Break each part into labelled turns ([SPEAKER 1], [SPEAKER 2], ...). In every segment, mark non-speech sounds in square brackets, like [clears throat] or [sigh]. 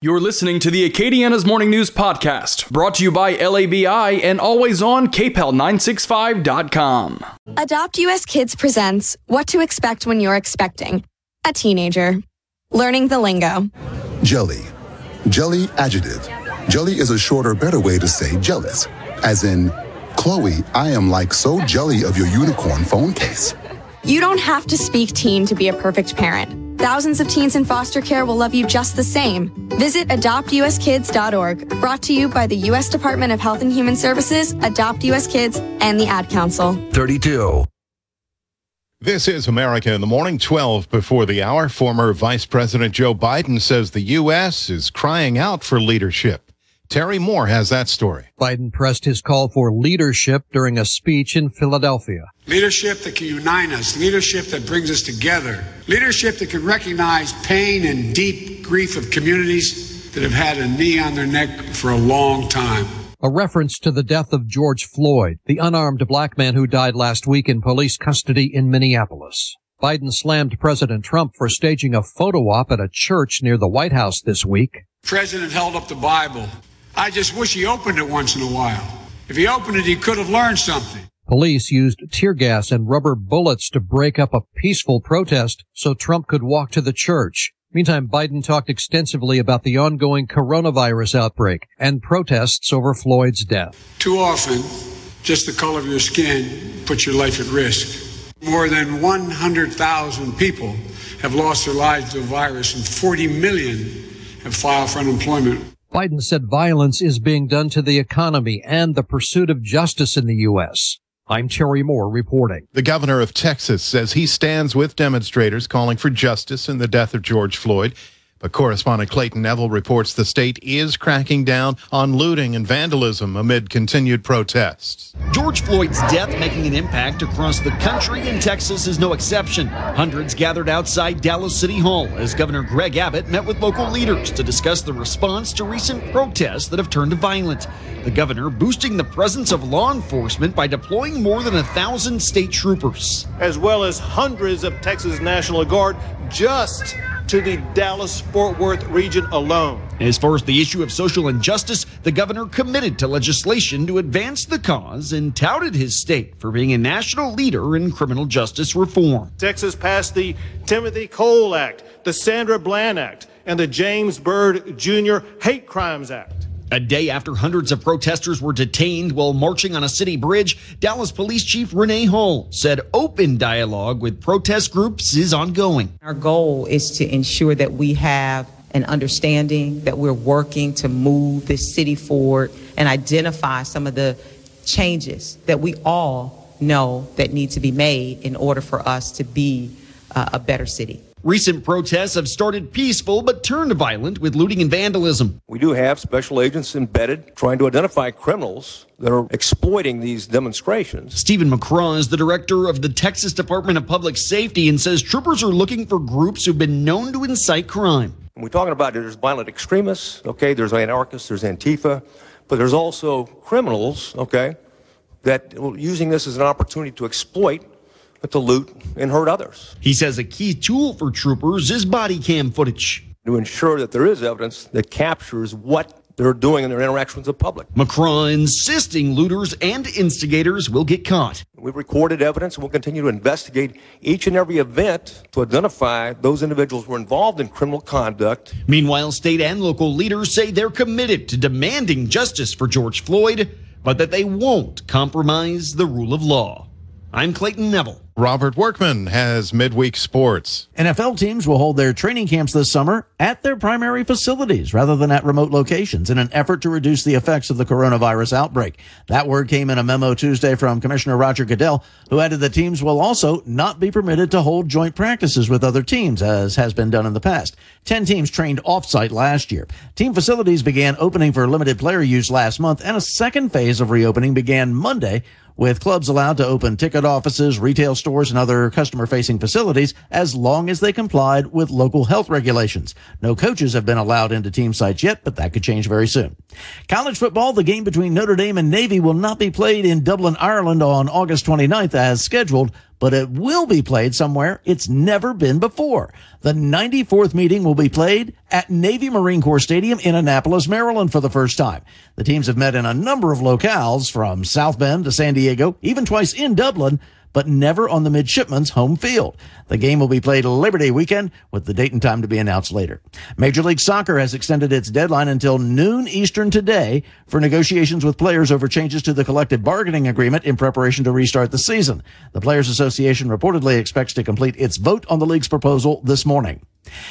[SPEAKER 1] You're listening to the Acadiana's Morning News Podcast, brought to you by LABI and always on KPEL965.com.
[SPEAKER 2] Adopt US Kids presents What to Expect When You're Expecting a Teenager. Learning the lingo.
[SPEAKER 3] Jelly. Jelly adjective. Jelly is a shorter, better way to say jealous. As in, Chloe, I am like so jelly of your unicorn phone case.
[SPEAKER 2] You don't have to speak teen to be a perfect parent. Thousands of teens in foster care will love you just the same. Visit adoptuskids.org, brought to you by the U.S. Department of Health and Human Services, Adopt U.S. Kids, and the Ad Council.
[SPEAKER 4] 32.
[SPEAKER 5] This is America in the Morning, 12 before the hour. Former Vice President Joe Biden says the U.S. is crying out for leadership. Terry Moore has that story.
[SPEAKER 6] Biden pressed his call for leadership during a speech in Philadelphia.
[SPEAKER 7] Leadership that can unite us, leadership that brings us together, leadership that can recognize pain and deep grief of communities that have had a knee on their neck for a long time.
[SPEAKER 6] A reference to the death of George Floyd, the unarmed black man who died last week in police custody in Minneapolis. Biden slammed President Trump for staging a photo op at a church near the White House this week.
[SPEAKER 7] President held up the Bible I just wish he opened it once in a while. If he opened it, he could have learned something.
[SPEAKER 6] Police used tear gas and rubber bullets to break up a peaceful protest so Trump could walk to the church. Meantime, Biden talked extensively about the ongoing coronavirus outbreak and protests over Floyd's death.
[SPEAKER 7] Too often, just the color of your skin puts your life at risk. More than 100,000 people have lost their lives to the virus and 40 million have filed for unemployment.
[SPEAKER 6] Biden said violence is being done to the economy and the pursuit of justice in the U.S. I'm Terry Moore reporting.
[SPEAKER 5] The governor of Texas says he stands with demonstrators calling for justice in the death of George Floyd. But correspondent Clayton Neville reports the state is cracking down on looting and vandalism amid continued protests.
[SPEAKER 8] George Floyd's death making an impact across the country, and Texas is no exception. Hundreds gathered outside Dallas City Hall as Governor Greg Abbott met with local leaders to discuss the response to recent protests that have turned to violent. The governor boosting the presence of law enforcement by deploying more than a thousand state troopers,
[SPEAKER 9] as well as hundreds of Texas National Guard just to the Dallas Fort Worth region alone.
[SPEAKER 8] As far as the issue of social injustice, the governor committed to legislation to advance the cause and touted his state for being a national leader in criminal justice reform.
[SPEAKER 9] Texas passed the Timothy Cole Act, the Sandra Bland Act, and the James Byrd Jr. Hate Crimes Act.
[SPEAKER 8] A day after hundreds of protesters were detained while marching on a city bridge, Dallas Police Chief Renee Hall said open dialogue with protest groups is ongoing.
[SPEAKER 10] Our goal is to ensure that we have an understanding that we're working to move this city forward and identify some of the changes that we all know that need to be made in order for us to be uh, a better city.
[SPEAKER 8] Recent protests have started peaceful but turned violent with looting and vandalism.
[SPEAKER 11] We do have special agents embedded trying to identify criminals that are exploiting these demonstrations.
[SPEAKER 8] Steven McCraw is the director of the Texas Department of Public Safety and says troopers are looking for groups who've been known to incite crime.
[SPEAKER 11] And we're talking about there's violent extremists, okay, there's anarchists, there's Antifa, but there's also criminals, okay, that are using this as an opportunity to exploit but to loot and hurt others.
[SPEAKER 8] He says a key tool for troopers is body cam footage.
[SPEAKER 11] To ensure that there is evidence that captures what they're doing in their interactions with the public.
[SPEAKER 8] McCraw insisting looters and instigators will get caught.
[SPEAKER 11] We've recorded evidence and we'll continue to investigate each and every event to identify those individuals who are involved in criminal conduct.
[SPEAKER 8] Meanwhile, state and local leaders say they're committed to demanding justice for George Floyd, but that they won't compromise the rule of law. I'm Clayton Neville.
[SPEAKER 5] Robert Workman has midweek sports.
[SPEAKER 12] NFL teams will hold their training camps this summer at their primary facilities rather than at remote locations in an effort to reduce the effects of the coronavirus outbreak. That word came in a memo Tuesday from Commissioner Roger Goodell, who added that teams will also not be permitted to hold joint practices with other teams, as has been done in the past. Ten teams trained offsite last year. Team facilities began opening for limited player use last month, and a second phase of reopening began Monday with clubs allowed to open ticket offices, retail stores, and other customer facing facilities as long as they complied with local health regulations. No coaches have been allowed into team sites yet, but that could change very soon. College football, the game between Notre Dame and Navy will not be played in Dublin, Ireland on August 29th as scheduled but it will be played somewhere it's never been before. The 94th meeting will be played at Navy Marine Corps Stadium in Annapolis, Maryland for the first time. The teams have met in a number of locales from South Bend to San Diego, even twice in Dublin, but never on the midshipman's home field. The game will be played Labor Day weekend with the date and time to be announced later. Major League Soccer has extended its deadline until noon Eastern today for negotiations with players over changes to the collective bargaining agreement in preparation to restart the season. The Players Association reportedly expects to complete its vote on the league's proposal this morning.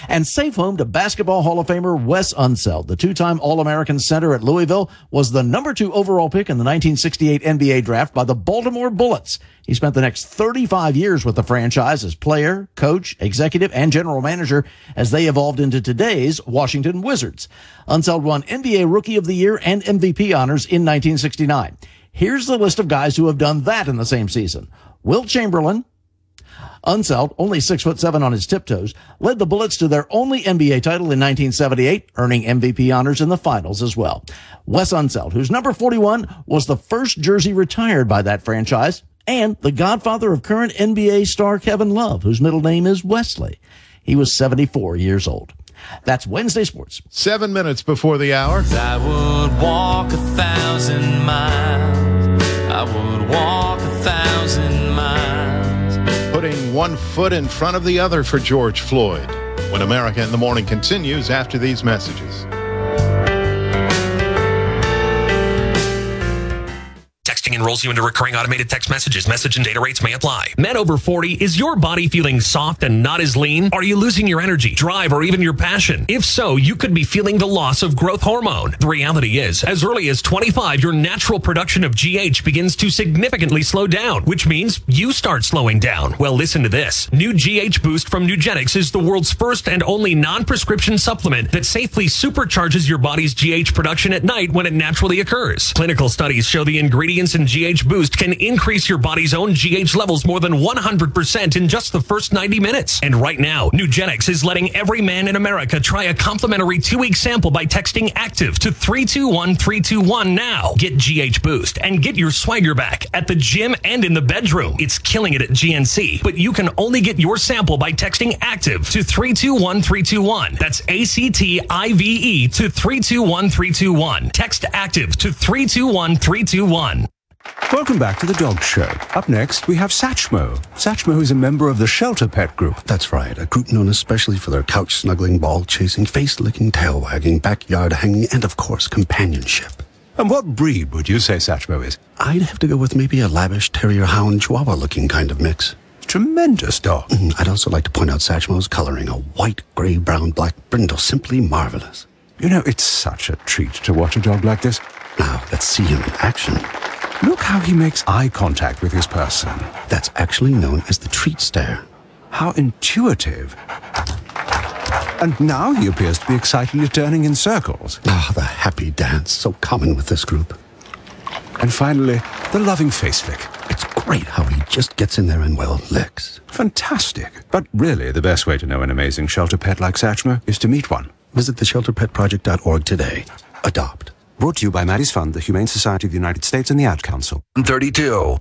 [SPEAKER 12] And safe home to Basketball Hall of Famer Wes Unseld, the two-time All-American center at Louisville, was the number two overall pick in the 1968 NBA draft by the Baltimore Bullets. He spent the next 35 years with the franchise as player, coach, executive, and general manager as they evolved into today's Washington Wizards. Unseld won NBA Rookie of the Year and MVP honors in 1969. Here's the list of guys who have done that in the same season. Wilt Chamberlain, Unseld, only six foot seven on his tiptoes, led the Bullets to their only NBA title in 1978, earning MVP honors in the finals as well. Wes Unseld, whose number 41 was the first jersey retired by that franchise, and the godfather of current NBA star Kevin Love, whose middle name is Wesley. He was 74 years old. That's Wednesday Sports.
[SPEAKER 5] Seven minutes before the hour.
[SPEAKER 4] I would walk a thousand miles. I would walk a thousand
[SPEAKER 5] putting one foot in front of the other for George Floyd. When America in the Morning continues after these messages.
[SPEAKER 13] Texting enrolls you into recurring automated text messages. Message and data rates may apply. Men over 40, is your body feeling soft and not as lean? Are you losing your energy, drive, or even your passion? If so, you could be feeling the loss of growth hormone. The reality is, as early as 25, your natural production of GH begins to significantly slow down, which means you start slowing down. Well, listen to this. New GH Boost from Nugenix is the world's first and only non-prescription supplement that safely supercharges your body's GH production at night when it naturally occurs. Clinical studies show the ingredients GH Boost can increase your body's own GH levels more than 100% in just the first 90 minutes. And right now, Nugenix is letting every man in America try a complimentary two-week sample by texting ACTIVE to 321321 now. Get GH Boost and get your swagger back at the gym and in the bedroom. It's killing it at GNC, but you can only get your sample by texting ACTIVE to 321321. That's A-C-T-I-V-E to 321321. Text ACTIVE to 321321.
[SPEAKER 14] Welcome back to the Dog Show. Up next, we have Satchmo. Satchmo is a member of the Shelter Pet Group.
[SPEAKER 15] That's right, a group known especially for their couch snuggling, ball chasing, face licking, tail wagging, backyard hanging, and of course, companionship.
[SPEAKER 14] And what breed would you say Satchmo is?
[SPEAKER 15] I'd have to go with maybe a lavish terrier hound chihuahua looking kind of mix.
[SPEAKER 14] Tremendous dog.
[SPEAKER 15] Mm, I'd also like to point out Satchmo's coloring a white, gray, brown, black brindle, simply marvelous.
[SPEAKER 14] You know, it's such a treat to watch a dog like this.
[SPEAKER 15] Now, let's see him in action.
[SPEAKER 14] Look how he makes eye contact with his person.
[SPEAKER 15] That's actually known as the treat stare.
[SPEAKER 14] How intuitive. And now he appears to be excitedly turning in circles.
[SPEAKER 15] Ah, the happy dance, so common with this group.
[SPEAKER 14] And finally, the loving face lick.
[SPEAKER 15] It's great how he just gets in there and, well, licks.
[SPEAKER 14] Fantastic. But really, the best way to know an amazing shelter pet like Satchmo is to meet one.
[SPEAKER 15] Visit theshelterpetproject.org today. Adopt.
[SPEAKER 14] Brought to you by Maddie's Fund, the Humane Society of the United States, and the Ad Council.
[SPEAKER 5] 32.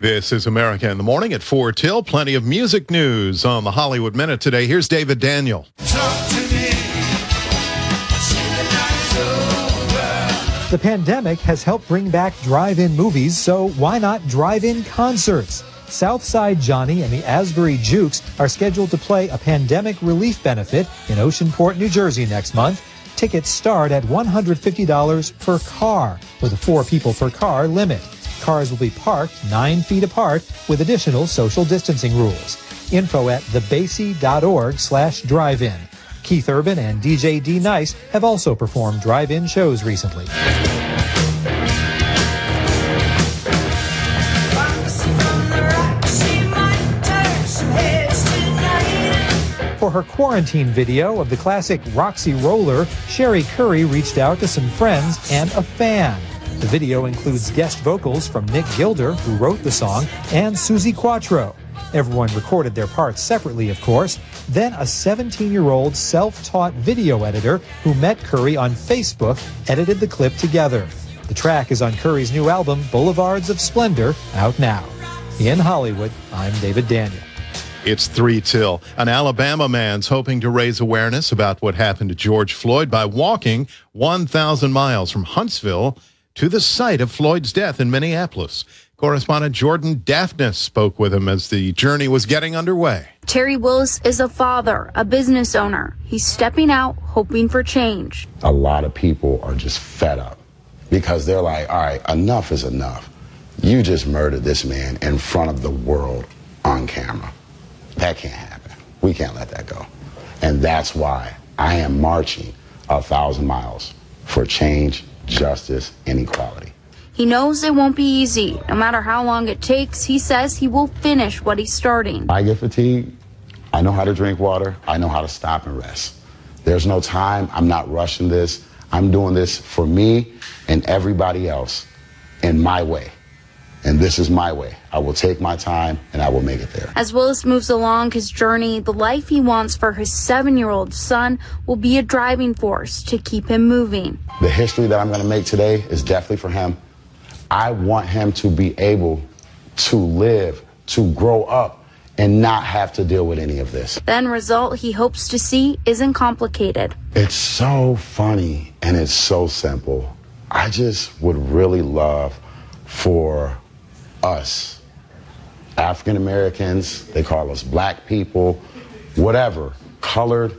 [SPEAKER 5] This is America in the Morning at 4 till. Plenty of music news on the Hollywood Minute today. Here's David Daniel.
[SPEAKER 16] The pandemic has helped bring back drive-in movies, so why not drive-in concerts? Southside Johnny and the Asbury Jukes are scheduled to play a pandemic relief benefit in Oceanport, New Jersey next month. Tickets start at $150 per car with a four people per car limit. Cars will be parked nine feet apart with additional social distancing rules. Info at thebasie.org slash drive-in. Keith Urban and DJ D Nice have also performed drive-in shows recently. For her quarantine video of the classic Roxy Roller, Cherie Currie reached out to some friends and a fan. The video includes guest vocals from Nick Gilder, who wrote the song, and Suzi Quatro. Everyone recorded their parts separately, of course. Then a 17 year old self taught video editor who met Currie on Facebook edited the clip together. The track is on Curry's new album, Boulevards of Splendor, out now. In Hollywood, I'm David Daniel.
[SPEAKER 5] It's three till. An Alabama man's hoping to raise awareness about what happened to George Floyd by walking 1,000 miles from Huntsville to the site of Floyd's death in Minneapolis. Correspondent Jordan Daphnis spoke with him as the journey was getting underway.
[SPEAKER 17] Terry Willis is a father, a business owner. He's stepping out, hoping for change.
[SPEAKER 18] A lot of people are just fed up because they're like, all right, enough is enough. You just murdered this man in front of the world on camera. That can't happen. We can't let that go. And that's why I am marching a thousand miles for change, justice, and equality.
[SPEAKER 17] He knows it won't be easy. No matter how long it takes, he says he will finish what he's starting.
[SPEAKER 18] I get fatigued. I know how to drink water. I know how to stop and rest. There's no time. I'm not rushing this. I'm doing this for me and everybody else in my way. And this is my way. I will take my time and I will make it there.
[SPEAKER 17] As Willis moves along his journey, the life he wants for his seven year old son will be a driving force to keep him moving.
[SPEAKER 18] The history that I'm going to make today is definitely for him. I want him to be able to live, to grow up, and not have to deal with any of this.
[SPEAKER 17] The end result he hopes to see isn't complicated.
[SPEAKER 18] It's so funny and it's so simple. I just would really love for us, African Americans, they call us black people, whatever, colored,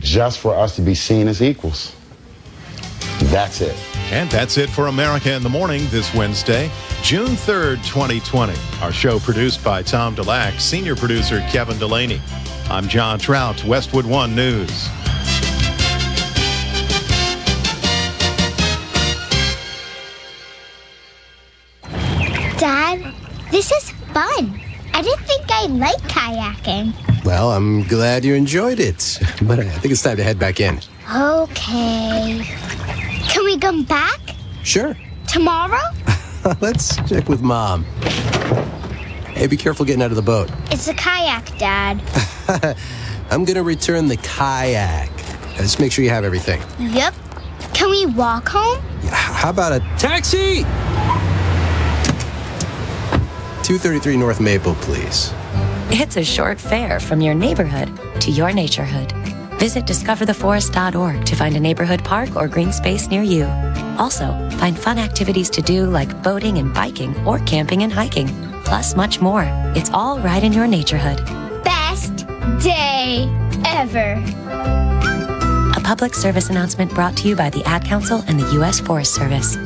[SPEAKER 18] just for us to be seen as equals. That's it.
[SPEAKER 5] And that's it for America in the Morning this Wednesday, June 3rd, 2020. Our show produced by Tom DeLack, senior producer Kevin Delaney. I'm John Trout, Westwood One News.
[SPEAKER 19] This is fun. I didn't think I'd like kayaking.
[SPEAKER 14] Well, I'm glad you enjoyed it, [laughs] but uh, I think it's time to head back in.
[SPEAKER 19] Okay. Can we come back
[SPEAKER 14] Sure.
[SPEAKER 19] tomorrow? [laughs]
[SPEAKER 14] Let's check with Mom. Hey, be careful getting out of the boat.
[SPEAKER 19] It's a kayak, Dad. [laughs]
[SPEAKER 14] I'm going to return the kayak. Uh, just make sure you have everything.
[SPEAKER 19] Yep. Can we walk home?
[SPEAKER 14] How about a taxi? 233 North Maple, please.
[SPEAKER 20] It's a short fare from your neighborhood to your naturehood. Visit discovertheforest.org to find a neighborhood park or green space near you. Also, find fun activities to do like boating and biking or camping and hiking, plus much more. It's all right in your naturehood.
[SPEAKER 19] Best day ever.
[SPEAKER 20] A public service announcement brought to you by the Ad Council and the U.S. Forest Service.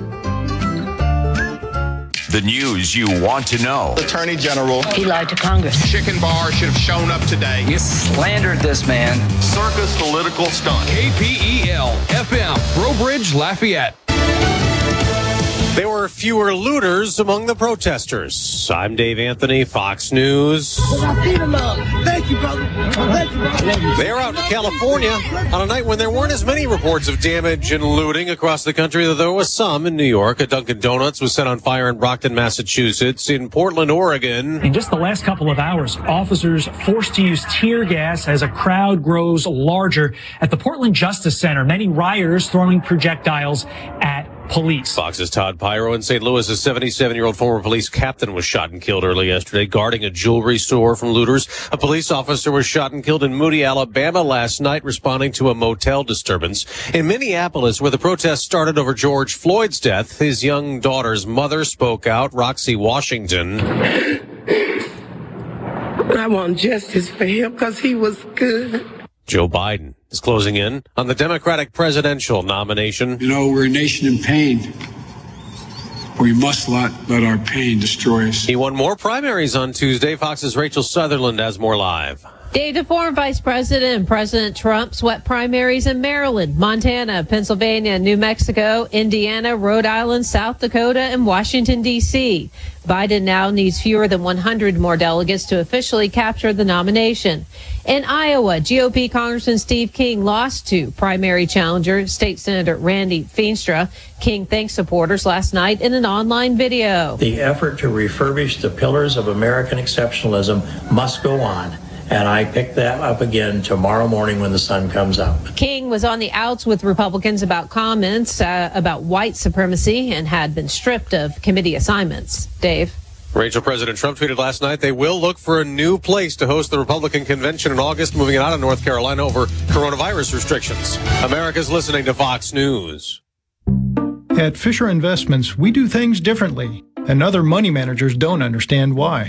[SPEAKER 21] The news you want to know.
[SPEAKER 22] Attorney General.
[SPEAKER 23] He lied to Congress.
[SPEAKER 22] Chicken bar should have shown up today.
[SPEAKER 23] You slandered this man.
[SPEAKER 22] Circus political stunt.
[SPEAKER 24] KPEL FM, Breaux Bridge, Lafayette.
[SPEAKER 25] There were fewer looters among the protesters. I'm Dave Anthony, Fox News.
[SPEAKER 26] Thank you, brother. Thank you, brother.
[SPEAKER 25] They're out in California on a night when there weren't as many reports of damage and looting across the country, though there was some in New York. A Dunkin' Donuts was set on fire in Brockton, Massachusetts. In Portland, Oregon.
[SPEAKER 27] In just the last couple of hours, officers forced to use tear gas as a crowd grows larger at the Portland Justice Center. Many rioters throwing projectiles at police.
[SPEAKER 25] Fox's Todd Piro in St. Louis, a 77 year old former police captain was shot and killed early yesterday guarding a jewelry store from looters. A police officer was shot and killed in Moody, Alabama last night responding to a motel disturbance. In Minneapolis, where the protests started over George Floyd's death, his young daughter's mother spoke out, Roxy Washington.
[SPEAKER 28] I want justice for him because he was good.
[SPEAKER 25] Joe Biden is closing in on the Democratic presidential nomination.
[SPEAKER 7] You know, we're a nation in pain. We must not let our pain destroy us.
[SPEAKER 25] He won more primaries on Tuesday. Fox's Rachel Sutherland has more live.
[SPEAKER 29] Day to former Vice President and President Trump swept primaries in Maryland, Montana, Pennsylvania, New Mexico, Indiana, Rhode Island, South Dakota, and Washington, D.C. Biden now needs fewer than 100 more delegates to officially capture the nomination. In Iowa, GOP Congressman Steve King lost to primary challenger State Senator Randy Feenstra. King thanked supporters last night in an online video.
[SPEAKER 30] The effort to refurbish the pillars of American exceptionalism must go on and I pick that up again tomorrow morning when the sun comes up.
[SPEAKER 29] King was on the outs with Republicans about comments uh, about white supremacy and had been stripped of committee assignments. Dave.
[SPEAKER 25] Rachel, President Trump tweeted last night they will look for a new place to host the Republican convention in August, moving it out of North Carolina over coronavirus restrictions. America's listening to Fox News.
[SPEAKER 5] At Fisher Investments, we do things differently, and other money managers don't understand why.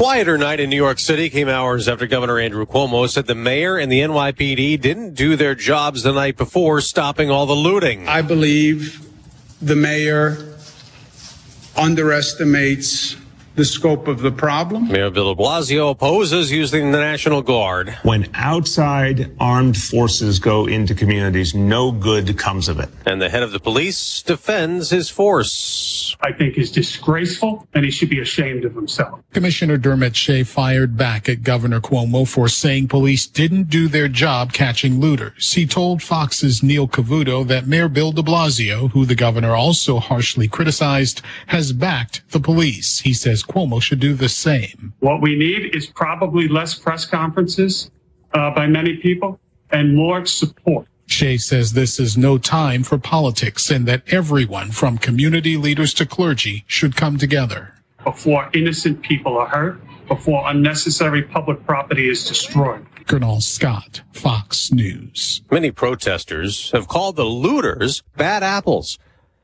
[SPEAKER 25] quieter night in New York City came hours after Governor Andrew Cuomo said the mayor and the NYPD didn't do their jobs the night before stopping all the looting.
[SPEAKER 7] I believe the mayor underestimates the scope of the problem.
[SPEAKER 25] Mayor Bill de Blasio opposes using the National Guard.
[SPEAKER 31] When outside armed forces go into communities, no good comes of it.
[SPEAKER 25] And the head of the police defends his force.
[SPEAKER 32] I think is disgraceful and he should be ashamed of himself.
[SPEAKER 14] Commissioner Dermot Shea fired back at Governor Cuomo for saying police didn't do their job catching looters. He told Fox's Neil Cavuto that Mayor Bill de Blasio, who the governor also harshly criticized, has backed the police. He says Cuomo should do the same.
[SPEAKER 32] What we need is probably less press conferences uh, by many people and more support.
[SPEAKER 14] Shea says this is no time for politics and that everyone from community leaders to clergy should come together.
[SPEAKER 32] Before innocent people are hurt, before unnecessary public property is destroyed.
[SPEAKER 14] Colonel Scott, Fox News.
[SPEAKER 25] Many protesters have called the looters bad apples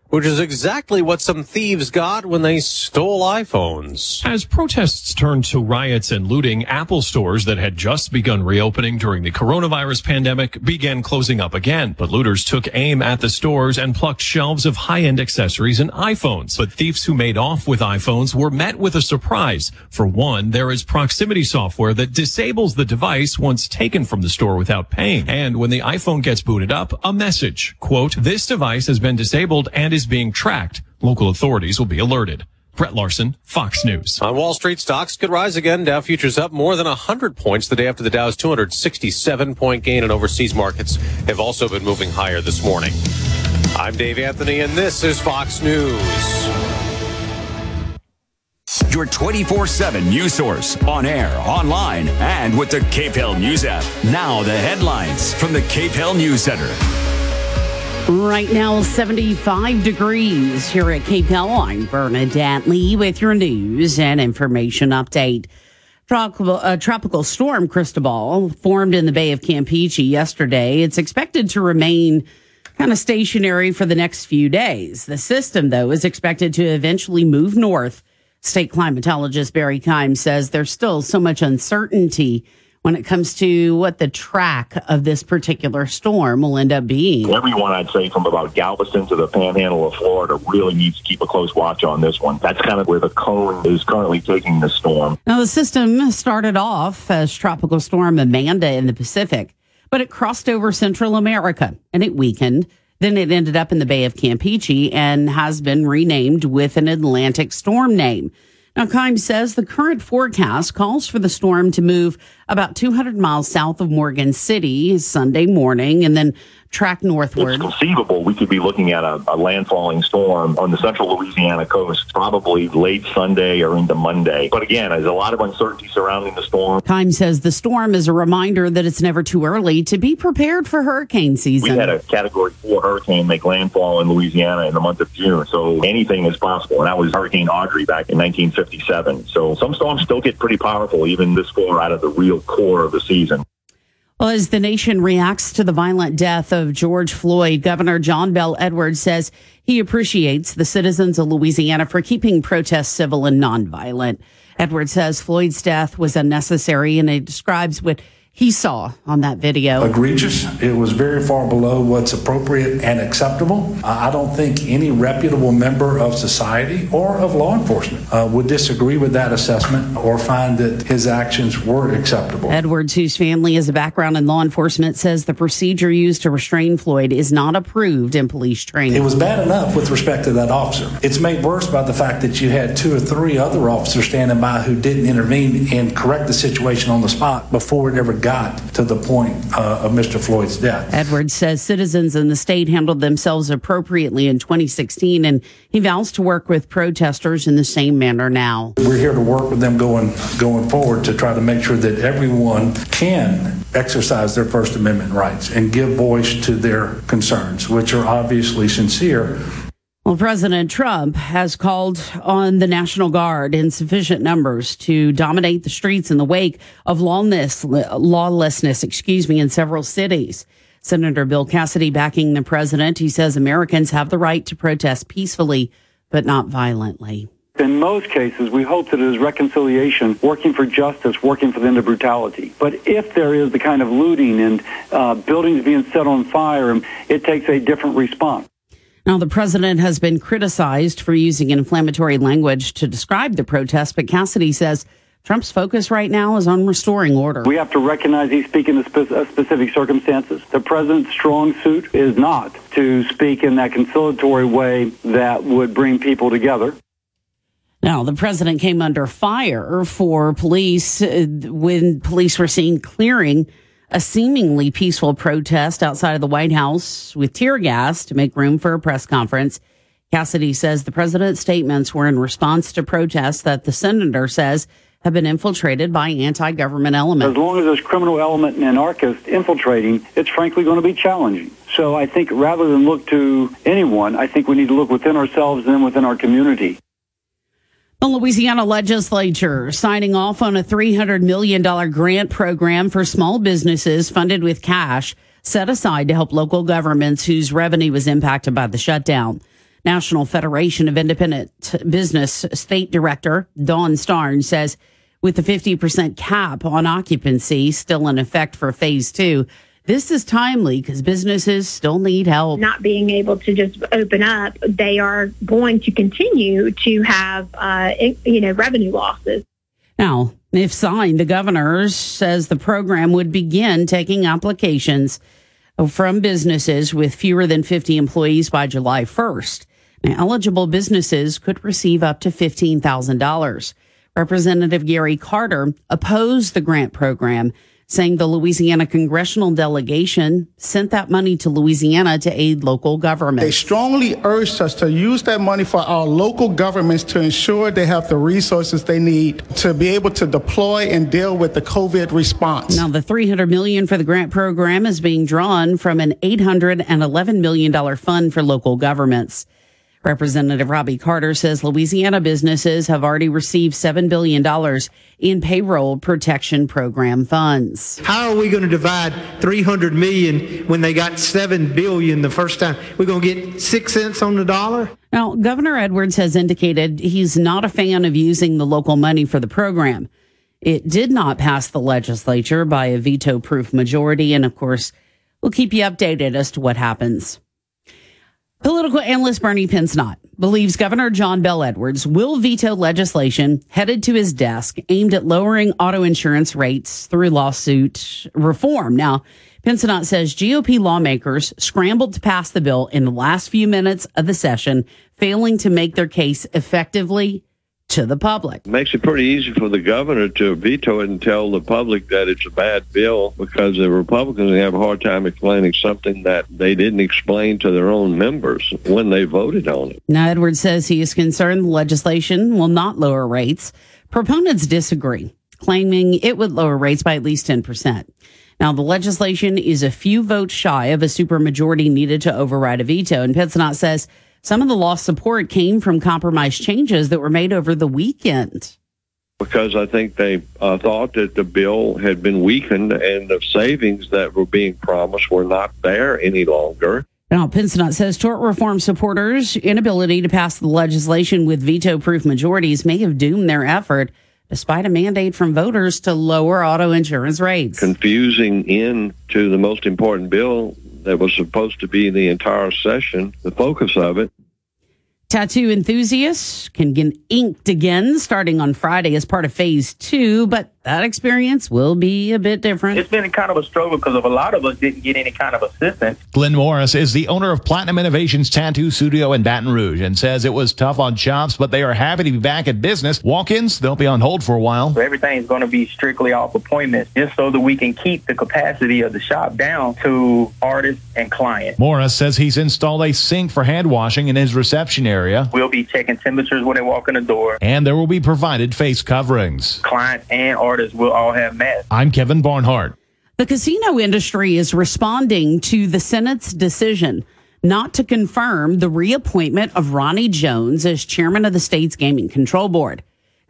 [SPEAKER 25] which is exactly what some thieves got when they stole iPhones.
[SPEAKER 33] As protests turned to riots and looting, Apple stores that had just begun reopening during the coronavirus pandemic began closing up again. But looters took aim at the stores and plucked shelves of high-end accessories and iPhones. But thieves who made off with iPhones were met with a surprise. For one, there is proximity software that disables the device once taken from the store without paying. And when the iPhone gets booted up, a message, quote, this device has been disabled and is being tracked. Local authorities will be alerted. Brett Larson, Fox News.
[SPEAKER 25] On Wall Street, stocks could rise again. Dow futures up more than 100 points the day after the Dow's 267 point gain, and overseas markets have also been moving higher this morning. I'm Dave Anthony, and this is Fox News.
[SPEAKER 21] Your 24 7 news source on air, online, and with the KPEL News app. Now, the headlines from the KPEL News Center.
[SPEAKER 34] Right now, 75 degrees here at KPEL. I'm Bernadette Lee with your news and information update. Tropical, uh, tropical storm Cristobal formed in the Bay of Campeche yesterday. It's expected to remain kind of stationary for the next few days. The system, though, is expected to eventually move north. State climatologist Barry Keim says there's still so much uncertainty when it comes to what the track of this particular storm will end up being.
[SPEAKER 35] Everyone, I'd say, from about Galveston to the panhandle of Florida, really needs to keep a close watch on this one. That's kind of where the cone is currently taking the storm.
[SPEAKER 34] Now, the system started off as Tropical Storm Amanda in the Pacific, but it crossed over Central America and it weakened. Then it ended up in the Bay of Campeche and has been renamed with an Atlantic storm name. Now, Keim says the current forecast calls for the storm to move about 200 miles south of Morgan City Sunday morning and then track northward.
[SPEAKER 35] It's conceivable we could be looking at a, a landfalling storm on the central Louisiana coast probably late Sunday or into Monday. But again, there's a lot of uncertainty surrounding the storm.
[SPEAKER 34] Keim says the storm is a reminder that it's never too early to be prepared for hurricane season.
[SPEAKER 35] We had a category four hurricane make landfall in Louisiana in the month of June. So anything is possible. And that was Hurricane Audrey back in 1957. So some storms still get pretty powerful even this far out of the real core of the season.
[SPEAKER 34] Well, as the nation reacts to the violent death of George Floyd, Governor John Bell Edwards says he appreciates the citizens of Louisiana for keeping protests civil and nonviolent. Edwards says Floyd's death was unnecessary and it describes what he saw on that video.
[SPEAKER 36] Egregious. It was very far below what's appropriate and acceptable. I don't think any reputable member of society or of law enforcement uh, would disagree with that assessment or find that his actions were acceptable.
[SPEAKER 34] Edwards, whose family has a background in law enforcement, says the procedure used to restrain Floyd is not approved in police training.
[SPEAKER 36] It was bad enough with respect to that officer. It's made worse by the fact that you had two or three other officers standing by who didn't intervene and correct the situation on the spot before it ever got to the point uh, of Mr. Floyd's death.
[SPEAKER 34] Edwards says citizens in the state handled themselves appropriately in 2016, and he vows to work with protesters in the same manner now.
[SPEAKER 36] We're here to work with them going going forward to try to make sure that everyone can exercise their First Amendment rights and give voice to their concerns, which are obviously sincere.
[SPEAKER 34] Well, President Trump has called on the National Guard in sufficient numbers to dominate the streets in the wake of lawlessness, lawlessness, excuse me, in several cities. Senator Bill Cassidy backing the president. He says Americans have the right to protest peacefully, but not violently.
[SPEAKER 37] In most cases, we hope that it is reconciliation, working for justice, working for the end of brutality. But if there is the kind of looting and uh, buildings being set on fire, it takes a different response.
[SPEAKER 34] Now, the president has been criticized for using inflammatory language to describe the protest, but Cassidy says Trump's focus right now is on restoring order.
[SPEAKER 37] We have to recognize he's speaking in spe- uh, specific circumstances. The president's strong suit is not to speak in that conciliatory way that would bring people together.
[SPEAKER 34] Now, the president came under fire for police uh, when police were seen clearing a seemingly peaceful protest outside of the White House with tear gas to make room for a press conference. Cassidy says the president's statements were in response to protests that the senator says have been infiltrated by anti-government elements.
[SPEAKER 37] As long as there's criminal element and anarchists infiltrating, it's frankly going to be challenging. So I think rather than look to anyone, I think we need to look within ourselves and within our community.
[SPEAKER 34] The Louisiana legislature signing off on a $300 million grant program for small businesses funded with cash set aside to help local governments whose revenue was impacted by the shutdown. National Federation of Independent Business State Director Dawn Starn says with the 50% cap on occupancy still in effect for phase two, this is timely because businesses still need help.
[SPEAKER 38] Not being able to just open up, they are going to continue to have, uh, you know, revenue losses.
[SPEAKER 34] Now, if signed, the governor says the program would begin taking applications from businesses with fewer than 50 employees by July 1st. Now, eligible businesses could receive up to $15,000. Representative Gary Carter opposed the grant program saying the Louisiana congressional delegation sent that money to Louisiana to aid local governments.
[SPEAKER 39] They strongly urged us to use that money for our local governments to ensure they have the resources they need to be able to deploy and deal with the COVID response.
[SPEAKER 34] Now, the 300 million for the grant program is being drawn from an 811 million dollar fund for local governments. Representative Robbie Carter says Louisiana businesses have already received $7 billion in payroll protection program funds.
[SPEAKER 40] How are we going to divide 300 million when they got 7 billion the first time? We're going to get 6 cents on the dollar?
[SPEAKER 34] Now, Governor Edwards has indicated he's not a fan of using the local money for the program. It did not pass the legislature by a veto proof majority. And of course, we'll keep you updated as to what happens. Political analyst Bernie Pinsonat believes Governor John Bell Edwards will veto legislation headed to his desk aimed at lowering auto insurance rates through lawsuit reform. Now, Pinsonat says GOP lawmakers scrambled to pass the bill in the last few minutes of the session, failing to make their case effectively to the public.
[SPEAKER 41] Makes it pretty easy for the governor to veto it and tell the public that it's a bad bill because the Republicans have a hard time explaining something that they didn't explain to their own members when they voted on it.
[SPEAKER 34] Now, Edwards says he is concerned the legislation will not lower rates. Proponents disagree, claiming it would lower rates by at least 10%. Now, the legislation is a few votes shy of a supermajority needed to override a veto. And Pinsonat says some of the lost support came from compromise changes that were made over the weekend.
[SPEAKER 41] Because I think they uh, thought that the bill had been weakened and the savings that were being promised were not there any longer.
[SPEAKER 34] Now, Pinsonat says tort reform supporters' inability to pass the legislation with veto proof majorities may have doomed their effort despite a mandate from voters to lower auto insurance rates.
[SPEAKER 41] Confusing into the most important bill that was supposed to be the entire session, the focus of it.
[SPEAKER 34] Tattoo enthusiasts can get inked again starting on Friday as part of phase two, but that experience will be a bit different.
[SPEAKER 42] It's been kind of a struggle because of a lot of us didn't get any kind of assistance.
[SPEAKER 43] Glenn Morris is the owner of Platinum Innovations Tattoo Studio in Baton Rouge and says it was tough on shops, but they are happy to be back at business. Walk-ins, they'll be on hold for a while.
[SPEAKER 42] So everything's going to be strictly off appointments just so that we can keep the capacity of the shop down to artists and clients.
[SPEAKER 43] Morris says he's installed a sink for hand washing in his reception area.
[SPEAKER 42] We'll be checking temperatures when they walk in the door.
[SPEAKER 43] And there will be provided face coverings.
[SPEAKER 42] Clients and artists will all have masks.
[SPEAKER 43] I'm Kevin Barnhart.
[SPEAKER 34] The casino industry is responding to the Senate's decision not to confirm the reappointment of Ronnie Jones as chairman of the state's gaming control board.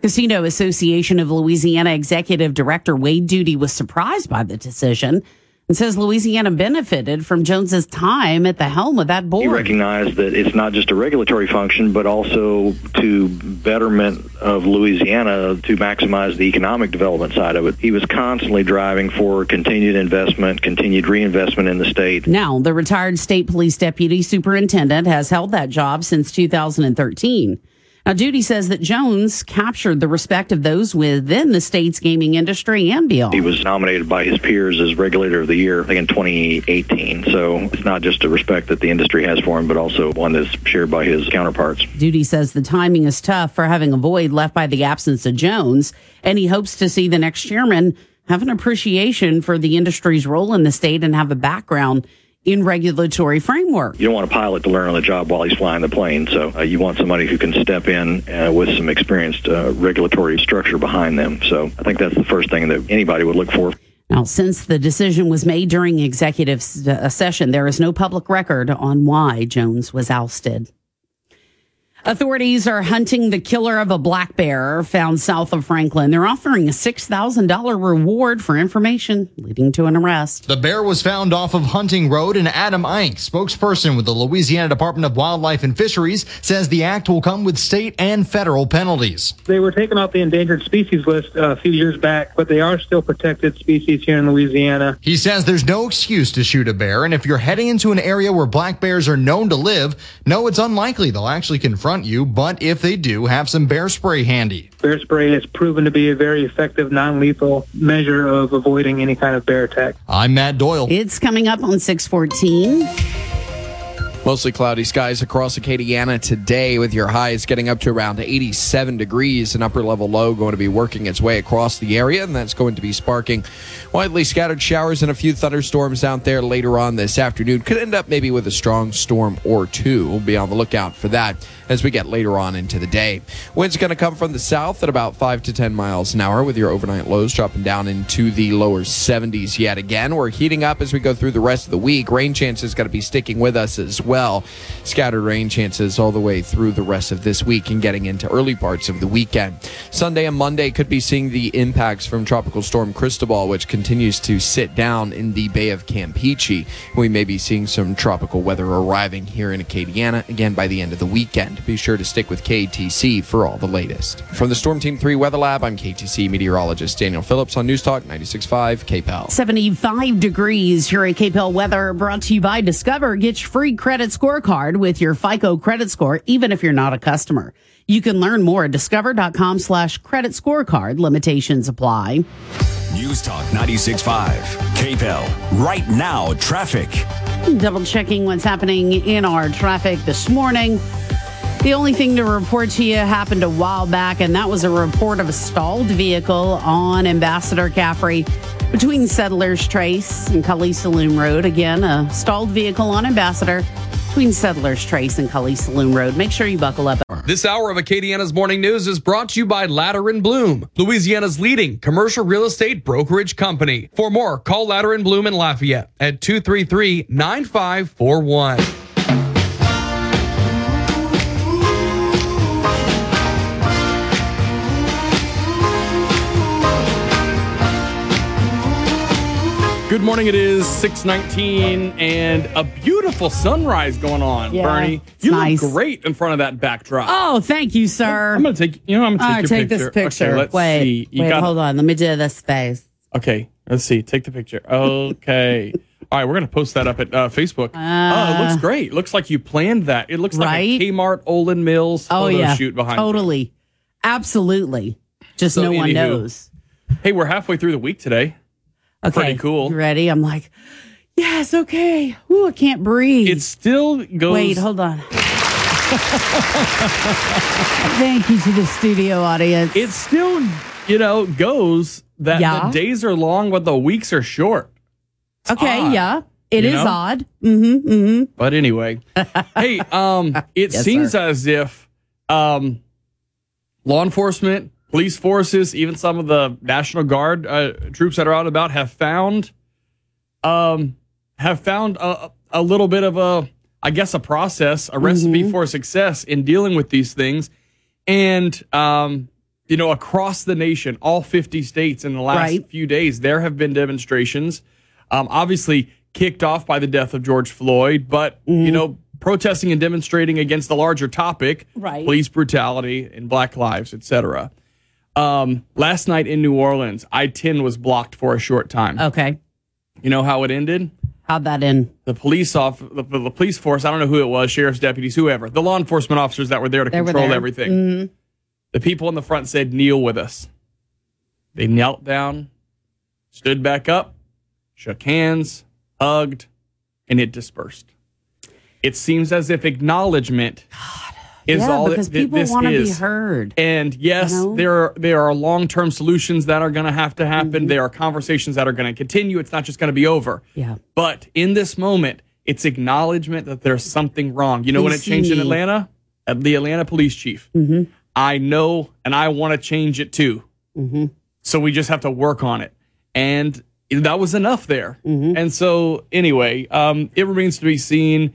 [SPEAKER 34] Casino Association of Louisiana Executive Director Wade Duty was surprised by the decision and says Louisiana benefited from Jones's time at the helm of that board.
[SPEAKER 44] He recognized that it's not just a regulatory function, but also to betterment of Louisiana to maximize the economic development side of it. He was constantly driving for continued investment, continued reinvestment in the state.
[SPEAKER 34] Now, the retired state police deputy superintendent has held that job since 2013. Now, Duty says that Jones captured the respect of those within the state's gaming industry and beyond.
[SPEAKER 44] He was nominated by his peers as Regulator of the Year in 2018. So it's not just a respect that the industry has for him, but also one that's shared by his counterparts.
[SPEAKER 34] Duty says the timing is tough for having a void left by the absence of Jones, and he hopes to see the next chairman have an appreciation for the industry's role in the state and have a background in regulatory framework.
[SPEAKER 44] You don't want a pilot to learn on the job while he's flying the plane, so uh, you want somebody who can step in uh, with some experienced uh, regulatory structure behind them. So I think that's the first thing that anybody would look for.
[SPEAKER 34] Now, since the decision was made during executive session, there is no public record on why Jones was ousted. Authorities are hunting the killer of a black bear found south of Franklin. They're offering a $6,000 reward for information leading to an arrest.
[SPEAKER 21] The bear was found off of Hunting Road, and Adam Ike, spokesperson with the Louisiana Department of Wildlife and Fisheries, says the act will come with state and federal penalties.
[SPEAKER 45] They were taken off the endangered species list uh, a few years back, but they are still protected species here in Louisiana.
[SPEAKER 21] He says there's no excuse to shoot a bear, and if you're heading into an area where black bears are known to live, no, it's unlikely they'll actually confront you, but if they do, have some bear spray handy.
[SPEAKER 45] Bear spray has proven to be a very effective, non-lethal measure of avoiding any kind of bear attack.
[SPEAKER 21] I'm Matt Doyle.
[SPEAKER 34] It's coming up on 614.
[SPEAKER 46] Mostly cloudy skies across Acadiana today with your highs getting up to around 87 degrees. An upper level low going to be working its way across the area, and that's going to be sparking widely scattered showers and a few thunderstorms out there later on this afternoon. Could end up maybe with a strong storm or two. We'll be on the lookout for that as we get later on into the day. Winds going to come from the south at about 5 to 10 miles an hour with your overnight lows dropping down into the lower 70s yet again. We're heating up as we go through the rest of the week. Rain chances going to be sticking with us as well. Scattered rain chances all the way through the rest of this week and getting into early parts of the weekend. Sunday and Monday could be seeing the impacts from Tropical Storm Cristobal, which continues to sit down in the Bay of Campeche. We may be seeing some tropical weather arriving here in Acadiana again by the end of the weekend. Be sure to stick with KTC for all the latest. From the Storm Team 3 Weather Lab, I'm KTC meteorologist Daniel Phillips on News Talk 96.5 KPEL.
[SPEAKER 34] 75 degrees here at KPEL Weather brought to you by Discover. Get your free credit scorecard with your FICO credit score, even if you're not a customer. You can learn more at discover.com slash credit scorecard. Limitations apply.
[SPEAKER 47] News Talk 96.5. KPEL. Right now, traffic.
[SPEAKER 34] Double checking what's happening in our traffic this morning. The only thing to report to you happened a while back, and that was a report of a stalled vehicle on Ambassador Caffrey between Settlers Trace and Kaliste Saloom Road. Again, a stalled vehicle on Ambassador between Settlers Trace and Kaliste Saloom Road. Make sure you buckle up.
[SPEAKER 48] This hour of Acadiana's Morning News is brought to you by Latter and Blum, Louisiana's leading commercial real estate brokerage company. For more, call Latter and Blum in Lafayette at 233 9541.
[SPEAKER 24] Good morning. It is 619 and a beautiful sunrise going on,
[SPEAKER 34] Yeah,
[SPEAKER 24] Bernie. You
[SPEAKER 34] nice.
[SPEAKER 24] look great in front of that backdrop.
[SPEAKER 34] Oh, thank you, sir.
[SPEAKER 24] I'm going to take, you know, I'm going
[SPEAKER 34] All
[SPEAKER 24] to
[SPEAKER 34] right,
[SPEAKER 24] take
[SPEAKER 34] take
[SPEAKER 24] your
[SPEAKER 34] this
[SPEAKER 24] picture.
[SPEAKER 34] picture.
[SPEAKER 24] Okay, let's
[SPEAKER 34] wait,
[SPEAKER 24] see. You
[SPEAKER 34] wait,
[SPEAKER 24] got-
[SPEAKER 34] hold on. Let me do this face.
[SPEAKER 24] Okay, let's see. Take the picture. Okay. [laughs] All right, we're going to post that up at uh, Facebook. oh, it looks great. Looks like you planned that. It looks like a Kmart Olan Mills
[SPEAKER 34] Oh
[SPEAKER 24] photo
[SPEAKER 34] yeah,
[SPEAKER 24] shoot behind you.
[SPEAKER 34] totally, absolutely. Just
[SPEAKER 24] So,
[SPEAKER 34] no one knows.
[SPEAKER 24] Hey, we're halfway through the week today.
[SPEAKER 34] Okay,
[SPEAKER 24] Pretty cool.
[SPEAKER 34] You ready? I'm like, yes, okay. Ooh, I can't breathe.
[SPEAKER 24] It still goes.
[SPEAKER 34] Wait, hold on. [laughs] Thank you to the studio audience.
[SPEAKER 24] It still, you know, goes that
[SPEAKER 34] Yeah.
[SPEAKER 24] the days are long, but the weeks are short. It's
[SPEAKER 34] okay,
[SPEAKER 24] odd,
[SPEAKER 34] yeah, it is
[SPEAKER 24] know?
[SPEAKER 34] odd. Mm-hmm. Mm-hmm.
[SPEAKER 24] But anyway, [laughs] hey, um, it
[SPEAKER 34] Yes,
[SPEAKER 24] seems
[SPEAKER 34] sir.
[SPEAKER 24] as if um, law enforcement, police forces, even some of the National Guard uh, troops that are out and about have found, um, have found a, a little bit of a, I guess, a process, a recipe
[SPEAKER 34] Mm-hmm.
[SPEAKER 24] for success in dealing with these things, and um, you know, across the nation, all 50 states in the last
[SPEAKER 34] Right.
[SPEAKER 24] few days, there have been demonstrations. Um, obviously, kicked off by the death of George Floyd, but
[SPEAKER 34] Mm-hmm.
[SPEAKER 24] you know, protesting and demonstrating against the larger topic,
[SPEAKER 34] Right.
[SPEAKER 24] police brutality and Black lives, etc. Um, last night in New Orleans, I-10 was blocked for a short time.
[SPEAKER 34] Okay,
[SPEAKER 24] You know how it ended?
[SPEAKER 34] how'd that end?
[SPEAKER 24] The police off the, the police force. I don't know who it was, sheriff's deputies, whoever, the law enforcement officers that were there to
[SPEAKER 34] They
[SPEAKER 24] control
[SPEAKER 34] there.
[SPEAKER 24] everything.
[SPEAKER 34] Mhm.
[SPEAKER 24] The people in the front said, "Kneel with us." They knelt down, stood back up, shook hands, hugged, and it dispersed. It seems as if acknowledgement is
[SPEAKER 34] yeah,
[SPEAKER 24] all
[SPEAKER 34] because
[SPEAKER 24] that th-
[SPEAKER 34] people
[SPEAKER 24] this
[SPEAKER 34] want to be
[SPEAKER 24] is.
[SPEAKER 34] heard.
[SPEAKER 24] And yes,
[SPEAKER 34] You know?
[SPEAKER 24] there are there are long term solutions that are going to have to happen.
[SPEAKER 34] Mm-hmm.
[SPEAKER 24] There are conversations that are going to continue. It's not just going to be over.
[SPEAKER 34] Yeah.
[SPEAKER 24] But in this moment, it's acknowledgement that there's something wrong. You know when it changed in Atlanta? At the Atlanta police chief.
[SPEAKER 34] Mm-hmm.
[SPEAKER 24] I know and I want to change it too.
[SPEAKER 34] Mm-hmm.
[SPEAKER 24] So we just have to work on it. And that was enough there.
[SPEAKER 34] Mm-hmm.
[SPEAKER 24] And so anyway, um, it remains to be seen.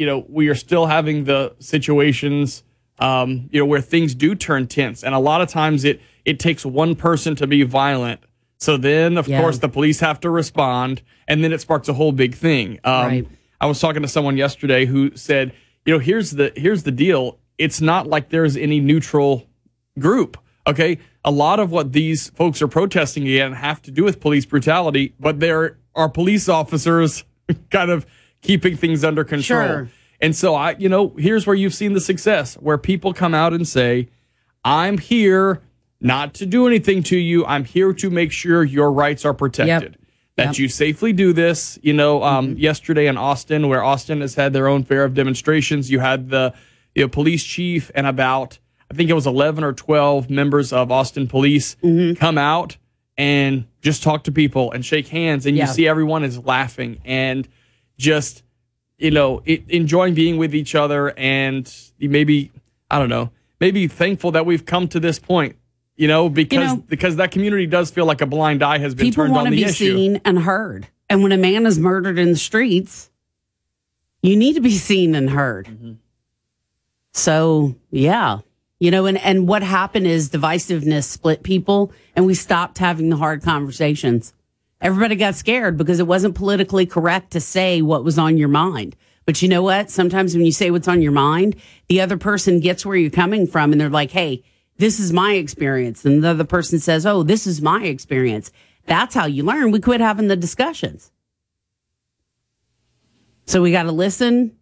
[SPEAKER 24] You know, we are still having the situations, um, you know, where things do turn tense. And a lot of times it, it takes one person to be violent. So then, of
[SPEAKER 34] Yeah.
[SPEAKER 24] course, the police have to respond, and then it sparks a whole big thing. Um,
[SPEAKER 34] Right.
[SPEAKER 24] I was talking to someone yesterday who said, you know, here's the here's the deal. It's not like there's any neutral group. Okay, a lot of what these folks are protesting again have to do with police brutality, but there are police officers [laughs] kind of keeping things under control.
[SPEAKER 34] Sure.
[SPEAKER 24] And so I, you know, here's where you've seen the success where people come out and say, "I'm here not to do anything to you. I'm here to make sure your rights are protected." That
[SPEAKER 34] Yep.
[SPEAKER 24] you safely do this. You know, um, yesterday in Austin, where Austin has had their own fair of demonstrations, you had the you know, police chief and about I think it was 11 or 12 members of Austin police come out and just talk to people and shake hands, and
[SPEAKER 34] Yeah.
[SPEAKER 24] you see everyone is laughing and just you know it, enjoying being with each other, and maybe I don't know, maybe thankful that we've come to this point. You know, because
[SPEAKER 34] know-
[SPEAKER 24] because that community does feel like a blind eye has been
[SPEAKER 34] People
[SPEAKER 24] turned
[SPEAKER 34] want
[SPEAKER 24] on
[SPEAKER 34] to
[SPEAKER 24] the
[SPEAKER 34] be
[SPEAKER 24] issue.
[SPEAKER 34] seen and heard. And when a man is murdered in the streets, you need to be seen and heard.
[SPEAKER 24] Mm-hmm.
[SPEAKER 34] So, yeah. You know, and, and what happened is divisiveness split people and we stopped having the hard conversations. Everybody got scared because it wasn't politically correct to say what was on your mind. But you know what? Sometimes when you say what's on your mind, the other person gets where you're coming from and they're like, hey, this is my experience. And the other person says, oh, this is my experience. That's how you learn. We quit having the discussions. So we got to listen.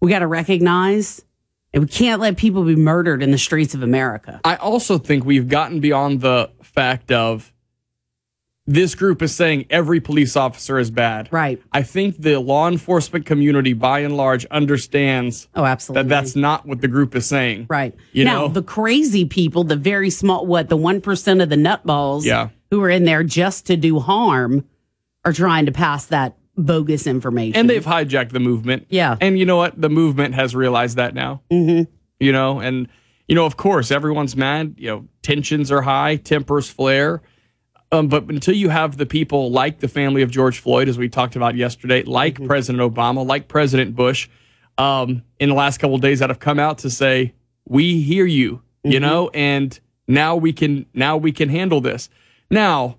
[SPEAKER 34] We got to recognize. And we can't let people be murdered in the streets of America.
[SPEAKER 24] I also think we've gotten beyond the fact of this group is saying every police officer is bad.
[SPEAKER 34] Right.
[SPEAKER 24] I think the law enforcement community, by and large, understands.
[SPEAKER 34] Oh, absolutely.
[SPEAKER 24] That that's not what the group is saying.
[SPEAKER 34] Right.
[SPEAKER 24] You
[SPEAKER 34] now,
[SPEAKER 24] know.
[SPEAKER 34] the crazy people, the very small, what, the 1% of the nutballs
[SPEAKER 24] Yeah.
[SPEAKER 34] who are in there just to do harm are trying to pass that bogus information.
[SPEAKER 24] and they've hijacked the movement.
[SPEAKER 34] Yeah.
[SPEAKER 24] And you know what? The movement has realized that now.
[SPEAKER 34] Mm-hmm.
[SPEAKER 24] You know, and you know, of course, everyone's mad. You know, tensions are high, tempers flare. Um, but until you have the people like the family of George Floyd, as we talked about yesterday, like
[SPEAKER 34] Mm-hmm.
[SPEAKER 24] President Obama, like President Bush, um, in the last couple of days that have come out to say, "We hear you," you
[SPEAKER 34] Mm-hmm.
[SPEAKER 24] know, and now we can now we can handle this. Now,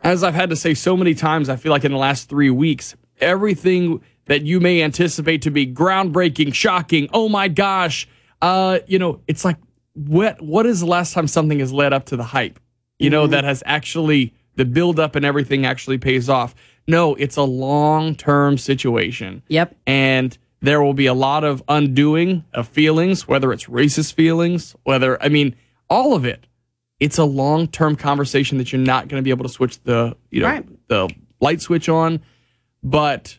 [SPEAKER 24] as I've had to say so many times, I feel like in the last three weeks, everything that you may anticipate to be groundbreaking, shocking, oh my gosh, uh, you know, it's like what what is the last time something has led up to the hype? You know, that mm-hmm. has actually the build up and everything actually pays off. No, it's a long term situation.
[SPEAKER 34] Yep.
[SPEAKER 24] And there will be a lot of undoing of feelings, whether it's racist feelings, whether I mean, all of it it's a long term conversation that you're not going to be able to switch the you know
[SPEAKER 34] Right.
[SPEAKER 24] the light switch on. But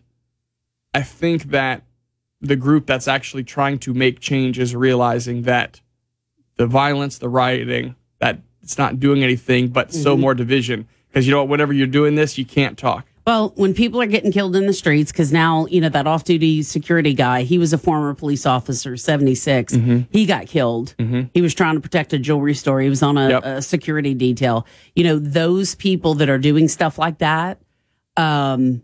[SPEAKER 24] I think that the group that's actually trying to make change is realizing that the violence, the rioting, it's not doing anything but so
[SPEAKER 34] Mhm.
[SPEAKER 24] more division. Because you know what, whenever you're doing this, you can't talk.
[SPEAKER 34] Well, when people are getting killed in the streets, because now, you know, that off duty security guy, he was a former police officer, 76.
[SPEAKER 24] Mhm.
[SPEAKER 34] He got killed.
[SPEAKER 24] Mhm.
[SPEAKER 34] He was trying to protect a jewelry store. He was on a,
[SPEAKER 24] Yep.
[SPEAKER 34] a security detail. You know, those people that are doing stuff like that, um,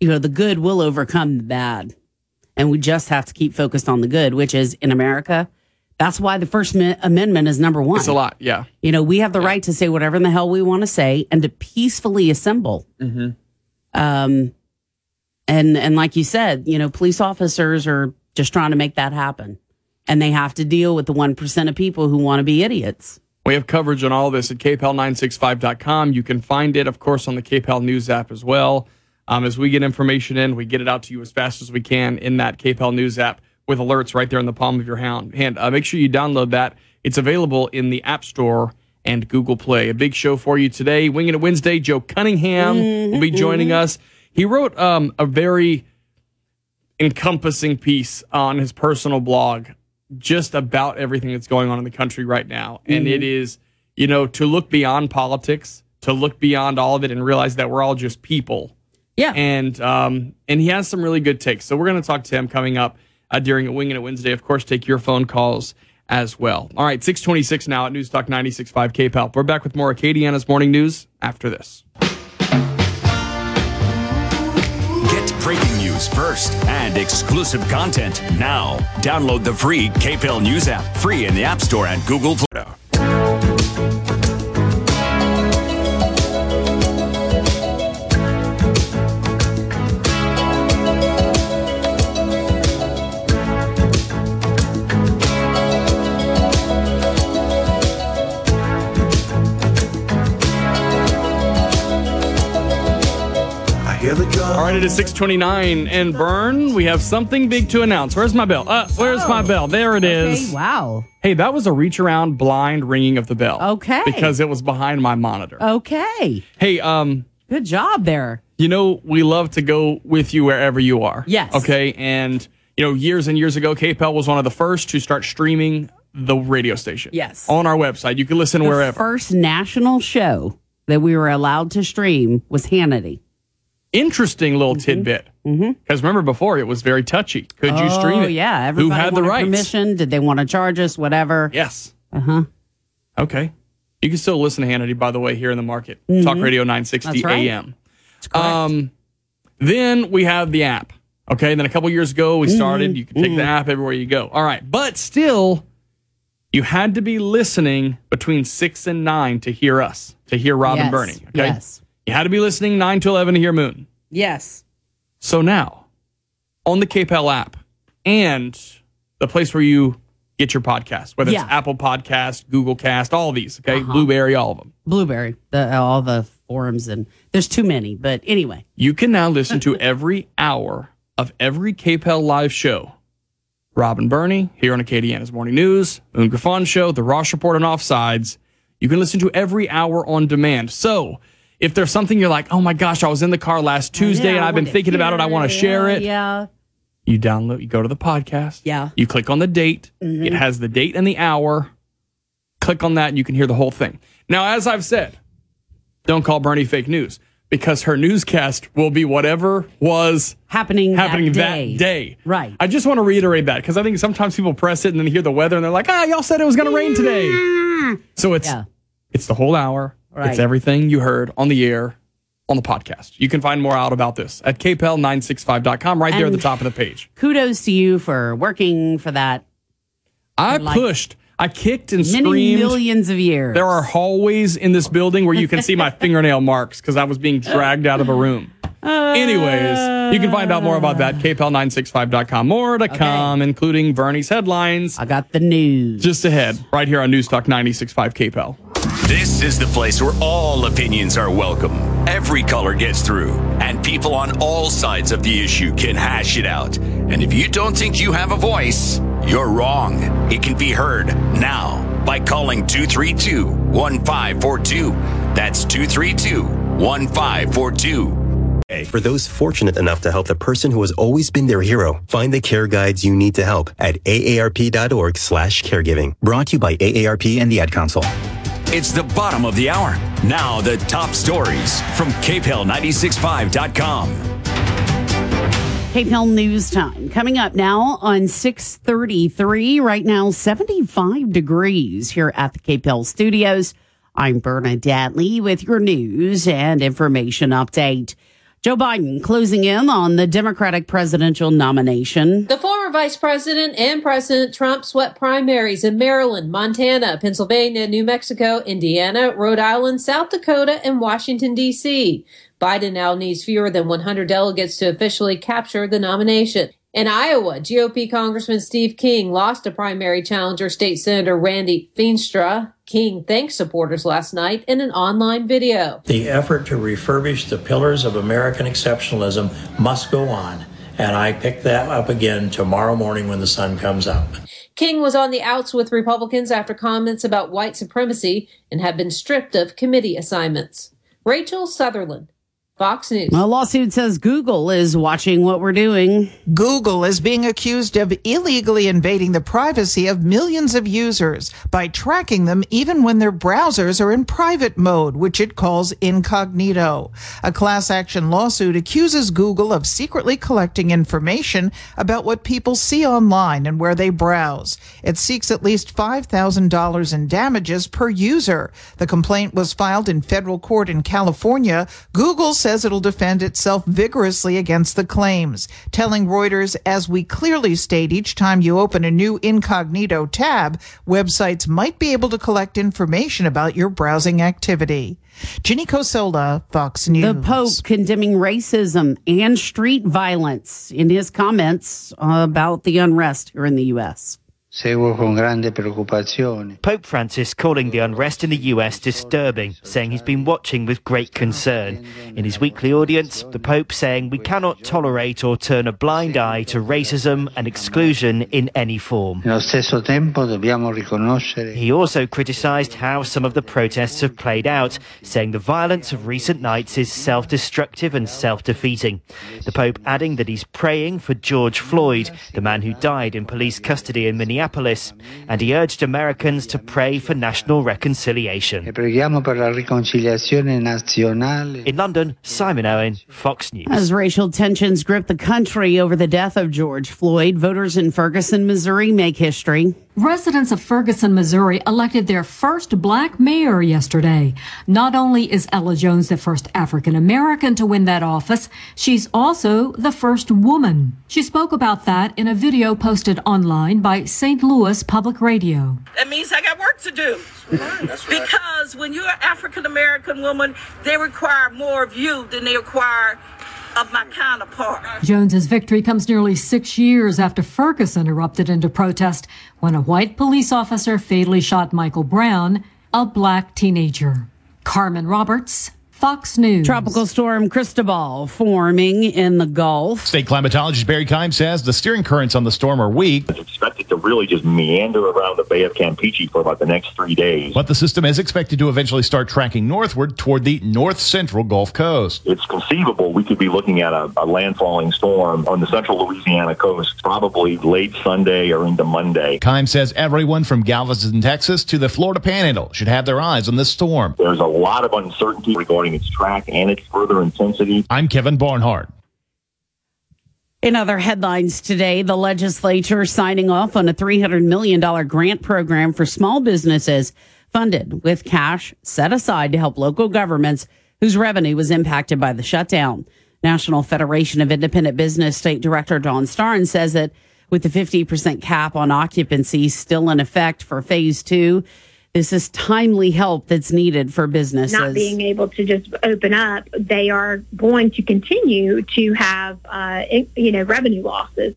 [SPEAKER 34] you know, the good will overcome the bad. And we just have to keep focused on the good, which is in America. That's why the First Amendment is number one.
[SPEAKER 24] It's a lot, yeah.
[SPEAKER 34] You know, we have the right to say whatever in the hell we want to say and to peacefully assemble.
[SPEAKER 24] Mm-hmm.
[SPEAKER 34] Um, and and like you said, you know, police officers are just trying to make that happen, and they have to deal with the one percent of people who want to be idiots.
[SPEAKER 24] We have coverage on all this at kpel965.com. You can find it, of course, on the KPEL News app as well. Um, as we get information in, we get it out to you as fast as we can in that KPEL News app with alerts right there in the palm of your hand. hand. Uh, make sure you download that. It's available in the App Store and Google Play. A big show for you today. Winging It Wednesday, Joe Cunningham will be joining us. He wrote um, a very encompassing piece on his personal blog just about everything that's going on in the country right now. And
[SPEAKER 34] Mhm.
[SPEAKER 24] it is, you know, to look beyond politics, to look beyond all of it and realize that we're all just people.
[SPEAKER 34] Yeah.
[SPEAKER 24] And um and he has some really good takes. So we're going to talk to him coming up uh, during a Wing and a Wednesday. Of course, take your phone calls as well. All right, 626 now at News Talk 96.5 KPEL. We're back with more Acadiana's morning news after this.
[SPEAKER 44] Get breaking news first and exclusive content now. Download the free KPEL News app, free in the App Store and Google Play.
[SPEAKER 24] It is 629 and Burn. We have something big to announce. Where's my bell? Uh, where's my bell? There it is.
[SPEAKER 34] Okay, wow.
[SPEAKER 24] Hey, that was a reach around blind ringing of the bell.
[SPEAKER 34] Okay.
[SPEAKER 24] Because it was behind my monitor.
[SPEAKER 34] Okay.
[SPEAKER 24] Hey, um,
[SPEAKER 34] Good job there.
[SPEAKER 24] you know, we love to go with you wherever you are.
[SPEAKER 34] Yes.
[SPEAKER 24] Okay. And, you know, years and years ago, KPEL was one of the first to start streaming the radio station.
[SPEAKER 34] Yes.
[SPEAKER 24] On our website. You can listen
[SPEAKER 34] The
[SPEAKER 24] wherever.
[SPEAKER 34] first national show that we were allowed to stream was Hannity.
[SPEAKER 24] Interesting little tidbit. Because remember before, it was very touchy. Could you stream
[SPEAKER 34] Oh,
[SPEAKER 24] it?
[SPEAKER 34] yeah.
[SPEAKER 24] Who
[SPEAKER 34] Everybody
[SPEAKER 24] had the rights?
[SPEAKER 34] permission? Did they want to charge us? Whatever.
[SPEAKER 24] Yes.
[SPEAKER 34] Uh huh.
[SPEAKER 24] Okay. You can still listen to Hannity, by the way, here in the market.
[SPEAKER 34] Mhm.
[SPEAKER 24] Talk Radio 960
[SPEAKER 34] That's right.
[SPEAKER 24] AM. Um, then we have the app. Okay. Then a couple years ago, we started.
[SPEAKER 34] Mhm.
[SPEAKER 24] You can take the
[SPEAKER 34] Mhm.
[SPEAKER 24] app everywhere you go. All right. But still, you had to be listening between six and nine to hear us, to hear Robin
[SPEAKER 34] Yes.
[SPEAKER 24] Burning. Okay.
[SPEAKER 34] Yes.
[SPEAKER 24] You had to be listening nine to 11 to hear Moon.
[SPEAKER 34] Yes.
[SPEAKER 24] So now, on the KPEL app and the place where you get your podcast, whether
[SPEAKER 34] Yeah.
[SPEAKER 24] it's Apple Podcast, Google Cast, all these, okay,
[SPEAKER 34] Uh-huh.
[SPEAKER 24] Blueberry, all of them.
[SPEAKER 34] Blueberry. The, all the forums and there's too many. But anyway.
[SPEAKER 24] You can now listen to every hour of every KPEL live show. Rob and Bernie here on Acadiana's Morning News, Moon Griffon Show, The Ross Report on Offsides. You can listen to every hour on demand. So if there's something you're like, oh my gosh, I was in the car last Tuesday
[SPEAKER 34] Yeah,
[SPEAKER 24] and I've been thinking about it, I want to share it.
[SPEAKER 34] Yeah.
[SPEAKER 24] You download, you go to the podcast.
[SPEAKER 34] Yeah.
[SPEAKER 24] You click on the date.
[SPEAKER 34] Mhm.
[SPEAKER 24] It has the date and the hour. Click on that and you can hear the whole thing. Now, as I've said, don't call Bernie fake news because her newscast will be whatever was
[SPEAKER 34] happening
[SPEAKER 24] happening
[SPEAKER 34] that
[SPEAKER 24] that
[SPEAKER 34] day.
[SPEAKER 24] day.
[SPEAKER 34] Right.
[SPEAKER 24] I just want to reiterate that because I think sometimes people press it and then hear the weather and they're like, ah, y'all said it was going to rain today. So it's it's the whole hour.
[SPEAKER 34] Right.
[SPEAKER 24] It's everything you heard on the air on the podcast. You can find more out about this at kpel965.com right there at the top of the page.
[SPEAKER 34] Kudos to you for working for that.
[SPEAKER 24] I
[SPEAKER 34] for like
[SPEAKER 24] pushed. I kicked and
[SPEAKER 34] many
[SPEAKER 24] screamed.
[SPEAKER 34] millions of years.
[SPEAKER 24] There are hallways in this building where you can see my [laughs] fingernail marks because I was being dragged out of a room. Anyways, you can find out more about that. kpel965.com. More to come, including Bernie's headlines.
[SPEAKER 34] I got the news.
[SPEAKER 24] Just ahead, right here on Newstalk 96.5 KPEL.
[SPEAKER 49] This is the place where all opinions are welcome. Every color gets through, and people on all sides of the issue can hash it out. And if you don't think you have a voice, you're wrong. It can be heard now by calling 232 1542. That's 232 1542.
[SPEAKER 50] For those fortunate enough to help the person who has always been their hero, find the care guides you need to help at aarp.org slash caregiving. Brought to you by AARP and the Ad Council.
[SPEAKER 49] It's the bottom of the hour. Now, the top stories from KPEL965.com.
[SPEAKER 34] KPEL News Time coming up now on 633. Right now, 75 degrees here at the KPEL studios. I'm Bernadette Lee with your news and information update. Joe Biden closing in on the Democratic presidential nomination.
[SPEAKER 29] The former vice president and President Trump swept primaries in Maryland, Montana, Pennsylvania, New Mexico, Indiana, Rhode Island, South Dakota, and Washington, D.C. Biden now needs fewer than 100 delegates to officially capture the nomination. In Iowa, GOP Congressman Steve King lost a primary challenger, State Senator Randy Feenstra. King thanked supporters last night in an online video.
[SPEAKER 51] The effort to refurbish the pillars of American exceptionalism must go on, and I pick that up again tomorrow morning when the sun comes up.
[SPEAKER 29] King was on the outs with Republicans after comments about white supremacy and had been stripped of committee assignments. Rachel Sutherland, Fox News.
[SPEAKER 34] A lawsuit says Google is watching what we're doing.
[SPEAKER 52] Google is being accused of illegally invading the privacy of millions of users by tracking them even when their browsers are in private mode, which it calls incognito. A class action lawsuit accuses Google of secretly collecting information about what people see online and where they browse. It seeks at least $5,000 in damages per user. The complaint was filed in federal court in California. Google says it'll defend itself vigorously against the claims, telling Reuters, as we clearly state each time you open a new incognito tab, websites might be able to collect information about your browsing activity. Ginny Cosola, Fox News.
[SPEAKER 34] The Pope condemning racism and street violence in his comments about the unrest here in the U.S.
[SPEAKER 44] Seguo con grande preoccupazione.
[SPEAKER 53] Pope Francis calling the unrest in the US disturbing, saying he's been watching with great concern. In his weekly audience, the Pope saying we cannot tolerate or turn a blind eye to racism and exclusion in any form.
[SPEAKER 44] Nello stesso tempo dobbiamo riconoscere
[SPEAKER 53] He also criticized how some of the protests have played out, saying the violence of recent nights is self destructive and self defeating. The Pope adding that he's praying for George Floyd, the man who died in police custody in Minneapolis, and he urged Americans to pray for national reconciliation.
[SPEAKER 44] preghiamo per la riconciliazione nazionale.
[SPEAKER 53] In London, Simon Owen, Fox News.
[SPEAKER 34] As racial tensions grip the country over the death of George Floyd, voters in Ferguson, Missouri make history.
[SPEAKER 54] Residents of Ferguson, Missouri elected their first black mayor yesterday. Not only is Ella Jones the first African American to win that office, she's also the first woman. She spoke about that in a video posted online by St. Louis Public Radio.
[SPEAKER 55] That means I got work to do. Because when you're an African American woman, they require more of you than they require of my counterpart.
[SPEAKER 54] Jones's victory comes nearly six years after Ferguson erupted into protest when a white police officer fatally shot Michael Brown, a black teenager. Carmen Roberts, Fox News.
[SPEAKER 34] Tropical storm Cristobal forming in the Gulf.
[SPEAKER 21] State climatologist Barry Keim says the steering currents on the storm are weak.
[SPEAKER 35] It's expected to really just meander around the Bay of Campeche for about the next three days.
[SPEAKER 56] But the system is expected to eventually start tracking northward toward the north central Gulf Coast.
[SPEAKER 35] It's conceivable we could be looking at a, a landfalling storm on the central Louisiana coast probably late Sunday or into Monday.
[SPEAKER 56] Keim says everyone from Galveston, Texas to the Florida Panhandle should have their eyes on this storm.
[SPEAKER 35] There's a lot of uncertainty regarding its track and its further intensity.
[SPEAKER 56] I'm Kevin Barnhart.
[SPEAKER 34] In other headlines today, the legislature signing off on a $300 million grant program for small businesses funded with cash set aside to help local governments whose revenue was impacted by the shutdown. National Federation of Independent Business State Director Dawn Starns says that with the 50% cap on occupancy still in effect for phase two, this is timely help that's needed for businesses.
[SPEAKER 54] Not being able to just open up, they are going to continue to have, uh, you know, revenue losses.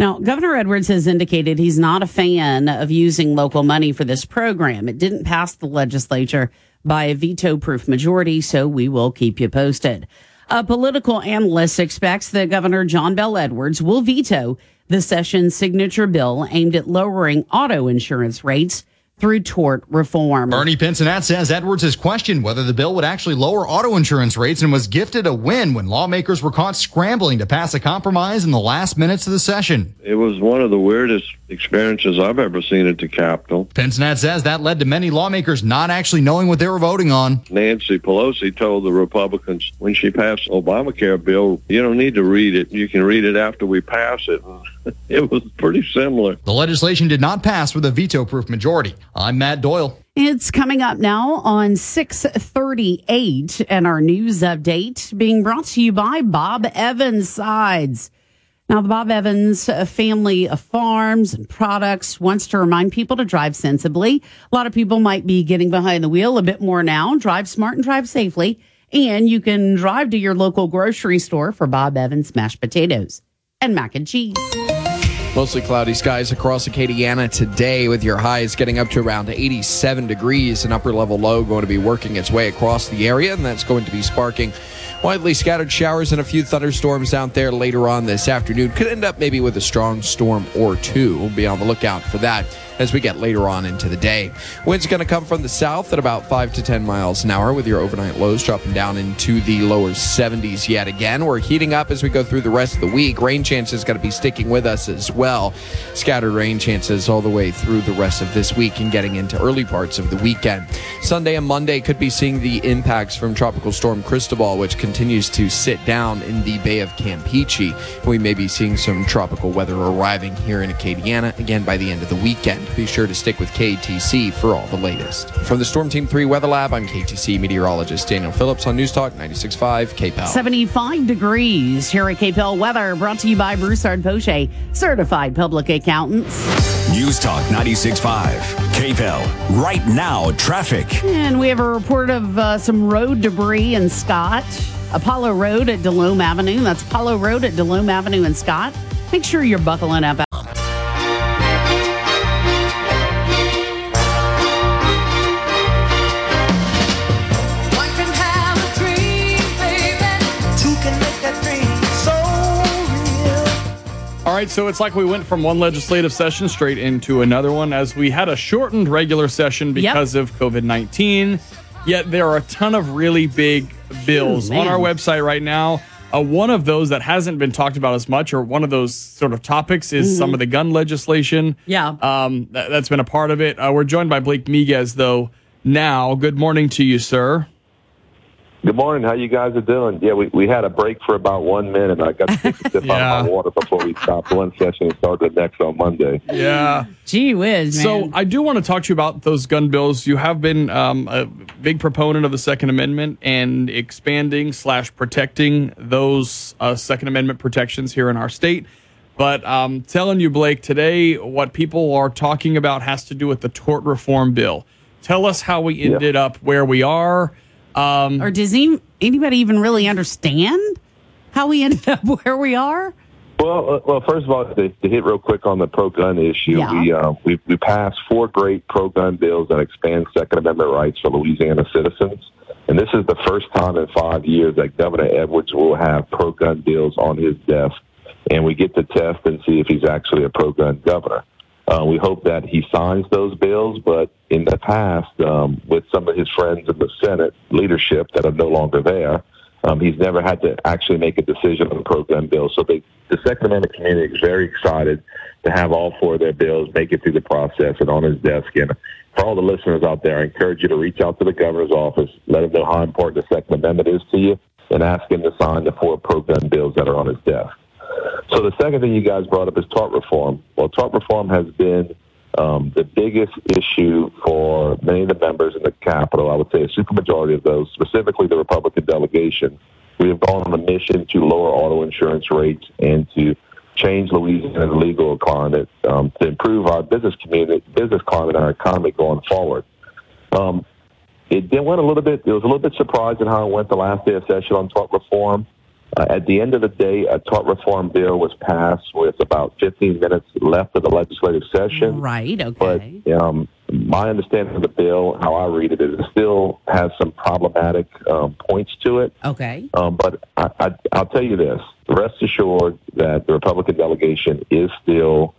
[SPEAKER 34] Now, Governor Edwards has indicated he's not a fan of using local money for this program. It didn't pass the legislature by a veto proof majority, so we will keep you posted. A political analyst expects that Governor John Bell Edwards will veto the session's signature bill aimed at lowering auto insurance rates through tort reform.
[SPEAKER 21] Bernie Pinsonat says Edwards has questioned whether the bill would actually lower auto insurance rates and was gifted a win when lawmakers were caught scrambling to pass a compromise in the last minutes of the session.
[SPEAKER 41] It was one of the weirdest experiences I've ever seen at the Capitol.
[SPEAKER 21] Pinsonat says that led to many lawmakers not actually knowing what they were voting on.
[SPEAKER 41] Nancy Pelosi told the Republicans when she passed Obamacare bill, you don't need to read it. You can read it after we pass it. [laughs] It was pretty similar.
[SPEAKER 21] The legislation did not pass with a veto proof majority. I'm Matt Doyle.
[SPEAKER 34] It's coming up now on 638 and our news update being brought to you by Bob Evans Sides. Now, the Bob Evans family of farms and products wants to remind people to drive sensibly. A lot of people might be getting behind the wheel a bit more now. Drive smart and drive safely. And you can drive to your local grocery store for Bob Evans mashed potatoes and mac and cheese.
[SPEAKER 46] Mostly cloudy skies across Acadiana today with your highs getting up to around 87 degrees. An upper level low going to be working its way across the area, and that's going to be sparking widely scattered showers and a few thunderstorms out there later on this afternoon. Could end up maybe with a strong storm or two. We'll be on the lookout for that as we get later on into the day. Winds going to come from the south at about 5 to 10 miles an hour with your overnight lows dropping down into the lower 70s yet again. We're heating up as we go through the rest of the week. Rain chances going to be sticking with us as well. Scattered rain chances all the way through the rest of this week and getting into early parts of the weekend. Sunday and Monday could be seeing the impacts from Tropical Storm Cristobal, which continues to sit down in the Bay of Campeche. We may be seeing some tropical weather arriving here in Acadiana again by the end of the weekend. Be sure to stick with KATC for all the latest. From the Storm Team 3 Weather Lab, I'm KATC meteorologist Daniel Phillips on News Talk 96.5 KPEL.
[SPEAKER 34] 75 degrees here at KPEL Weather, brought to you by Broussard Poche, certified public accountants.
[SPEAKER 57] News Talk 96.5 KPEL. Right now, traffic.
[SPEAKER 34] And we have a report of uh, some road debris in Scott. Apollo Road at Delome Avenue. That's Apollo Road at Delome Avenue in Scott. Make sure you're buckling up.
[SPEAKER 24] Right, so it's like we went from one legislative session straight into another one as we had a shortened regular session because of COVID 19. Yet there are a ton of really big bills
[SPEAKER 34] Oh, man.
[SPEAKER 24] on our website right now. Uh, one of those that hasn't been talked about as much, or one of those sort of topics, is
[SPEAKER 34] Mhm.
[SPEAKER 24] some of the gun legislation.
[SPEAKER 34] Yeah.
[SPEAKER 24] Um, that, that's been a part of it. Uh, we're joined by Blake Miguez, though, now. Good morning to you, sir.
[SPEAKER 58] Good morning. How you guys are doing? Yeah, we, we had a break for about one minute. I got to take a sip [laughs] out of my water before we stopped one session and started the next on Monday.
[SPEAKER 24] Yeah.
[SPEAKER 34] Gee whiz, man.
[SPEAKER 24] So I do want to talk to you about those gun bills. You have been um, a big proponent of the Second Amendment and expanding slash protecting those uh, Second Amendment protections here in our state. But um, telling you, Blake, today what people are talking about has to do with the tort reform bill. Tell us how we ended up where we are. Um,
[SPEAKER 34] or does any, anybody even really understand how we ended up [laughs] where we are?
[SPEAKER 58] Well, uh, well, first of all, to, to hit real quick on the pro-gun issue,
[SPEAKER 34] Yeah.
[SPEAKER 58] we, uh, we we passed four great pro-gun bills that expand Second Amendment rights for Louisiana citizens, and this is the first time in five years that Governor Edwards will have pro-gun bills on his desk, and we get to test and see if he's actually a pro-gun governor. Uh, we hope that he signs those bills, but in the past, um, with some of his friends in the Senate leadership that are no longer there, um, he's never had to actually make a decision on the program bill. So they, the Second Amendment community is very excited to have all four of their bills make it through the process and on his desk. And for all the listeners out there, I encourage you to reach out to the governor's office, let him know how important the Second Amendment is to you, and ask him to sign the four program bills that are on his desk. So the second thing you guys brought up is tort reform. Well, tort reform has been um, the biggest issue for many of the members in the Capitol. I would say a supermajority of those, specifically the Republican delegation. We have gone on a mission to lower auto insurance rates and to change Louisiana's legal climate um, to improve our business community, business climate, and our economy going forward. Um, it went a little bit. It was a little bit surprising how it went the last day of session on tort reform. Uh, at the end of the day, a tort reform bill was passed with about 15 minutes left of the legislative session.
[SPEAKER 34] Right. Okay.
[SPEAKER 58] But um, my understanding of the bill, how I read it, is it still has some problematic um, points to it.
[SPEAKER 34] Okay.
[SPEAKER 58] Um, but I, I, I'll tell you this: rest assured that the Republican delegation is still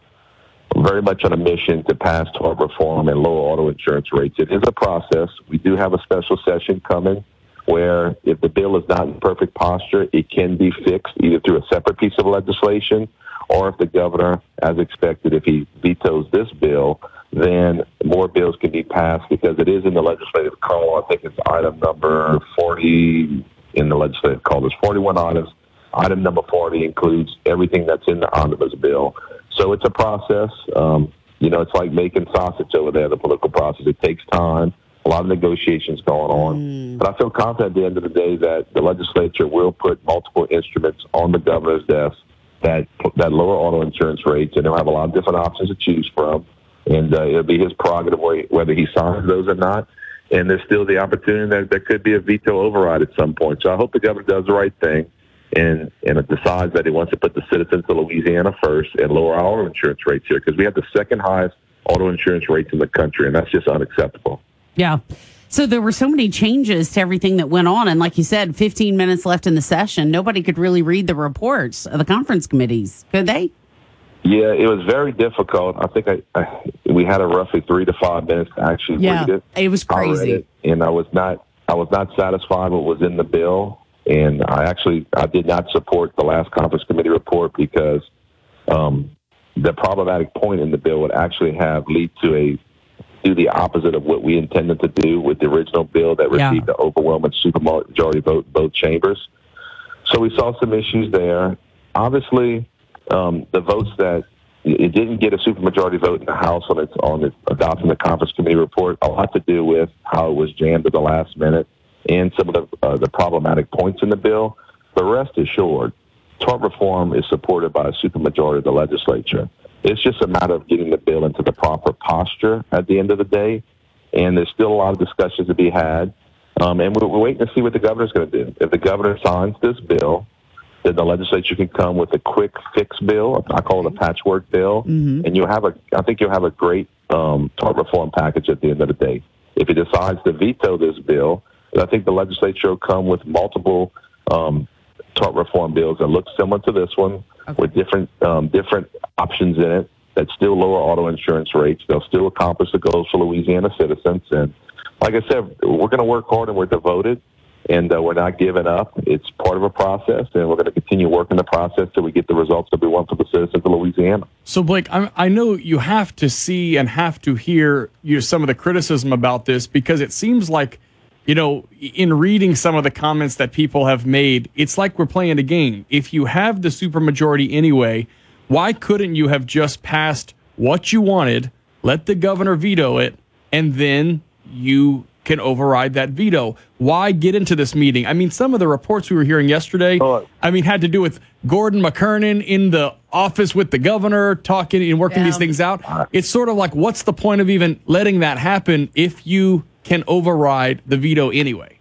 [SPEAKER 58] very much on a mission to pass tort reform and lower auto insurance rates. It is a process. We do have a special session coming where if the bill is not in perfect posture, it can be fixed either through a separate piece of legislation or if the governor, as expected, if he vetoes this bill, then more bills can be passed because it is in the legislative call. I think it's item number 40 in the legislative call. There's 41 items. Item number 40 includes everything that's in the omnibus bill. So it's a process. Um, you know, it's like making sausage over there, the political process. It takes time a lot of negotiations going on.
[SPEAKER 34] Mm.
[SPEAKER 58] But I feel confident at the end of the day that the legislature will put multiple instruments on the governor's desk that that lower auto insurance rates, and they'll have a lot of different options to choose from. And uh, it'll be his prerogative whether he signs those or not. And there's still the opportunity that there could be a veto override at some point. So I hope the governor does the right thing and and decides that he wants to put the citizens of Louisiana first and lower our auto insurance rates here because we have the second highest auto insurance rates in the country, and that's just unacceptable.
[SPEAKER 34] Yeah. So there were so many changes to everything that went on. And like you said, 15 minutes left in the session. Nobody could really read the reports of the conference committees, could they?
[SPEAKER 58] Yeah, it was very difficult. I think I, I we had a roughly three to five minutes to actually
[SPEAKER 34] Yeah,
[SPEAKER 58] read it.
[SPEAKER 34] it was crazy.
[SPEAKER 58] it, and I was not I was not satisfied with what was in the bill, and I actually I did not support the last conference committee report because um, the problematic point in the bill would actually have lead to a do the opposite of what we intended to do with the original bill that
[SPEAKER 34] Yeah.
[SPEAKER 58] received the overwhelming supermajority vote in both chambers. So we saw some issues there. Obviously, um, the votes that it didn't get a supermajority vote in the House on its on its adopting the conference committee report. A lot to do with how it was jammed at the last minute and some of the uh, the problematic points in the bill. But rest is assured, tort reform is supported by a supermajority of the legislature. It's just a matter of getting the bill into the proper posture at the end of the day. And there's still a lot of discussions to be had. Um, and we're, we're waiting to see what the governor's going to do. If the governor signs this bill, then the legislature can come with a quick fix bill. I call it a patchwork bill, and you'll have a. I think you'll have a great um, tort reform package at the end of the day. If he decides to veto this bill, I think the legislature will come with multiple um, tort reform bills that look similar to this one, with different um, different options in it that still lower auto insurance rates. They'll still accomplish the goals for Louisiana citizens, and like I said, we're going to work hard and we're devoted and uh, we're not giving up. It's part of a process, and we're going to continue working the process till we get the results that we want for the citizens of Louisiana.
[SPEAKER 24] So, Blake, I, I know you have to see and have to hear you know, some of the criticism about this because it seems like, you know, in reading some of the comments that people have made, it's like we're playing a game. If you have the supermajority anyway, why couldn't you have just passed what you wanted, let the governor veto it, and then you can override that veto? Why get into this meeting? I mean, some of the reports we were hearing yesterday, oh. I mean, had to do with Gordon McKernan in the office with the governor talking and working these things out. Uh. It's sort of like, what's the point of even letting that happen if you can override the veto anyway?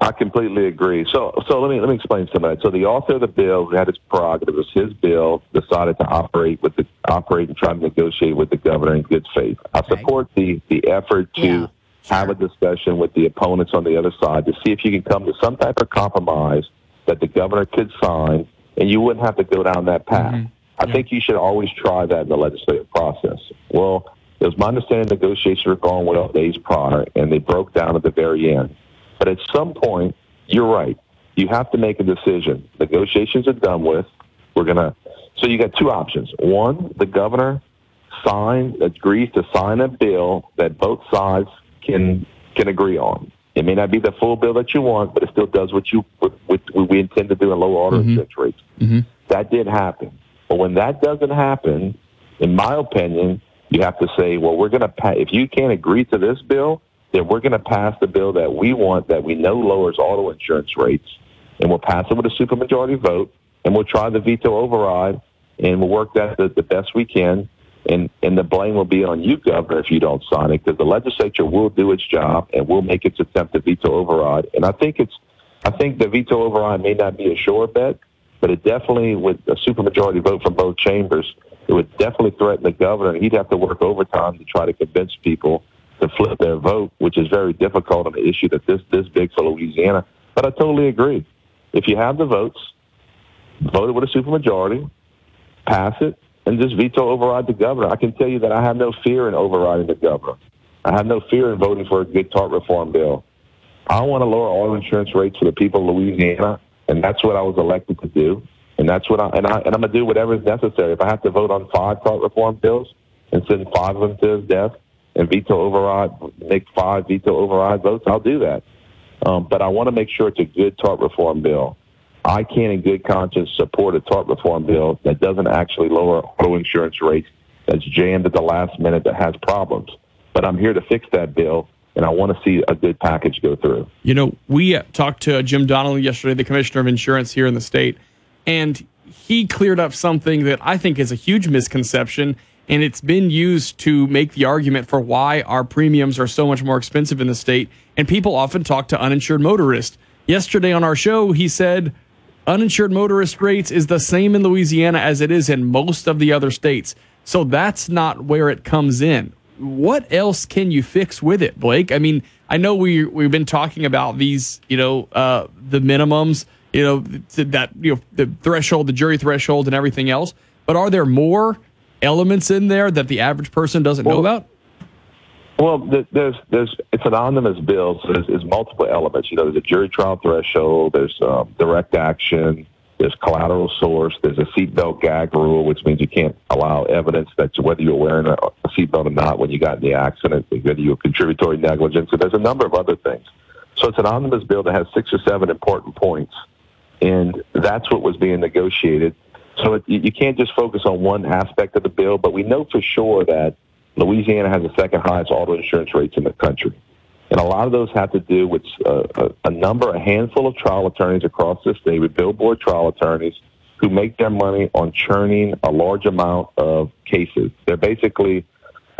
[SPEAKER 58] I completely agree. So, so let me let me explain some of that. So, the author of the bill, who had his prerogative, it was his bill, decided to operate with the operate and try to negotiate with the governor in good faith. I support the the effort to have a discussion with the opponents on the other side to see if you can come to some type of compromise that the governor could sign, and you wouldn't have to go down that path. Mm-hmm. I think you should always try that in the legislative process. Well, it was my understanding negotiations were going well days prior, and they broke down at the very end. But at some point, you're right. You have to make a decision. Negotiations are done with. We're gonna. So you got two options. One, the governor sign agrees to sign a bill that both sides can can agree on. It may not be the full bill that you want, but it still does what you what, what we intend to do in lower auto insurance rates.
[SPEAKER 24] Mm-hmm.
[SPEAKER 58] That did happen. But when that doesn't happen, in my opinion, you have to say, well, we're going to pass. If you can't agree to this bill, then we're going to pass the bill that we want that we know lowers auto insurance rates, and we'll pass it with a supermajority vote, and we'll try the veto override, and we'll work that the, the best we can. And, and the blame will be on you, Governor, if you don't sign it, because the legislature will do its job and will make its attempt to veto override. And I think it's, I think the veto override may not be a sure bet, but it definitely, with a supermajority vote from both chambers, it would definitely threaten the governor, he'd have to work overtime to try to convince people to flip their vote, which is very difficult on an issue that this this big for Louisiana. But I totally agree. If you have the votes, vote it with a supermajority, pass it, and just veto override the governor. I can tell you that I have no fear in overriding the governor. I have no fear in voting for a good tort reform bill. I want to lower auto insurance rates for the people of Louisiana, and that's what I was elected to do. And that's what I and I and I'm gonna do whatever is necessary. If I have to vote on five tort reform bills and send five of them to his death and veto override, make five veto override votes, I'll do that. Um, but I want to make sure it's a good tort reform bill. I can't, in good conscience, support a tort reform bill that doesn't actually lower auto insurance rates, that's jammed at the last minute, that has problems. But I'm here to fix that bill, and I want to see a good package go through.
[SPEAKER 24] You know, we uh, talked to Jim Donelon yesterday, the commissioner of insurance here in the state, and he cleared up something that I think is a huge misconception. And it's been used to make the argument for why our premiums are so much more expensive in the state. And people often talk to uninsured motorists. Yesterday on our show, he said uninsured motorist rates is the same in Louisiana as it is in most of the other states. So that's not where it comes in. What else can you fix with it, Blake? I mean, I know we we've been talking about these, you know, uh, the minimums, you know, that you know the threshold, the jury threshold, and everything else. But are there more elements in there that the average person doesn't know about?
[SPEAKER 58] Well, there's there's it's an omnibus bill, so there's, there's multiple elements. You know, there's a jury trial threshold, there's um, direct action, there's collateral source, there's a seatbelt gag rule, which means you can't allow evidence that whether you're wearing a, a seatbelt or not when you got in the accident, whether you're contributory negligence, and there's a number of other things. So it's an omnibus bill that has six or seven important points, and that's what was being negotiated. So it, you can't just focus on one aspect of the bill, but we know for sure that Louisiana has the second highest auto insurance rates in the country. And a lot of those have to do with uh, a, a number, a handful of trial attorneys across the state, with billboard trial attorneys who make their money on churning a large amount of cases. They're basically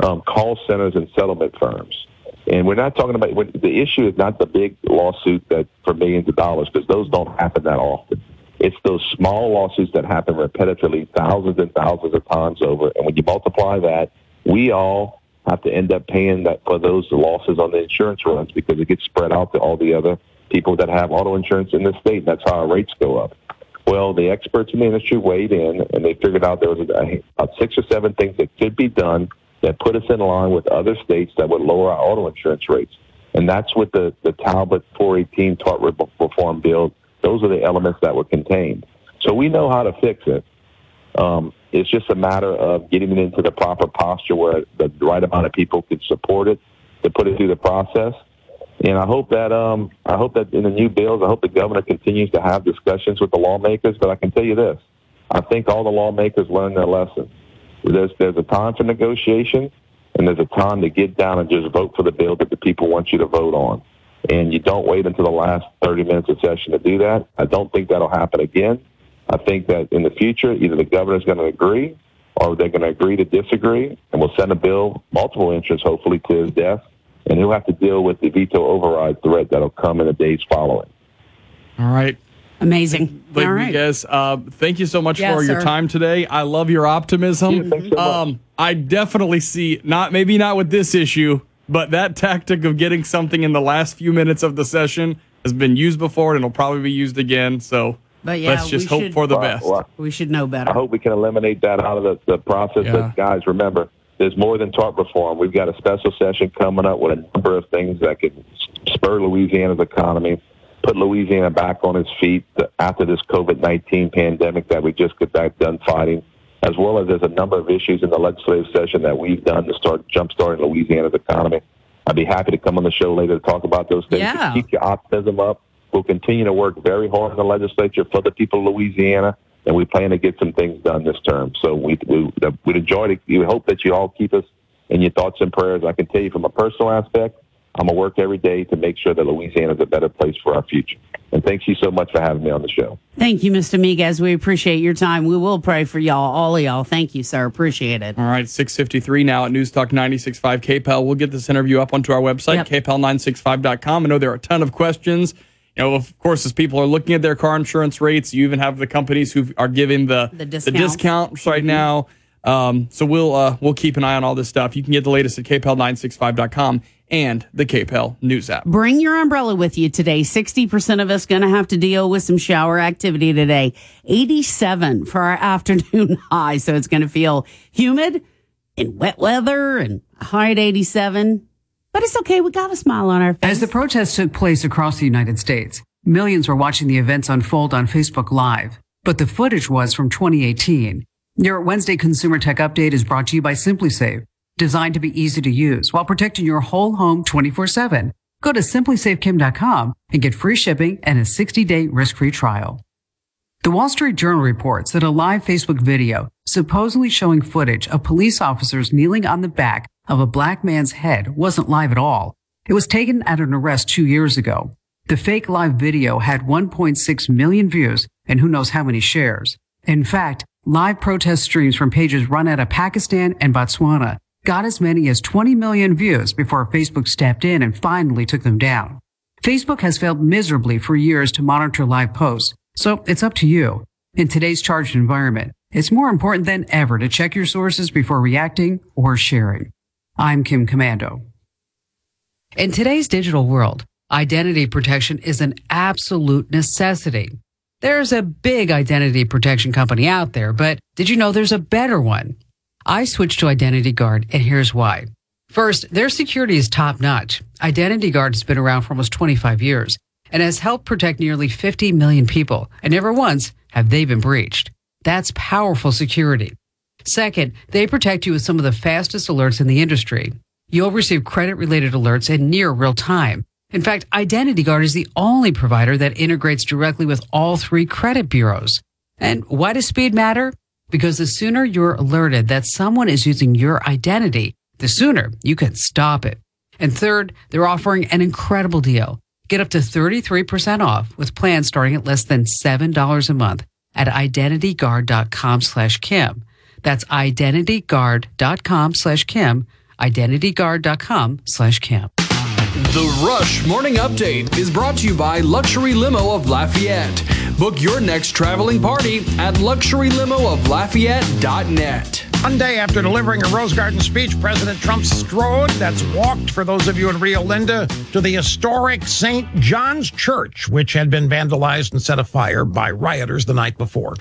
[SPEAKER 58] um, call centers and settlement firms. And we're not talking about the issue is not the big lawsuit that for millions of dollars because those don't happen that often. It's those small lawsuits that happen repetitively, thousands and thousands of times over. And when you multiply that, we all have to end up paying that for those losses on the insurance runs because it gets spread out to all the other people that have auto insurance in the state. That's how our rates go up. Well, the experts in the industry weighed in and they figured out there was about six or seven things that could be done that put us in line with other states that would lower our auto insurance rates. And that's what the, the Talbot 418 tort reform bill, those are the elements that were contained. So we know how to fix it. Um, it's just a matter of getting it into the proper posture where the right amount of people can support it to put it through the process. And I hope that um, I hope that in the new bills, I hope the governor continues to have discussions with the lawmakers. But I can tell you this: I think all the lawmakers learned their lesson. There's there's a time for negotiation, and there's a time to get down and just vote for the bill that the people want you to vote on. And you don't wait until the last 30 minutes of session to do that. I don't think that'll happen again. I think that in the future, either the governor's going to agree or they're going to agree to disagree, and we'll send a bill, multiple interests, hopefully, to his death, and he'll have to deal with the veto override threat that'll come in the days following.
[SPEAKER 24] All right.
[SPEAKER 34] Amazing.
[SPEAKER 24] Blake
[SPEAKER 34] All right.
[SPEAKER 24] Miguez, uh, thank you so much
[SPEAKER 34] Yeah,
[SPEAKER 24] for your
[SPEAKER 34] sir.
[SPEAKER 24] time today. I love your optimism.
[SPEAKER 58] Thanks so.
[SPEAKER 24] Um, I definitely see not maybe not with this issue, but that tactic of getting something in the last few minutes of the session has been used before and it'll probably be used again. So
[SPEAKER 34] But yeah,
[SPEAKER 24] let's just
[SPEAKER 34] we
[SPEAKER 24] hope
[SPEAKER 34] should-
[SPEAKER 24] for the best.
[SPEAKER 58] well,
[SPEAKER 34] We should know better.
[SPEAKER 58] I hope we can eliminate that out of the, the process.
[SPEAKER 24] Yeah.
[SPEAKER 58] But guys, remember, there's more than tort reform. We've got a special session coming up with a number of things that could spur Louisiana's economy, put Louisiana back on its feet after this COVID-19 pandemic that we just got back done fighting, as well as there's a number of issues in the legislative session that we've done to start jumpstarting Louisiana's economy. I'd be happy to come on the show later to talk about those things.
[SPEAKER 34] Yeah.
[SPEAKER 58] Keep your optimism up. We'll continue to work very hard in the legislature for the people of Louisiana, and we plan to get some things done this term. So we, we, we'd enjoy it. We hope that you all keep us in your thoughts and prayers. I can tell you from a personal aspect, I'm going to work every day to make sure that Louisiana is a better place for our future. And thank you so much for having me on the show.
[SPEAKER 34] Thank you, Mr. Miguez. We appreciate your time. We will pray for y'all, all of y'all. Thank you, sir. Appreciate it.
[SPEAKER 24] All right, 653 now at News Talk 96.5 KPEL. We'll get this interview up onto our website, kpel965.com. I know there are a ton of questions. You know, of course, as people are looking at their car insurance rates, you even have the companies who are giving the,
[SPEAKER 34] The
[SPEAKER 24] the
[SPEAKER 34] discounts.
[SPEAKER 24] discounts right now. Um, so we'll uh, we'll keep an eye on all this stuff. You can get the latest at kpel965.com and the KPEL news app.
[SPEAKER 34] Bring your umbrella with you today. 60% of us going to have to deal with some shower activity today. 87 for our [laughs] afternoon high. So it's going to feel humid and wet weather and a high at 87. But it's okay. We got a smile on our face.
[SPEAKER 59] As the protests took place across the United States, millions were watching the events unfold on Facebook Live. But the footage was from 2018. Your Wednesday Consumer Tech Update is brought to you by SimpliSafe, designed to be easy to use while protecting your whole home 24-7. Go to simplisafekim.com and get free shipping and a 60-day risk-free trial. The Wall Street Journal reports that a live Facebook video supposedly showing footage of police officers kneeling on the back of a black man's head wasn't live at all. It was taken at an arrest two years ago. The fake live video had 1.6 million views and who knows how many shares. In fact, live protest streams from pages run out of Pakistan and Botswana got as many as 20 million views before Facebook stepped in and finally took them down. Facebook has failed miserably for years to monitor live posts, so it's up to you. In today's charged environment, it's more important than ever to check your sources before reacting or sharing. I'm Kim Komando. In today's digital world, identity protection is an absolute necessity. There's a big identity protection company out there, but did you know there's a better one? I switched to Identity Guard, and here's why. First, their security is top notch. Identity Guard has been around for almost 25 years and has helped protect nearly 50 million people, and never once have they been breached. That's powerful security. Second, they protect you with some of the fastest alerts in the industry. You'll receive credit related alerts in near real time. In fact, Identity Guard is the only provider that integrates directly with all three credit bureaus. And why does speed matter? Because the sooner you're alerted that someone is using your identity, the sooner you can stop it. And third, they're offering an incredible deal. Get up to 33% off with plans starting at less than $7 a month at identityguard.com slash Kim. That's identityguard.com slash Kim, identityguard.com slash Kim.
[SPEAKER 60] The Rush Morning Update is brought to you by Luxury Limo of Lafayette. Book your next traveling party at luxurylimo.lafayette.net.
[SPEAKER 61] One day after delivering a Rose Garden speech, President Trump strode, that's walked for those of you in Rio Linda, to the historic St. John's Church, which had been vandalized and set afire by rioters the night before.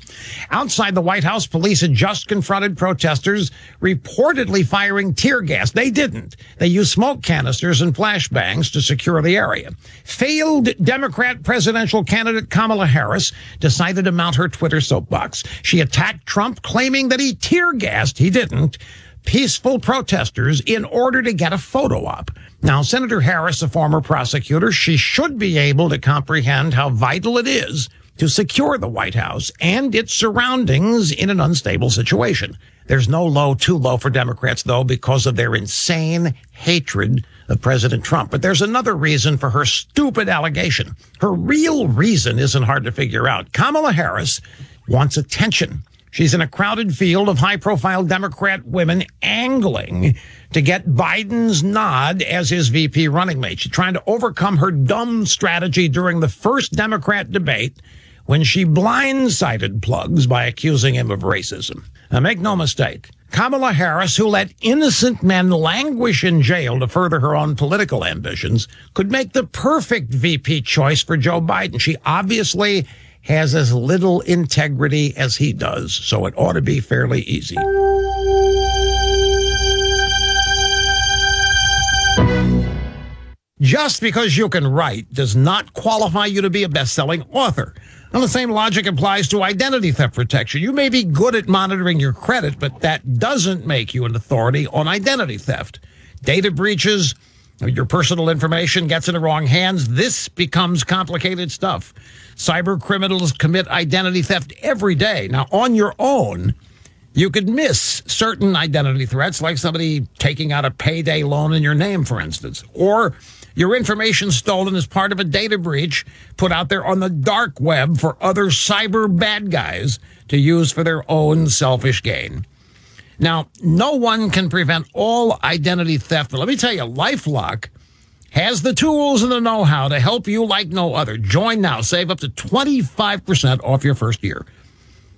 [SPEAKER 61] Outside the White House, police had just confronted protesters reportedly firing tear gas. They didn't. They used smoke canisters and flashbangs to secure the area. Failed Democrat presidential candidate Kamala Harris decided to mount her Twitter soapbox. She attacked Trump, claiming that he tear gassed he didn't. Peaceful protesters in order to get a photo op. Now, Senator Harris, a former prosecutor, she should be able to comprehend how vital it is to secure the White House and its surroundings in an unstable situation. There's no low too low for Democrats, though, because of their insane hatred of President Trump. But there's another reason for her stupid allegation. Her real reason isn't hard to figure out. Kamala Harris wants attention. She's in a crowded field of high profile Democrat women angling to get Biden's nod as his VP running mate. She's trying to overcome her dumb strategy during the first Democrat debate when she blindsided plugs by accusing him of racism. Now, make no mistake. Kamala Harris, who let innocent men languish in jail to further her own political ambitions, could make the perfect VP choice for Joe Biden. She obviously has as little integrity as he does, so it ought to be fairly easy. Just because you can write does not qualify you to be a best selling author. And the same logic applies to identity theft protection. You may be good at monitoring your credit, but that doesn't make you an authority on identity theft. Data breaches, your personal information gets in the wrong hands. This becomes complicated stuff. Cyber criminals commit identity theft every day. Now, on your own, you could miss certain identity threats, like somebody taking out a payday loan in your name, for instance, or your information stolen as part of a data breach put out there on the dark web for other cyber bad guys to use for their own selfish gain. Now, no one can prevent all identity theft, but let me tell you, Lifelock has the tools and the know-how to help you like no other. Join now. Save up to 25% off your first year.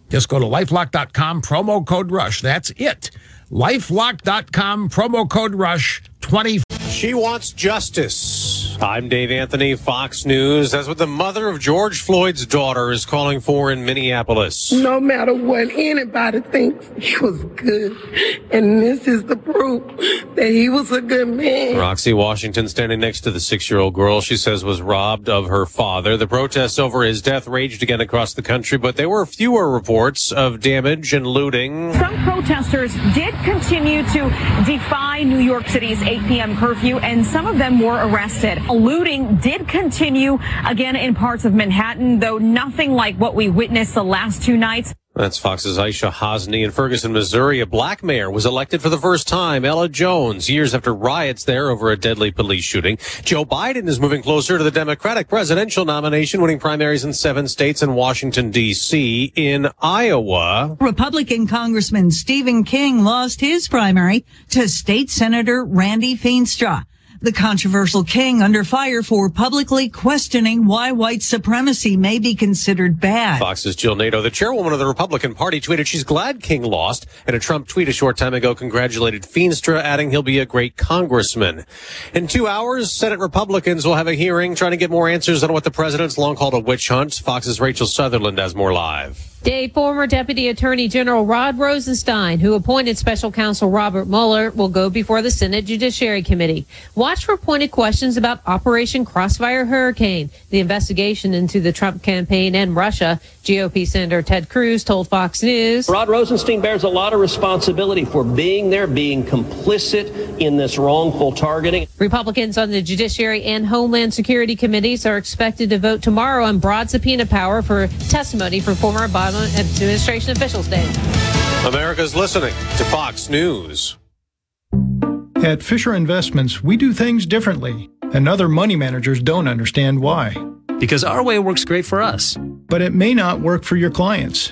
[SPEAKER 61] Just go to lifelock.com, promo code RUSH. That's it. Lifelock.com, promo code RUSH, 20.
[SPEAKER 25] She wants justice. I'm Dave Anthony, Fox News. That's what the mother of George Floyd's daughter is calling for in Minneapolis.
[SPEAKER 62] No matter what anybody thinks, he was good. And this is the proof that he was a good man.
[SPEAKER 25] Roxy Washington standing next to the six year old girl she says was robbed of her father. The protests over his death raged again across the country, but there were fewer reports of damage and looting.
[SPEAKER 63] Some protesters did continue to defy New York City's 8 p.m. curfew, and some of them were arrested. Looting did continue again in parts of Manhattan, though nothing like what we witnessed the last two nights.
[SPEAKER 25] That's Fox's Aisha Hasnie in Ferguson, Missouri. A black mayor was elected for the first time, Ella Jones, years after riots there over a deadly police shooting. Joe Biden is moving closer to the Democratic presidential nomination, winning primaries in seven states and Washington, D.C. In Iowa,
[SPEAKER 64] Republican Congressman Stephen King lost his primary to State Senator Randy Feenstra. The controversial King under fire for publicly questioning why white supremacy may be considered bad.
[SPEAKER 25] Fox's Jill Nato, the chairwoman of the Republican Party, tweeted she's glad King lost, and a Trump tweet a short time ago congratulated Feenstra, adding he'll be a great congressman. In two hours, Senate Republicans will have a hearing trying to get more answers on what the president's long called a witch hunt. Fox's Rachel Sutherland has more live.
[SPEAKER 29] Today, former Deputy Attorney General Rod Rosenstein, who appointed Special Counsel Robert Mueller, will go before the Senate Judiciary Committee. Watch for pointed questions about Operation Crossfire Hurricane, the investigation into the Trump campaign and Russia. GOP Senator Ted Cruz told Fox News.
[SPEAKER 65] Rod Rosenstein bears a lot of responsibility for being there, being complicit in this wrongful targeting.
[SPEAKER 29] Republicans on the Judiciary and Homeland Security Committees are expected to vote tomorrow on broad subpoena power for testimony from former Obama administration officials. Dave.
[SPEAKER 25] America's listening to Fox News.
[SPEAKER 5] At Fisher Investments, we do things differently, and other money managers don't understand why.
[SPEAKER 66] Because our way works great for us.
[SPEAKER 5] But it may not work for your clients.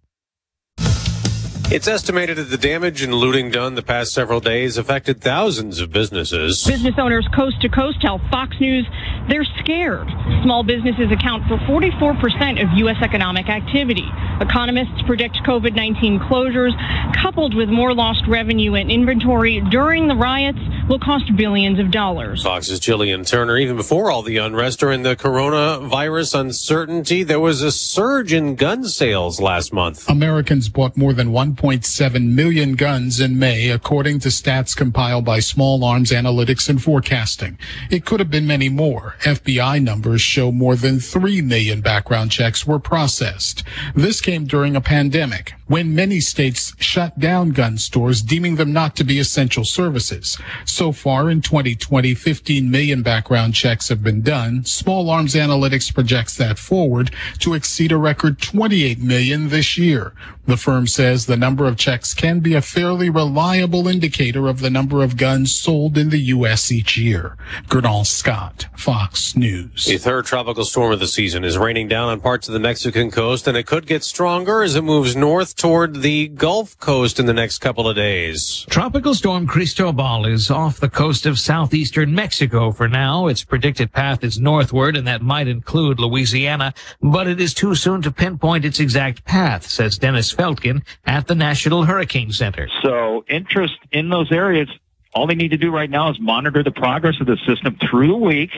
[SPEAKER 25] It's estimated that the damage and looting done the past several days affected thousands of businesses.
[SPEAKER 63] Business owners coast to coast tell Fox News they're scared. Small businesses account for 44% of U.S. economic activity. Economists predict COVID 19 closures, coupled with more lost revenue and inventory during the riots, will cost billions of dollars.
[SPEAKER 25] Fox's Jillian Turner. Even before all the unrest during the coronavirus uncertainty, there was a surge in gun sales last month.
[SPEAKER 67] Americans bought more than 1.7 million guns in May, according to stats compiled by Small Arms Analytics and Forecasting. It could have been many more. FBI numbers show more than 3 million background checks were processed. This came during a pandemic. When many states shut down gun stores, deeming them not to be essential services. So far in 2020, 15 million background checks have been done. Small Arms Analytics projects that forward to exceed a record 28 million this year. The firm says the number of checks can be a fairly reliable indicator of the number of guns sold in the U.S. each year. Gernal Scott, Fox News.
[SPEAKER 25] The third tropical storm of the season is raining down on parts of the Mexican coast, and it could get stronger as it moves north toward the Gulf Coast in the next couple of days.
[SPEAKER 12] Tropical storm Cristobal is off the coast of southeastern Mexico for now. Its predicted path is northward, and that might include Louisiana, but it is too soon to pinpoint its exact path, says Dennis Feltgen at the National Hurricane Center.
[SPEAKER 68] So interest in those areas, all they need to do right now is monitor the progress of the system through the week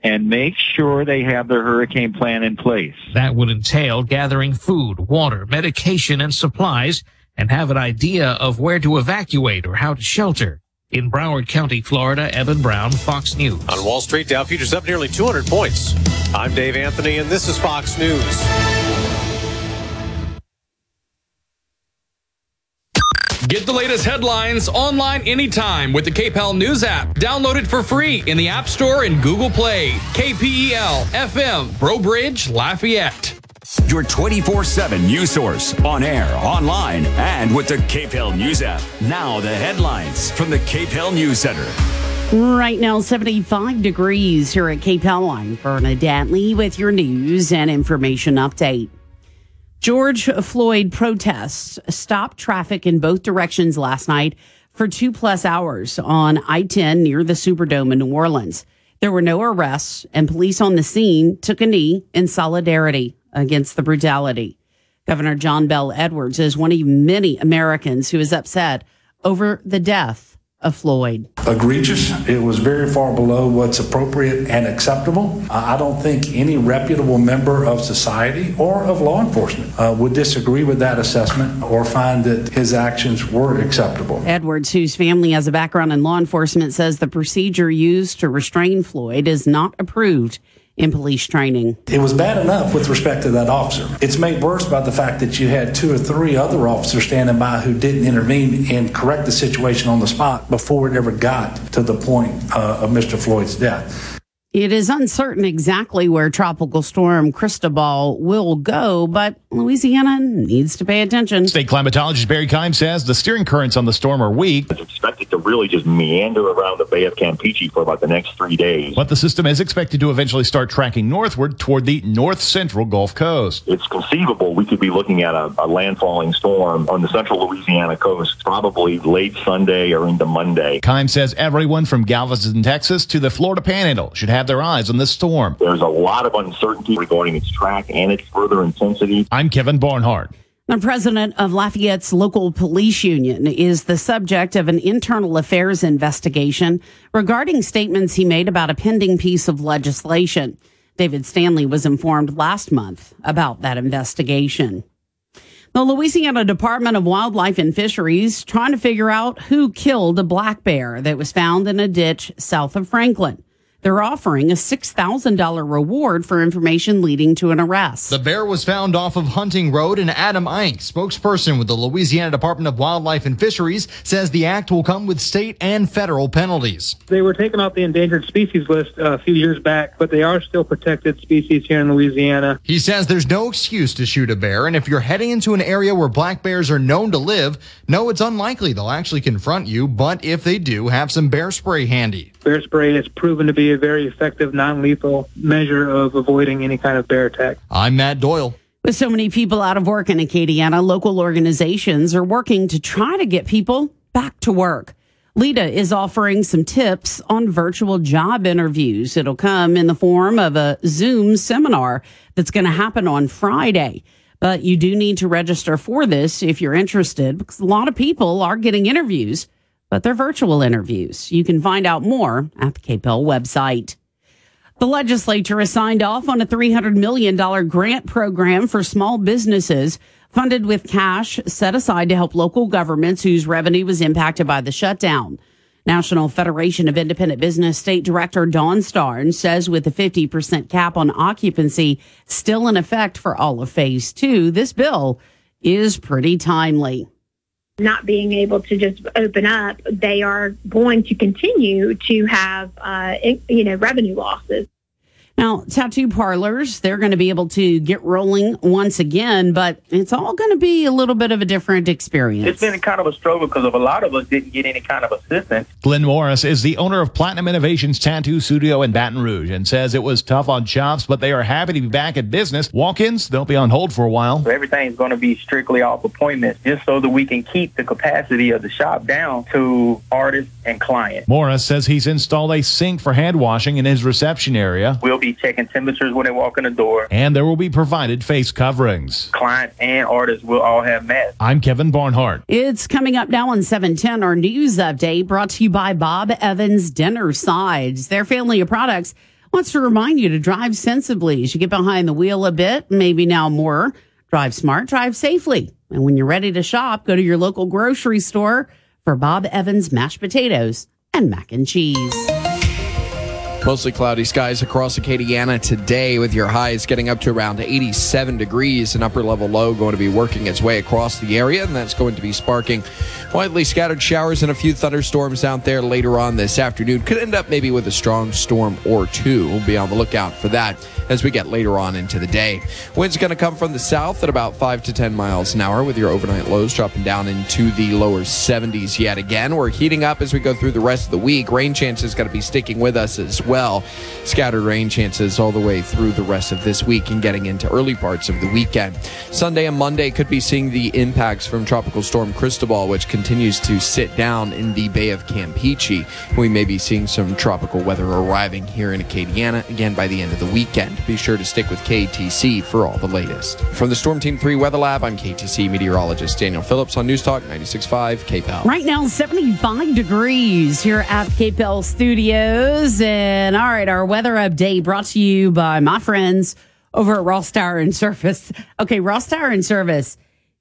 [SPEAKER 68] and make sure they have their hurricane plan in place.
[SPEAKER 12] That would entail gathering food, water, medication, and supplies and have an idea of where to evacuate or how to shelter. In Broward County, Florida, Evan Brown, Fox News.
[SPEAKER 25] On Wall Street, Dow futures up nearly 200 points. I'm Dave Anthony, and this is Fox News.
[SPEAKER 24] Get the latest headlines online anytime with the KPEL News app. Download it for free in the App Store and Google Play. KPEL FM, Breaux Bridge, Lafayette.
[SPEAKER 69] Your 24 7 news source on air, online, and with the KPEL News app. Now, the headlines from the KPEL News Center.
[SPEAKER 34] Right now, 75 degrees here at KPEL. I'm Bernadette Lee with your news and information update. George Floyd protests stopped traffic in both directions last night for two plus hours on I 10 near the Superdome in New Orleans. There were no arrests, and police on the scene took a knee in solidarity against the brutality. Governor John Bel Edwards is one of many Americans who is upset over the death of Floyd.
[SPEAKER 36] Egregious. It was very far below what's appropriate and acceptable. I don't think any reputable member of society or of law enforcement uh, would disagree with that assessment or find that his actions were acceptable.
[SPEAKER 34] Edwards, whose family has a background in law enforcement, says the procedure used to restrain Floyd is not approved in police training.
[SPEAKER 36] It was bad enough with respect to that officer. It's made worse by the fact that you had two or three other officers standing by who didn't intervene and correct the situation on the spot before it ever got to the point uh, of Mr. Floyd's death.
[SPEAKER 34] It is uncertain exactly where Tropical Storm Cristobal will go, but Louisiana needs to pay attention.
[SPEAKER 70] State climatologist Barry Keim says the steering currents on the storm are weak.
[SPEAKER 35] It's expected to really just meander around the Bay of Campeche for about the next three days.
[SPEAKER 70] But the system is expected to eventually start tracking northward toward the north central Gulf Coast.
[SPEAKER 35] It's conceivable we could be looking at a, a landfalling storm on the central Louisiana coast probably late Sunday or into Monday.
[SPEAKER 70] Keim says everyone from Galveston, Texas to the Florida Panhandle should have their eyes on this storm.
[SPEAKER 35] There's a lot of uncertainty regarding its track and its further intensity.
[SPEAKER 70] I'm Kevin Barnhart.
[SPEAKER 34] The president of Lafayette's local police union is the subject of an internal affairs investigation regarding statements he made about a pending piece of legislation. David Stanley was informed last month about that investigation. The Louisiana Department of Wildlife and Fisheries trying to figure out who killed a black bear that was found in a ditch south of Franklin. They're offering a $6,000 reward for information leading to an arrest.
[SPEAKER 21] The bear was found off of Hunting Road, and Adam Einck, spokesperson with the Louisiana Department of Wildlife and Fisheries, says the act will come with state and federal penalties.
[SPEAKER 63] They were taken off the endangered species list uh, a few years back, but they are still protected species here in Louisiana.
[SPEAKER 21] He says there's no excuse to shoot a bear, and if you're heading into an area where black bears are known to live, no, it's unlikely they'll actually confront you, but if they do, have some bear spray handy.
[SPEAKER 63] Bear spray has proven to be a very effective, non-lethal measure of avoiding any kind of bear attack.
[SPEAKER 21] I'm Matt Doyle.
[SPEAKER 34] With so many people out of work in Acadiana, local organizations are working to try to get people back to work. LEDA is offering some tips on virtual job interviews. It'll come in the form of a Zoom seminar that's going to happen on Friday. But you do need to register for this if you're interested because a lot of people are getting interviews but they're virtual interviews. You can find out more at the KPEL website. The legislature has signed off on a $300 million grant program for small businesses funded with cash set aside to help local governments whose revenue was impacted by the shutdown. National Federation of Independent Business State Director Dawn Starns says with the 50% cap on occupancy still in effect for all of phase two, this bill is pretty timely.
[SPEAKER 71] Not being able to just open up, they are going to continue to have, uh, you know, revenue losses.
[SPEAKER 34] Now, tattoo parlors, they're going to be able to get rolling once again, but it's all going to be a little bit of a different experience.
[SPEAKER 42] It's been kind of a struggle because of a lot of us didn't get any kind of assistance.
[SPEAKER 21] Glenn Morris is the owner of Platinum Innovations Tattoo Studio in Baton Rouge and says it was tough on shops, but they are happy to be back at business. Walk-ins, they'll be on hold for a while.
[SPEAKER 42] So everything's going to be strictly off appointments just so that we can keep the capacity of the shop down to artists and clients.
[SPEAKER 21] Morris says he's installed a sink for hand washing in his reception area.
[SPEAKER 42] We'll be checking temperatures when they walk in the door.
[SPEAKER 21] And there will be provided face coverings.
[SPEAKER 42] Clients and artists will all have masks.
[SPEAKER 21] I'm Kevin Barnhart.
[SPEAKER 34] It's coming up now on 710, our news update brought to you by Bob Evans Dinner Sides. Their family of products wants to remind you to drive sensibly as you get behind the wheel a bit, maybe now more. Drive smart, drive safely. And when you're ready to shop, go to your local grocery store for Bob Evans mashed potatoes and mac and cheese.
[SPEAKER 46] Mostly cloudy skies across Acadiana today with your highs getting up to around 87 degrees. An upper level low going to be working its way across the area, and that's going to be sparking widely scattered showers and a few thunderstorms out there later on this afternoon. Could end up maybe with a strong storm or two. We'll be on the lookout for that as we get later on into the day. Winds going to come from the south at about 5 to 10 miles an hour with your overnight lows dropping down into the lower 70s yet again. We're heating up as we go through the rest of the week. Rain chances going to be sticking with us as well. Scattered rain chances all the way through the rest of this week and getting into early parts of the weekend. Sunday and Monday could be seeing the impacts from Tropical Storm Cristobal, which continues to sit down in the Bay of Campeche. We may be seeing some tropical weather arriving here in Acadiana again by the end of the weekend. Be sure to stick with KATC for all the latest. From the Storm Team 3 Weather Lab, I'm KATC meteorologist Daniel Phillips on News Talk 96.5 KPEL.
[SPEAKER 34] Right now, 75 degrees here at KPEL Studios. And all right, our weather update brought to you by my friends over at Ross Tire and Service. [laughs] Okay, Ross Tire and Service,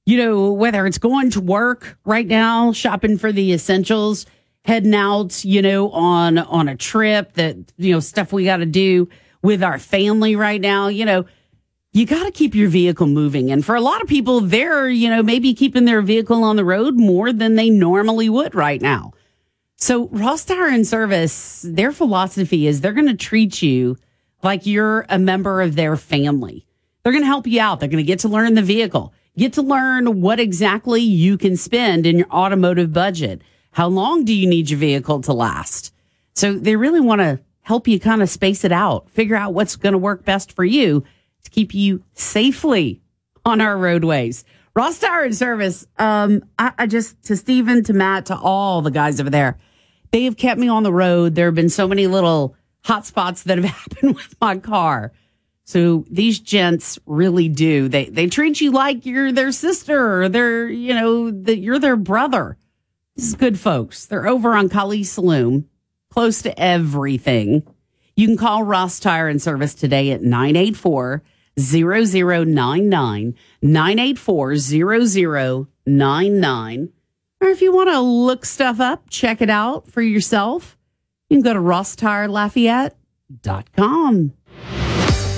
[SPEAKER 34] you know, whether it's going to work right now, shopping for the essentials, heading out, you know, on on a trip that, you know, stuff we got to do with our family right now, you know, you got to keep your vehicle moving. And for a lot of people, they're, you know, maybe keeping their vehicle on the road more than they normally would right now. So Ross Tire and Service, their philosophy is they're going to treat you like you're a member of their family. They're going to help you out. They're going to get to learn the vehicle, get to learn what exactly you can spend in your automotive budget. How long do you need your vehicle to last? So they really want to help you kind of space it out, figure out what's going to work best for you to keep you safely on our roadways. Ross Tire and Service, um, I, I just, to Stephen, to Matt, to all the guys over there, they have kept me on the road. There have been so many little hot spots that have [laughs] happened with my car. So these gents really do. They they treat you like you're their sister or they're, you know, that you're their brother. This is good folks. They're over on Kaliste Saloom, close to everything. You can call Ross Tire and Service today at 984 0099 984 0099. Or if you want to look stuff up, check it out for yourself, you can go to rosstirelafayette.com.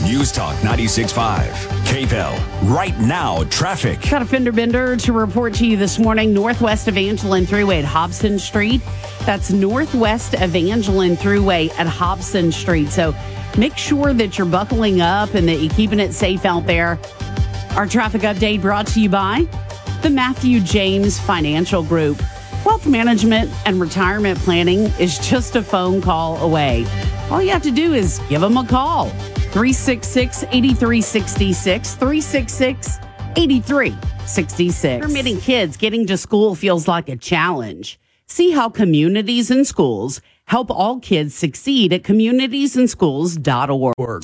[SPEAKER 72] News Talk 96.5. KPEL. Right now, traffic.
[SPEAKER 34] Got a fender bender to report to you this morning. Northwest Evangeline Thruway at Hobson Street. That's Northwest Evangeline Thruway at Hobson Street. So make sure that you're buckling up and that you're keeping it safe out there. Our traffic update brought to you by the Matthew James Financial Group. Wealth management and retirement planning is just a phone call away. All you have to do is give them a call. 366 8366. 366 8366. Permitting kids getting to school feels like a challenge. See how communities and schools help all kids succeed at communitiesandschools.org.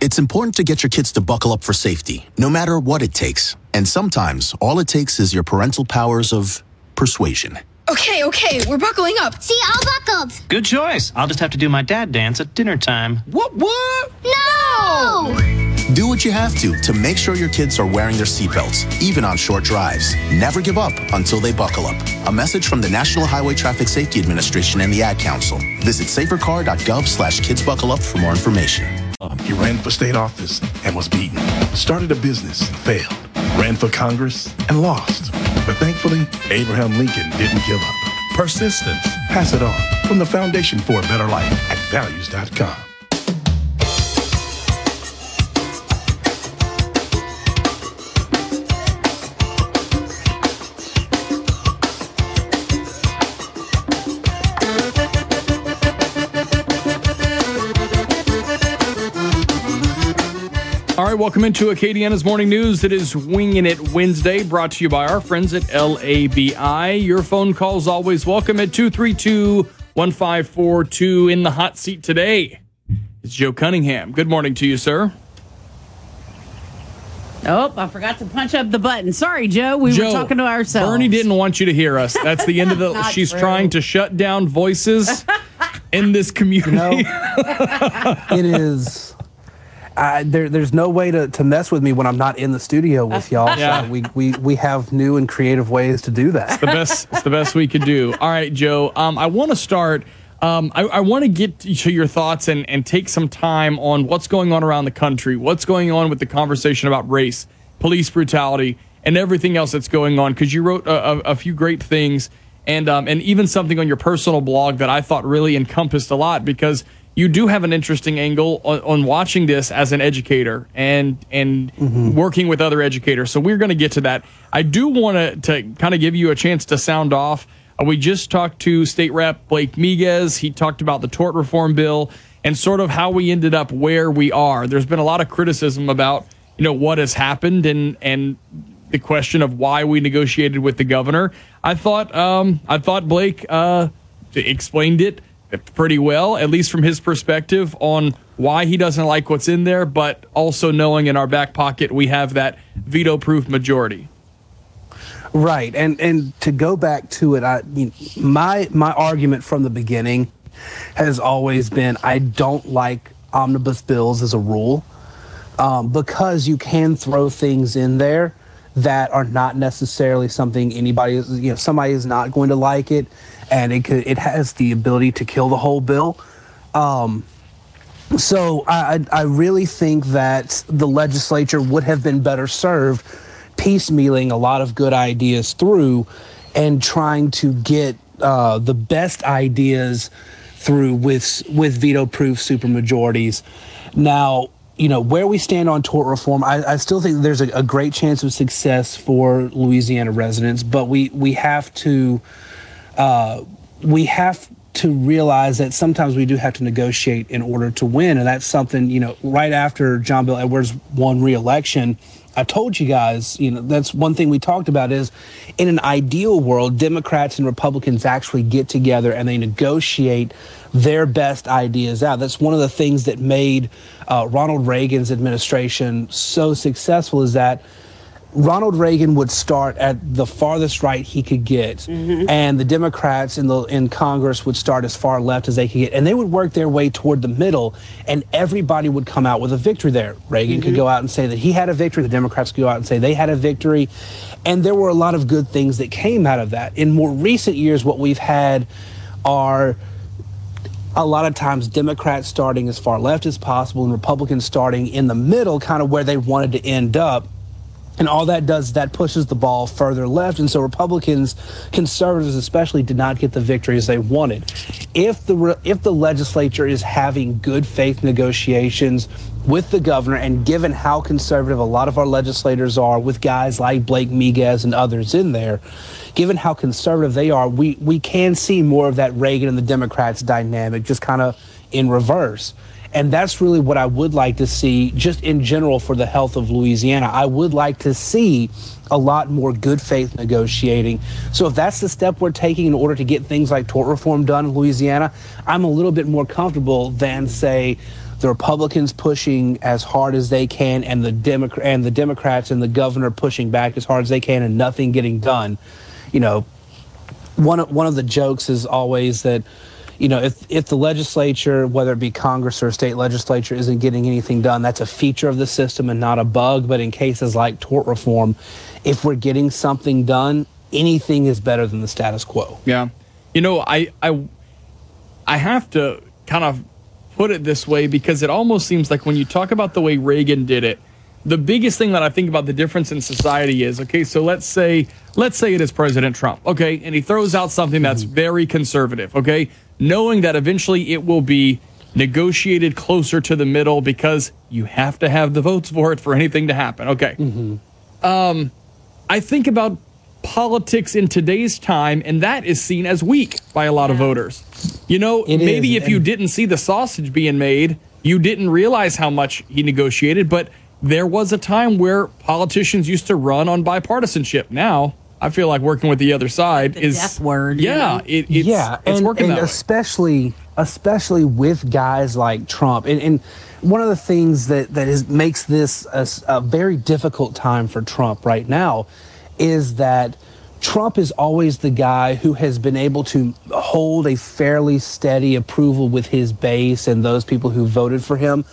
[SPEAKER 73] It's important to get your kids to buckle up for safety, no matter what it takes. And sometimes all it takes is your parental powers of persuasion.
[SPEAKER 17] Okay, okay, we're buckling up.
[SPEAKER 74] See, all buckled.
[SPEAKER 75] Good choice. I'll just have to do my dad dance at dinner time.
[SPEAKER 76] What? What?
[SPEAKER 74] No!
[SPEAKER 77] Do what you have to to make sure your kids are wearing their seatbelts, even on short drives. Never give up until they buckle up. A message from the National Highway Traffic Safety Administration and the Ad Council. Visit safercar.gov slash kidsbuckleup for more information.
[SPEAKER 14] Um, he ran for state office and was beaten. Started a business failed. Ran for Congress and lost. But thankfully, Abraham Lincoln didn't give up. Persistence. Pass it on. From the Foundation for a Better Life at values.com.
[SPEAKER 24] right, welcome into Acadiana's Morning News. It is Winging It Wednesday, brought to you by our friends at LABI. Your phone calls always welcome at 232 1542. In the hot seat today, it's Joe Cunningham. Good morning to you, sir.
[SPEAKER 34] Oh, I forgot to punch up the button. Sorry, Joe. We
[SPEAKER 24] Joe,
[SPEAKER 34] were talking to ourselves.
[SPEAKER 24] Bernie didn't want you to hear us. That's the end of the. [laughs] She's
[SPEAKER 34] true.
[SPEAKER 24] trying to shut down voices in this community. [laughs]
[SPEAKER 78] it is. I, there, there's no way to, to mess with me when I'm not in the studio with [laughs] y'all. So
[SPEAKER 24] Yeah.
[SPEAKER 78] we, we, we have new and creative ways to do that.
[SPEAKER 24] It's the best it's the best we could do all right joe um, i want to start um, I, I want to get to your thoughts and, and take some time on what's going on around the country what's going on with the conversation about race police brutality and everything else that's going on because you wrote a, a, a few great things and um, and even something on your personal blog that i thought really encompassed a lot because you do have an interesting angle on, on watching this as an educator and and working with other educators. So we're going to get to that. I do want to to kind of give you a chance to sound off. Uh, we just talked to State Rep Blake Miguez. He talked about the tort reform bill and sort of how we ended up where we are. There's been a lot of criticism about you know what has happened and and the question of why we negotiated with the governor. I thought um, I thought Blake uh, explained it pretty well, at least from his perspective, on why he doesn't like what's in there, but also knowing in our back pocket we have that veto proof majority.
[SPEAKER 78] Right, and and to go back to it, I my my argument from the beginning has always been I don't like omnibus bills as a rule um, because you can throw things in there that are not necessarily something anybody you know somebody is not going to like it, and it could it has the ability to kill the whole bill. Um, so I, I really think that the legislature would have been better served piecemealing a lot of good ideas through and trying to get uh, the best ideas through with with veto proof supermajorities. Now, you know where we stand on tort reform. I, I still think there's a, a great chance of success for Louisiana residents, but we we have to uh, we have to realize that sometimes we do have to negotiate in order to win, and that's something you know. Right after John Bel Edwards won re-election, I told you guys, you know, that's one thing we talked about is in an ideal world, Democrats and Republicans actually get together and they negotiate their best ideas out. That's one of the things that made uh, Ronald Reagan's administration so successful is that Ronald Reagan would start at the farthest right he could get, and the Democrats in the in Congress would start as far left as they could get, and they would work their way toward the middle, and everybody would come out with a victory there. Reagan could
[SPEAKER 79] Mhm.
[SPEAKER 78] go out and say that he had a victory. The Democrats could go out and say they had a victory, and there were a lot of good things that came out of that. In more recent years, what we've had are a lot of times Democrats starting as far left as possible and Republicans starting in the middle, kind of where they wanted to end up. And all that does that pushes the ball further left. And so Republicans, conservatives especially, did not get the victories they wanted. If the if the legislature is having good faith negotiations with the governor, and given how conservative a lot of our legislators are, with guys like Blake Miguez and others in there, given how conservative they are, we we can see more of that Reagan and the Democrats dynamic, just kind of in reverse. And that's really what I would like to see, just in general, for the health of Louisiana. I would like to see a lot more good faith negotiating. So, if that's the step we're taking in order to get things like tort reform done in Louisiana, I'm a little bit more comfortable than, say, the Republicans pushing as hard as they can, and the Democrat and the Democrats and the governor pushing back as hard as they can, and nothing getting done. You know, one of, one of the jokes is always that you know if if the legislature whether it be congress or state legislature isn't getting anything done that's a feature of the system and not a bug. But in cases like tort reform if we're getting something done anything is better than the status quo.
[SPEAKER 24] Yeah. You know, I I I have to kind of put it this way because it almost seems like when you talk about the way Reagan did it, the biggest thing that I think about the difference in society is okay, so let's say let's say it is President Trump, okay, and he throws out something that's mm-hmm. very conservative, okay, knowing that eventually it will be negotiated closer to the middle because you have to have the votes for it for anything to happen. Okay. Um, I think about politics in today's time, and that is seen as weak by a lot of voters. You know,
[SPEAKER 78] It
[SPEAKER 24] maybe
[SPEAKER 78] is,
[SPEAKER 24] if you didn't see the sausage being made, you didn't realize how much he negotiated, but there was a time where politicians used to run on bipartisanship. Now, I feel like working with the other side is
[SPEAKER 34] death word, you
[SPEAKER 24] Yeah,
[SPEAKER 34] know?
[SPEAKER 24] it, it's,
[SPEAKER 78] yeah,
[SPEAKER 24] it's
[SPEAKER 78] and,
[SPEAKER 24] working
[SPEAKER 78] and
[SPEAKER 24] that way.
[SPEAKER 78] especially especially with guys like Trump. And, and one of the things that that is makes this a very difficult time for Trump right now is that Trump is always the guy who has been able to hold a fairly steady approval with his base and those people who voted for him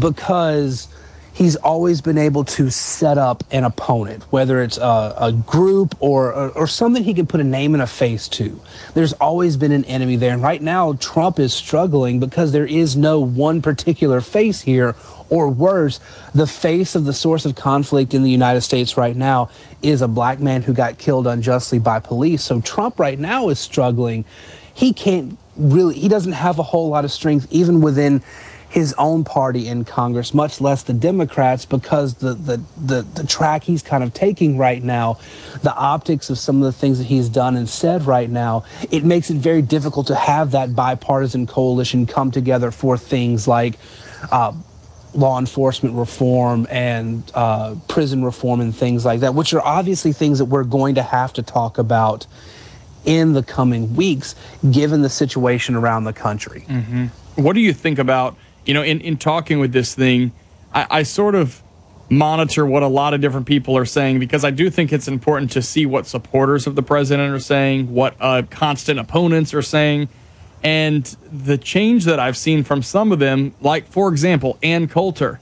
[SPEAKER 78] because he's always been able to set up an opponent, whether it's a, a group or, or or something he can put a name and a face to. There's always been an enemy there, and right now Trump is struggling because there is no one particular face here, or worse, the face of the source of conflict in the United States right now is a black man who got killed unjustly by police. So Trump right now is struggling. He can't really. He doesn't have a whole lot of strength even within his own party in Congress, much less the Democrats, because the, the, the, the track he's kind of taking right now, the optics of some of the things that he's done and said right now, it makes it very difficult to have that bipartisan coalition come together for things like uh, law enforcement reform and uh, prison reform and things like that, which are obviously things that we're going to have to talk about in the coming weeks, given the situation around the country.
[SPEAKER 24] hmm What do you think about, you know, in, in talking with this thing, I, I sort of monitor what a lot of different people are saying because I do think it's important to see what supporters of the president are saying, what uh, constant opponents are saying. And the change that I've seen from some of them, like, for example, Ann Coulter.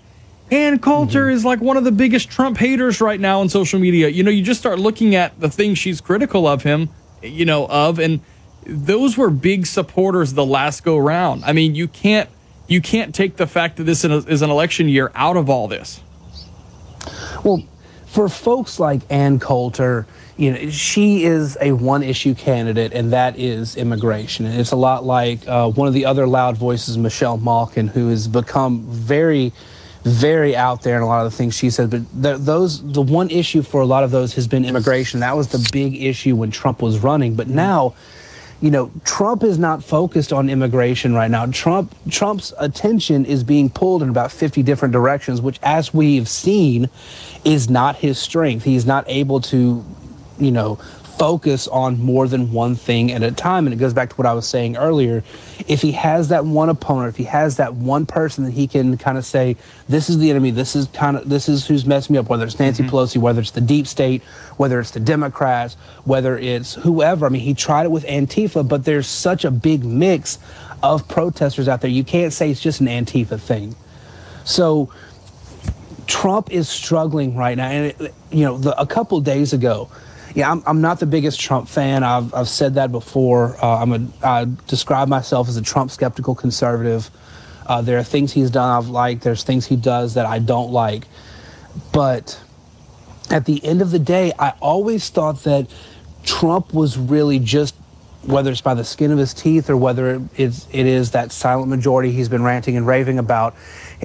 [SPEAKER 24] Ann Coulter is like one of the biggest Trump haters right now on social media. You know, you just start looking at the things she's critical of him, you know, of, and those were big supporters the last go round. I mean, you can't you can't take the fact that this is an election year out of all this.
[SPEAKER 78] Well, for folks like Ann Coulter, you know, she is a one issue candidate, and that is immigration. And it's a lot like uh, one of the other loud voices, Michelle Malkin, who has become very, very out there in a lot of the things she said. But the, those, the one issue for a lot of those has been immigration. That was the big issue when Trump was running. But now, you know, Trump is not focused on immigration right now. Trump Trump's attention is being pulled in about 50 different directions, which as we've seen is not his strength. He's not able to, you know, focus on more than one thing at a time. And it goes back to what I was saying earlier. If he has that one opponent, if he has that one person that he can kind of say, this is the enemy, this is kind of this is who's messing me up, whether it's Nancy mm-hmm. Pelosi, whether it's the deep state, whether it's the Democrats, whether it's whoever. I mean, he tried it with Antifa, but there's such a big mix of protesters out there. You can't say it's just an Antifa thing. So Trump is struggling right now. And, it, you know, the, a couple days ago, yeah, I'm, I'm not the biggest Trump fan. I've, I've said that before. Uh, I'm a, I describe myself as a Trump skeptical conservative. Uh, there are things he's done I've liked. There's things he does that I don't like. But at the end of the day, I always thought that Trump was really just, whether it's by the skin of his teeth or whether it is, it is that silent majority he's been ranting and raving about,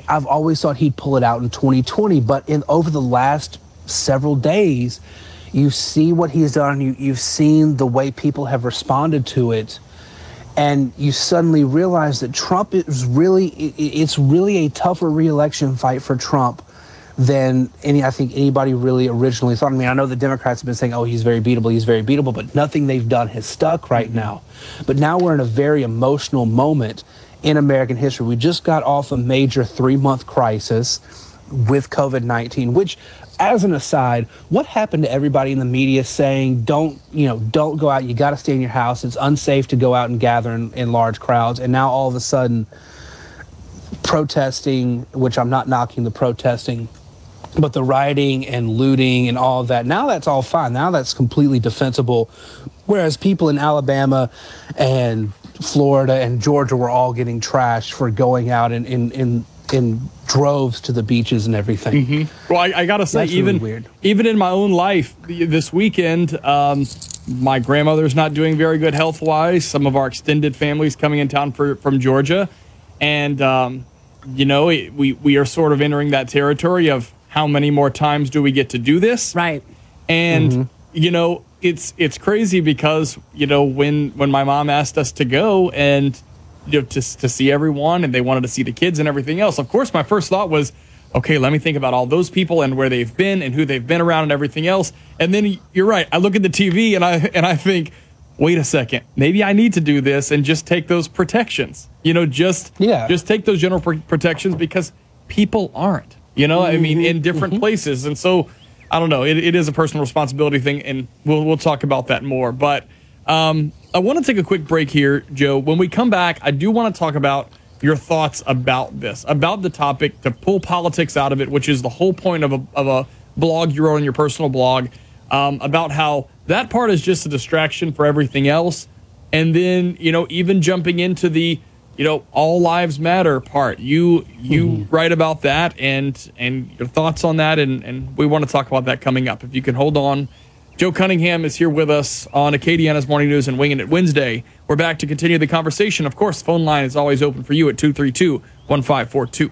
[SPEAKER 78] I've always thought he'd pull it out in 2020. But in over the last several days, you see what he's done. You, you've seen the way people have responded to it. And you suddenly realize that Trump is really, it's really a tougher reelection fight for Trump than any I think anybody really originally thought. I mean, I know the Democrats have been saying, "Oh, he's very beatable, he's very beatable," but nothing they've done has stuck right now. But now we're in a very emotional moment in American history. We just got off a major three-month crisis with COVID 19, which, as an aside, what happened to everybody in the media saying, don't, you know, don't go out, you got to stay in your house, it's unsafe to go out and gather in, in large crowds. And now all of a sudden, protesting, which I'm not knocking the protesting, but the rioting and looting and all of that, now that's all fine. Now that's completely defensible. Whereas people in Alabama and Florida and Georgia were all getting trashed for going out in, in, in, in droves to the beaches and everything.
[SPEAKER 24] Mm-hmm. Well, I, I gotta say,
[SPEAKER 78] That's really
[SPEAKER 24] even
[SPEAKER 78] weird.
[SPEAKER 24] even in my own life this weekend, um, my grandmother's not doing very good health wise. Some of our extended families coming in town for, from Georgia, and um, you know, it, we we are sort of entering that territory of how many more times do we get to do this?
[SPEAKER 34] Right.
[SPEAKER 24] And
[SPEAKER 78] Mm-hmm.
[SPEAKER 24] you know, it's it's crazy because you know when when my mom asked us to go and you know to to see everyone and they wanted to see the kids and everything else. Of course, my first thought was, okay, let me think about all those people and where they've been and who they've been around and everything else. And then you're right. I look at the TV and I [laughs] and I think, wait a second, maybe I need to do this and just take those protections. You know, just
[SPEAKER 78] Yeah.
[SPEAKER 24] just take those general pr- protections because people aren't. You know, I mean, in different places, and so I don't know. It, it is a personal responsibility thing, and we'll we'll talk about that more. But um, I want to take a quick break here, Joe. When we come back, I do want to talk about your thoughts about this, about the topic, to pull politics out of it, which is the whole point of a of a blog. You wrote on your personal blog, um, about how that part is just a distraction for everything else, and then you know even jumping into the you know all lives matter part. You you write about that and and your thoughts on that and and we want to talk about that coming up. If you can hold on joe cunningham is here with us on acadiana's morning news and winging it wednesday we're back to continue the conversation of course phone line is always open for you at 232-1542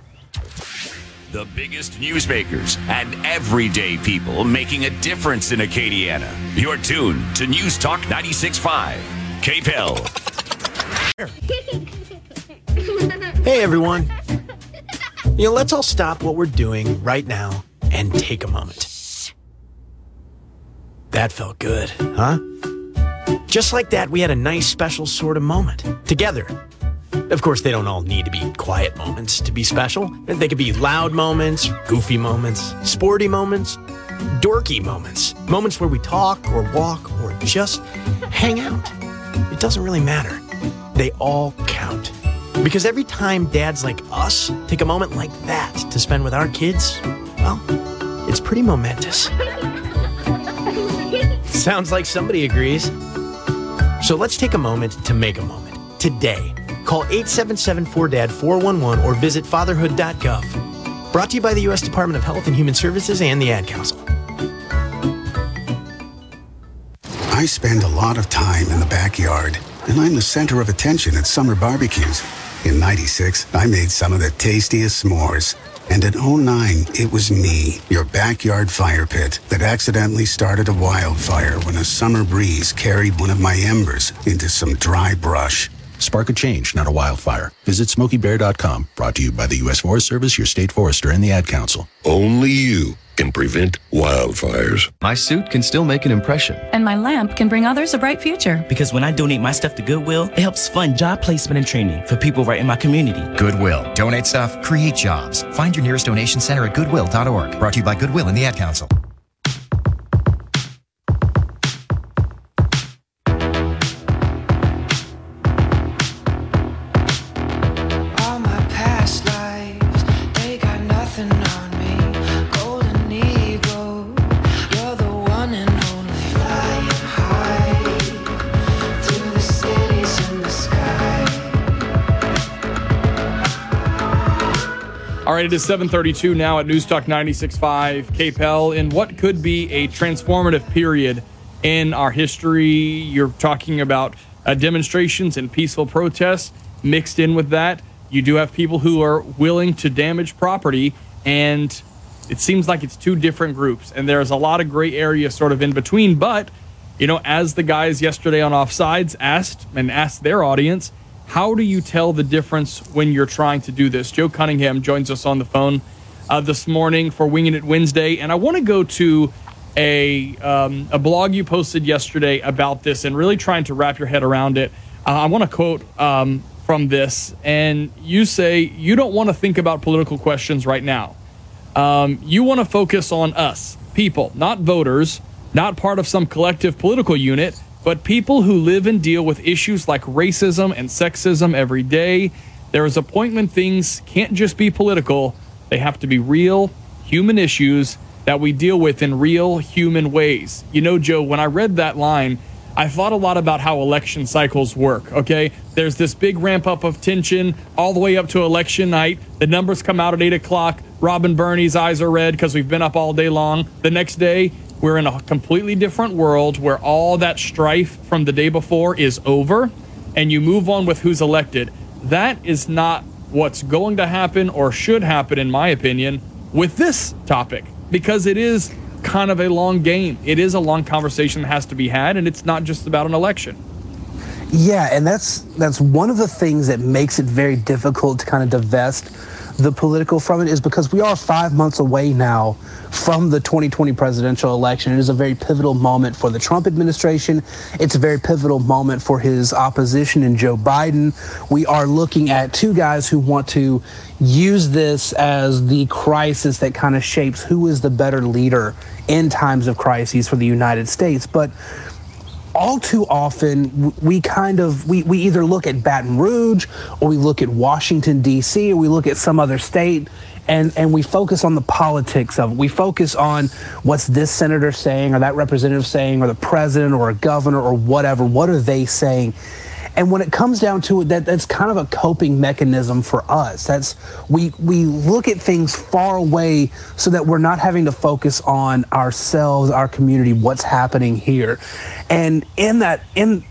[SPEAKER 80] The biggest newsmakers and everyday people making a difference in Acadiana. You're tuned to News Talk 96.5. KPEL. [laughs]
[SPEAKER 81] Hey everyone. You know, let's all stop what we're doing right now and take a moment. That felt good, huh? Just like that, we had a nice special sort of moment together. Of course, they don't all need to be quiet moments to be special. They could be loud moments, goofy moments, sporty moments, dorky moments, moments where we talk or walk or just hang out. It doesn't really matter. They all count. Because every time dads like us take a moment like that to spend with our kids, well, it's pretty momentous. Sounds like somebody agrees. So let's take a moment to make a moment. Today, call 877-4DAD 411 or visit fatherhood.gov. Brought to you by the U.S. Department of Health and Human Services and the Ad Council.
[SPEAKER 82] I spend a lot of time in the backyard, and I'm the center of attention at summer barbecues. In 96, I made some of the tastiest s'mores. And in 09, it was me, your backyard fire pit, that accidentally started a wildfire when a summer breeze carried one of my embers into some dry brush.
[SPEAKER 83] Spark a change, not a wildfire. Visit SmokeyBear.com. Brought to you by the U.S. Forest Service, your state forester, and the Ad Council.
[SPEAKER 84] Only you can prevent wildfires.
[SPEAKER 85] My suit can still make an impression.
[SPEAKER 86] And my lamp can bring others a bright future.
[SPEAKER 87] Because when I donate my stuff to Goodwill, it helps fund job placement and training for people right in my community.
[SPEAKER 88] Goodwill. Donate stuff, create jobs. Find your nearest donation center at goodwill.org. Brought to you by Goodwill and the Ad Council.
[SPEAKER 89] All
[SPEAKER 24] right, it is 732 now at News Talk 96.5 KPEL in what could be a transformative period in our history. You're talking about uh, demonstrations and peaceful protests mixed in with that. You do have people who are willing to damage property, and it seems like it's two different groups, and there's a lot of gray area sort of in between. But, you know, as the guys yesterday on Offsides asked and asked their audience, how do you tell the difference when you're trying to do this? Joe Cunningham joins us on the phone uh, this morning for Winging It Wednesday, and I want to go to a um, a blog you posted yesterday about this and really trying to wrap your head around it. Uh, I want to quote um, from this, and you say you don't want to think about political questions right now. Um, you want to focus on us, people, not voters, not part of some collective political unit, but people who live and deal with issues like racism and sexism every day. There is a point when things can't just be political, they have to be real, human issues that we deal with in real human ways. You know, Joe, when I read that line, I thought a lot about how election cycles work, okay? There's this big ramp up of tension all the way up to election night. The numbers come out at 8 o'clock. Rob and Bernie's eyes are red because we've been up all day long. The next day, we're in a completely different world where all that strife from the day before is over and you move on with who's elected. That is not what's going to happen or should happen, in my opinion, with this topic because it is kind of a long game. It is a long conversation that has to be had, and it's not just about an election.
[SPEAKER 78] Yeah, and that's that's one of the things that makes it very difficult to kind of divest the political from it is because we are five months away now from the 2020 presidential election. It is a very pivotal moment for the Trump administration. It's a very pivotal moment for his opposition in Joe Biden. We are looking at two guys who want to use this as the crisis that kind of shapes who is the better leader in times of crises for the United States. But all too often we kind of we, we either look at Baton Rouge or we look at Washington D.C. or we look at some other state and and we focus on the politics of it. We focus on what's this senator saying or that representative saying or the president or a governor or whatever. What are they saying? And when it comes down to it, that that's kind of a coping mechanism for us. That's we we look at things far away so that we're not having to focus on ourselves, our community, what's happening here. And in that in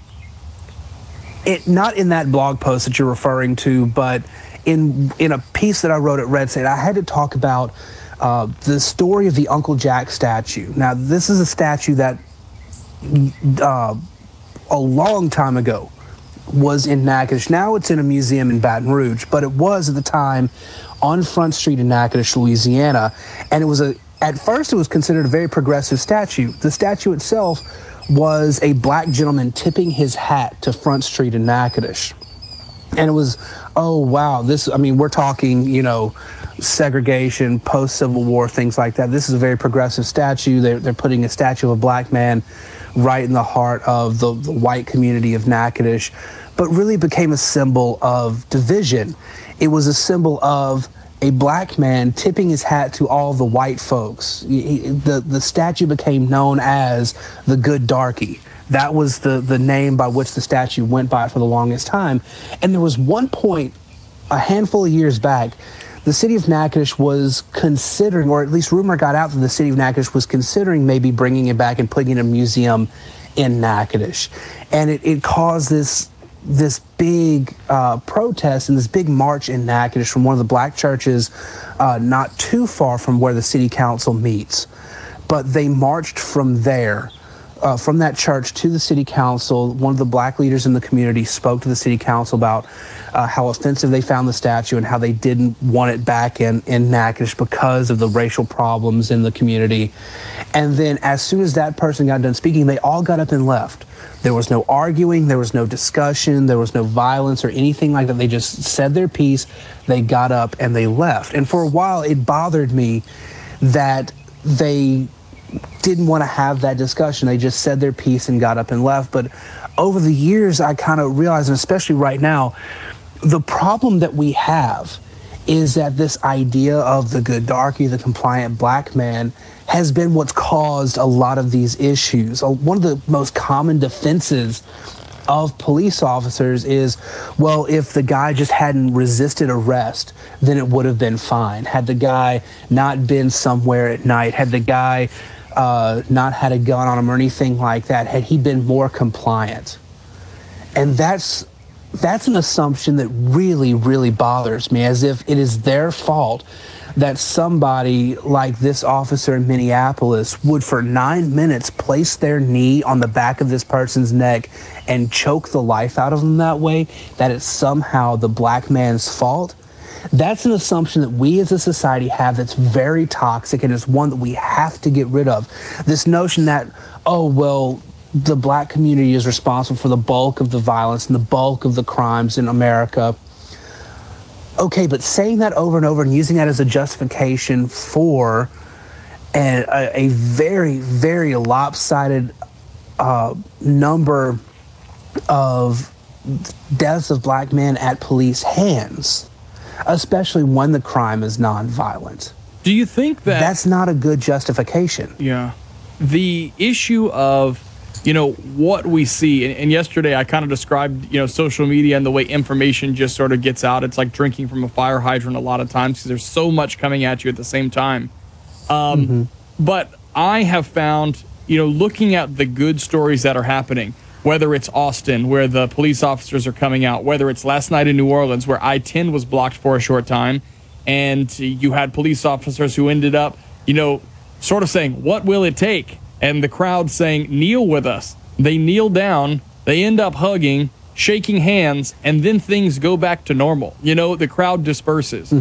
[SPEAKER 78] it not in that blog post that you're referring to, but in in a piece that I wrote at Red State, I had to talk about uh, the story of the Uncle Jack statue. Now, this is a statue that uh, a long time ago was in Natchitoches. Now it's in a museum in Baton Rouge, but it was at the time on Front Street in Natchitoches, Louisiana, and it was a at first it was considered a very progressive statue. The statue itself was a black gentleman tipping his hat to Front Street in Natchitoches. And it was, oh wow, this I mean, we're talking, you know, segregation, post Civil War, things like that. This is a very progressive statue. They're, they're putting a statue of a black man right in the heart of the, the white community of Natchitoches, but really became a symbol of division. It was a symbol of a black man tipping his hat to all the white folks. He- the, the statue became known as the Good Darky. That was the, the name by which the statue went by for the longest time. And there was one point a handful of years back, the city of Natchitoches was considering, or at least rumor got out that the city of Natchitoches was considering maybe bringing it back and putting in a museum in Natchitoches. And it, it caused this this big uh, protest and this big march in Natchitoches from one of the black churches uh, not too far from where the city council meets. But they marched from there uh, from that church to the city council. One of the black leaders in the community spoke to the city council about uh, how offensive they found the statue and how they didn't want it back in, in Natchitoches because of the racial problems in the community. And then, as soon as that person got done speaking, they all got up and left. There was no arguing, there was no discussion, there was no violence or anything like that. They just said their piece, they got up, and they left. And for a while, it bothered me that they didn't want to have that discussion. They just said their piece and got up and left. But over the years, I kind of realized, and especially right now, the problem that we have is that this idea of the good darky, the compliant black man, has been what's caused a lot of these issues. Uh, One of the most common defenses of police officers is well, if the guy just hadn't resisted arrest, then it would have been fine. Had the guy not been somewhere at night, had the guy uh, not had a gun on him or anything like that, had he been more compliant. And that's that's an assumption that really, really bothers me, as if it is their fault that somebody like this officer in Minneapolis would, for nine minutes, place their knee on the back of this person's neck and choke the life out of them that way, that it's somehow the black man's fault. That's an assumption that we as a society have that's very toxic and it's one that we have to get rid of. This notion that, oh, well, the black community is responsible for the bulk of the violence and the bulk of the crimes in America. okay, but saying that over and over and using that as a justification for a, a, very, very lopsided uh, number of deaths of black men at police hands, especially when the crime is nonviolent.
[SPEAKER 24] Do you think that
[SPEAKER 78] that's not a good justification?
[SPEAKER 24] Yeah. The issue of, you know, what we see, and, and yesterday I kind of described, you know, social media and the way information just sort of gets out. It's like drinking from a fire hydrant a lot of times because there's so much coming at you at the same time. Um, But I have found, you know, looking at the good stories that are happening, whether it's Austin, where the police officers are coming out, whether it's last night in New Orleans, where I 10 was blocked for a short time, and you had police officers who ended up, you know, sort of saying, What will it take? And the crowd saying, Kneel with us. They kneel down, they end up hugging, shaking hands, and then things go back to normal. You know, the crowd disperses.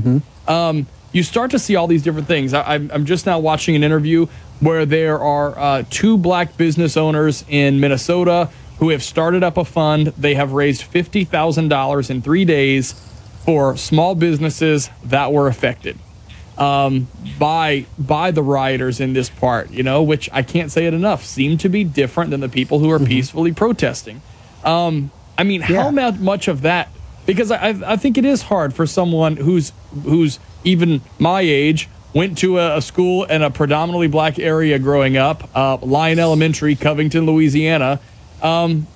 [SPEAKER 24] Um, you start to see all these different things. I, I'm I'm just now watching an interview where there are uh, two black business owners in Minnesota who have started up a fund. They have raised $50,000 in three days for small businesses that were affected um, by by the rioters in this part, you know, which I can't say it enough, seem to be different than the people who are peacefully protesting. Um, I mean, how much of that? Because I, I think it is hard for someone who's who's even my age went to a, a school in a predominantly black area growing up, uh, Lyon Elementary, Covington, Louisiana, um,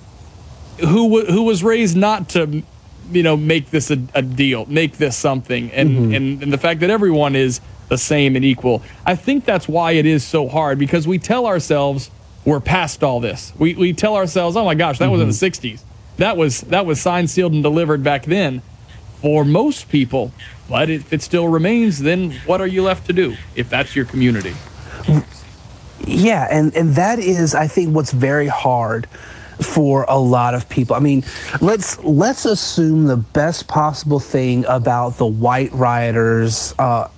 [SPEAKER 24] who wa- who was raised not to you know make this a, a deal make this something. And, and and the fact that everyone is the same and equal. I think that's why it is so hard because we tell ourselves we're past all this. We, we tell ourselves oh my gosh that was in the 60s that was that was signed sealed and delivered back then for most people but if it still remains then what are you left to do if that's your community?
[SPEAKER 78] Yeah, and and that is I think what's very hard for a lot of people. I mean, let's let's assume the best possible thing about the white rioters uh,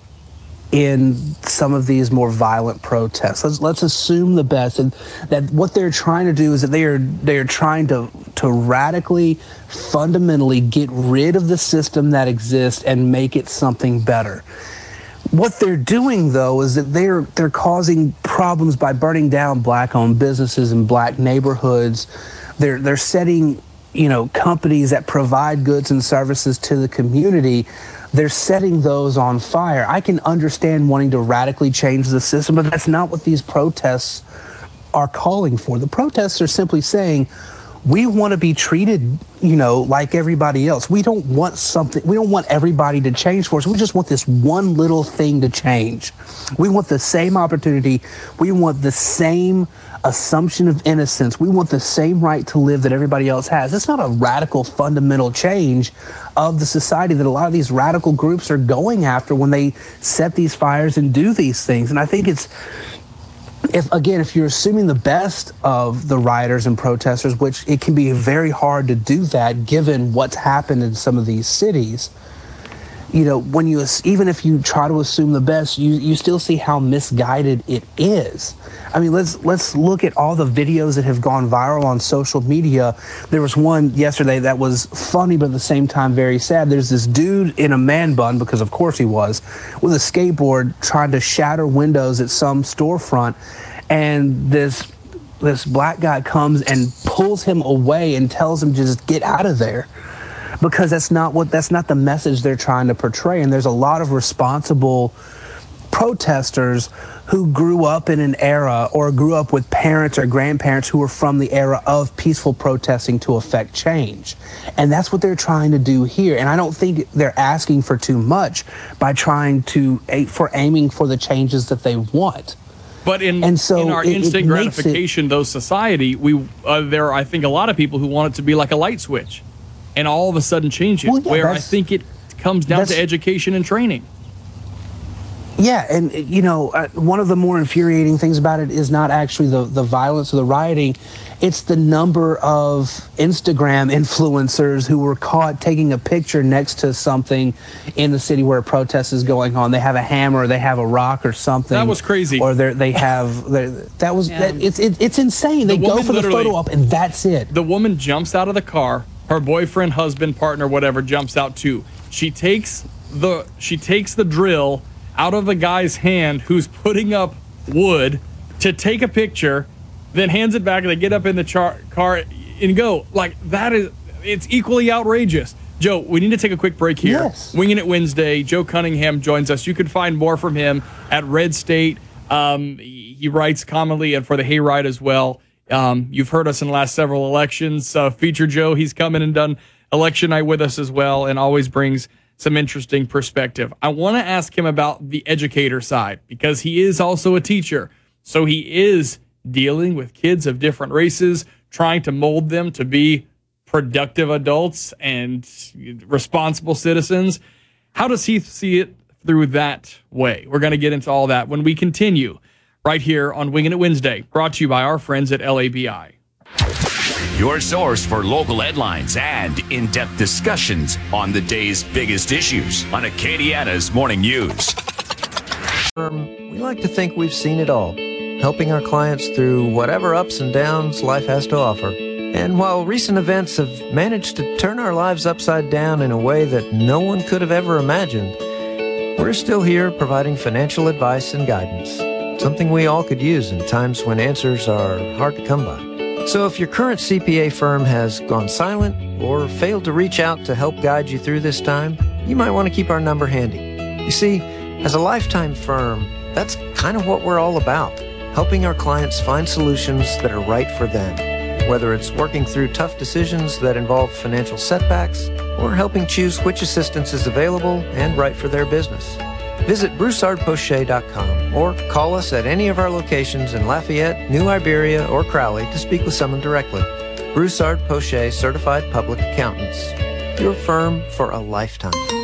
[SPEAKER 78] in some of these more violent protests. Let's let's assume the best, and that what they're trying to do is that they are they are trying to to radically, fundamentally get rid of the system that exists and make it something better. What they're doing though is that they're they're causing problems by burning down black-owned businesses and black neighborhoods. They're they're setting, you know, companies that provide goods and services to the community. They're setting those on fire. I can understand wanting to radically change the system, but that's not what these protests are calling for. The protests are simply saying we want to be treated, you know, like everybody else. We don't want something, we don't want everybody to change for us. We just want this one little thing to change. We want the same opportunity. We want the same assumption of innocence. We want the same right to live that everybody else has. It's not a radical, fundamental change of the society that a lot of these radical groups are going after when they set these fires and do these things. And I think it's, if again, if you're assuming the best of the rioters and protesters, which it can be very hard to do that given what's happened in some of these cities, you know, when you even if you try to assume the best, you you still see how misguided it is. I mean, let's let's look at all the videos that have gone viral on social media. There was one yesterday that was funny, but at the same time very sad. There's this dude in a man bun, because of course he was, with a skateboard trying to shatter windows at some storefront, and this this black guy comes and pulls him away and tells him to just get out of there because that's not what that's not the message they're trying to portray and there's a lot of responsible protesters who grew up in an era or grew up with parents or grandparents who were from the era of peaceful protesting to affect change. And that's what they're trying to do here. And I don't think they're asking for too much by trying to for aiming for the changes that they want.
[SPEAKER 24] But in
[SPEAKER 78] And so
[SPEAKER 24] in our
[SPEAKER 78] it- it
[SPEAKER 24] instant
[SPEAKER 78] it-
[SPEAKER 24] gratification, though society, we uh, there are I think a lot of people who want it to be like a light switch, and all of a sudden changes.
[SPEAKER 78] Well, yeah,
[SPEAKER 24] where I think it comes down to education and training.
[SPEAKER 78] Yeah, and you know, uh, one of the more infuriating things about it is not actually the the violence or the rioting; it's the number of Instagram influencers who were caught taking a picture next to something in the city where a protest is going on. They have a hammer, they have a rock or something.
[SPEAKER 24] That was crazy.
[SPEAKER 78] Or they they have that was that, it's it, it's insane. They
[SPEAKER 24] The
[SPEAKER 78] go for the photo op and that's it.
[SPEAKER 24] The woman jumps out of the car. Her boyfriend, husband, partner, whatever, jumps out too. She takes the she takes the drill out of the guy's hand who's putting up wood to take a picture, then hands it back and they get up in the char- car and go. Like that is it's equally outrageous. Joe, we need to take a quick break here.
[SPEAKER 78] Yes.
[SPEAKER 24] Winging It Wednesday. Joe Cunningham joins us. You can find more from him at Red State. Um, he he writes commonly and for the Hayride as well. Um, you've heard us in the last several elections. Uh, feature Joe, he's come in and done election night with us as well, and always brings some interesting perspective. I want to ask him about the educator side because he is also a teacher. So he is dealing with kids of different races, trying to mold them to be productive adults and responsible citizens. How does he see it through that way? We're going to get into all that when we continue right here on Winging It Wednesday, brought to you by our friends at LABI.
[SPEAKER 21] Your source for local headlines and in depth discussions on the day's biggest issues on Acadiana's Morning News.
[SPEAKER 90] Um, we like to think we've seen it all, helping our clients through whatever ups and downs life has to offer. And while recent events have managed to turn our lives upside down in a way that no one could have ever imagined, we're still here providing financial advice and guidance, something we all could use in times when answers are hard to come by. So if your current CPA firm has gone silent or failed to reach out to help guide you through this time, you might want to keep our number handy. You see, as a lifetime firm, that's kind of what we're all about helping our clients find solutions that are right for them. Whether it's working through tough decisions that involve financial setbacks or helping choose which assistance is available and right for their business. Visit broussardpochet.com or call us at any of our locations in Lafayette, New Iberia, or Crowley to speak with someone directly. Broussard Pochet Certified Public Accountants. Your firm for a lifetime.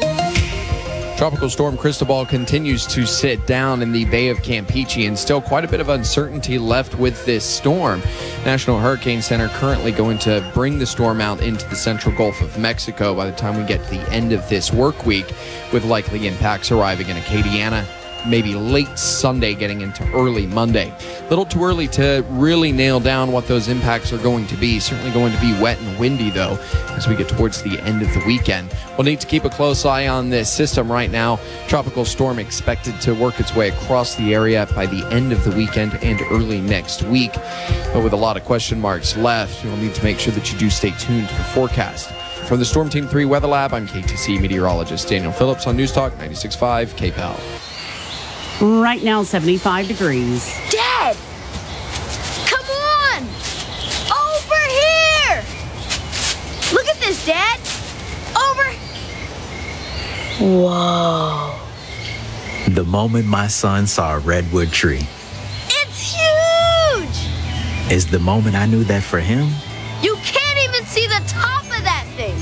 [SPEAKER 46] Tropical storm Cristobal continues to sit down in the Bay of Campeche, and still quite a bit of uncertainty left with this storm. National Hurricane Center currently going to bring the storm out into the central Gulf of Mexico by the time we get to the end of this work week, with likely impacts arriving in Acadiana maybe late Sunday, getting into early Monday. Little too early to really nail down what those impacts are going to be. Certainly going to be wet and windy, though, as we get towards the end of the weekend. We'll need to keep a close eye on this system right now. Tropical storm expected to work its way across the area by the end of the weekend and early next week. But with a lot of question marks left, you'll need to make sure that you do stay tuned to the forecast. From the Storm Team 3 Weather Lab, I'm KATC meteorologist Daniel Phillips on News Talk 96.5 KPEL.
[SPEAKER 34] Right now, 75 degrees.
[SPEAKER 91] Dad! Come on! Over here! Look at this, Dad! Over!
[SPEAKER 14] Whoa. The moment my son saw a redwood tree
[SPEAKER 91] It's huge!
[SPEAKER 14] is the moment I knew that for him,
[SPEAKER 91] You can't even see the top of that thing!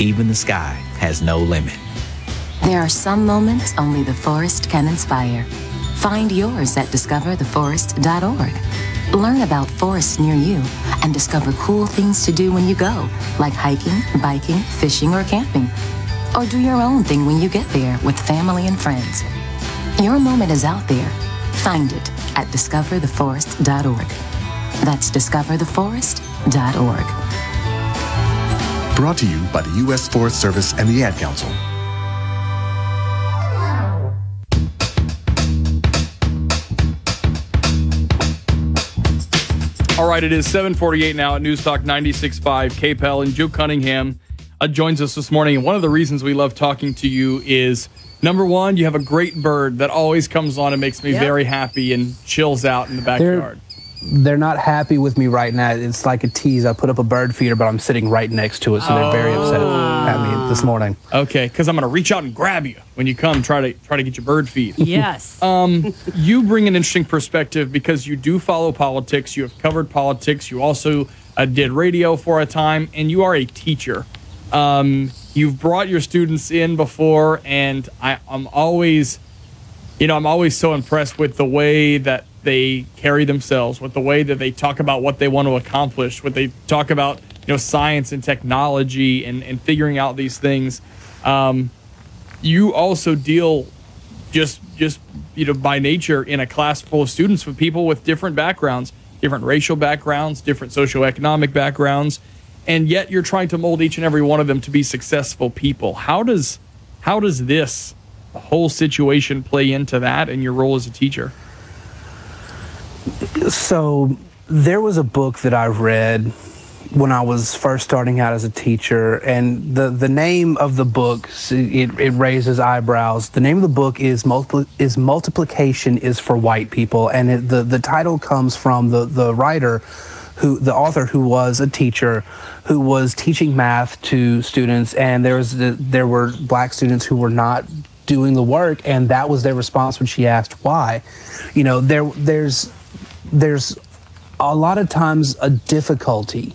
[SPEAKER 14] even the sky has no limit.
[SPEAKER 20] There are some moments only the forest can inspire. Find yours at discovertheforest.org. Learn about forests near you and discover cool things to do when you go, like hiking, biking, fishing, or camping. Or do your own thing when you get there with family and friends. Your moment is out there. Find it at discovertheforest.org. That's discovertheforest.org.
[SPEAKER 92] Brought to you by the U.S. Forest Service and the Ad Council.
[SPEAKER 24] All right, it is 748 now at News Talk 96.5 KPEL and Joe Cunningham uh, joins us this morning. And one of the reasons we love talking to you is number one, you have a great bird that always comes on and makes me
[SPEAKER 78] Yep.
[SPEAKER 24] very happy and chills out in the backyard.
[SPEAKER 78] They're not happy with me right now. It's like a tease. I put up a bird feeder, but I'm sitting right next to it, so they're very upset at me this morning.
[SPEAKER 24] Okay, because I'm going to reach out and grab you when you come try to try to get your bird feed.
[SPEAKER 34] Yes. [laughs]
[SPEAKER 24] um, you bring an interesting perspective because you do follow politics. You have covered politics. You also uh, did radio for a time, and you are a teacher. Um, you've brought your students in before, and I, I'm always, you know, I'm always so impressed with the way that they carry themselves, with the way that they talk about what they want to accomplish, what they talk about, you know, science and technology and, and figuring out these things. Um, you also deal just just you know by nature in a class full of students with people with different backgrounds different racial backgrounds different socioeconomic backgrounds and yet you're trying to mold each and every one of them to be successful people how does How does this whole situation play into that and your role as a teacher?
[SPEAKER 78] So there was a book that I read when I was first starting out as a teacher, and the, the name of the book it, it raises eyebrows. The name of the book is multipli- is multiplication is for white people, and it, the the title comes from the the writer who the author who was a teacher who was teaching math to students and there was the, there were black students who were not doing the work and that was their response when she asked why you know there there's there's a lot of times a difficulty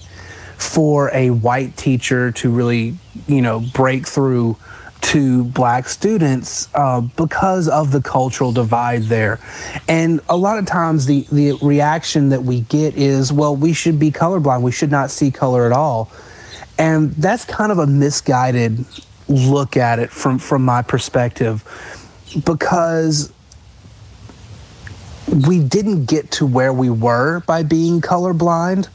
[SPEAKER 78] for a white teacher to really you know break through to black students uh, because of the cultural divide there. And a lot of times the, the reaction that we get is, well, we should be colorblind. We should not see color at all. And that's kind of a misguided look at it from, from my perspective because we didn't get to where we were by being colorblind.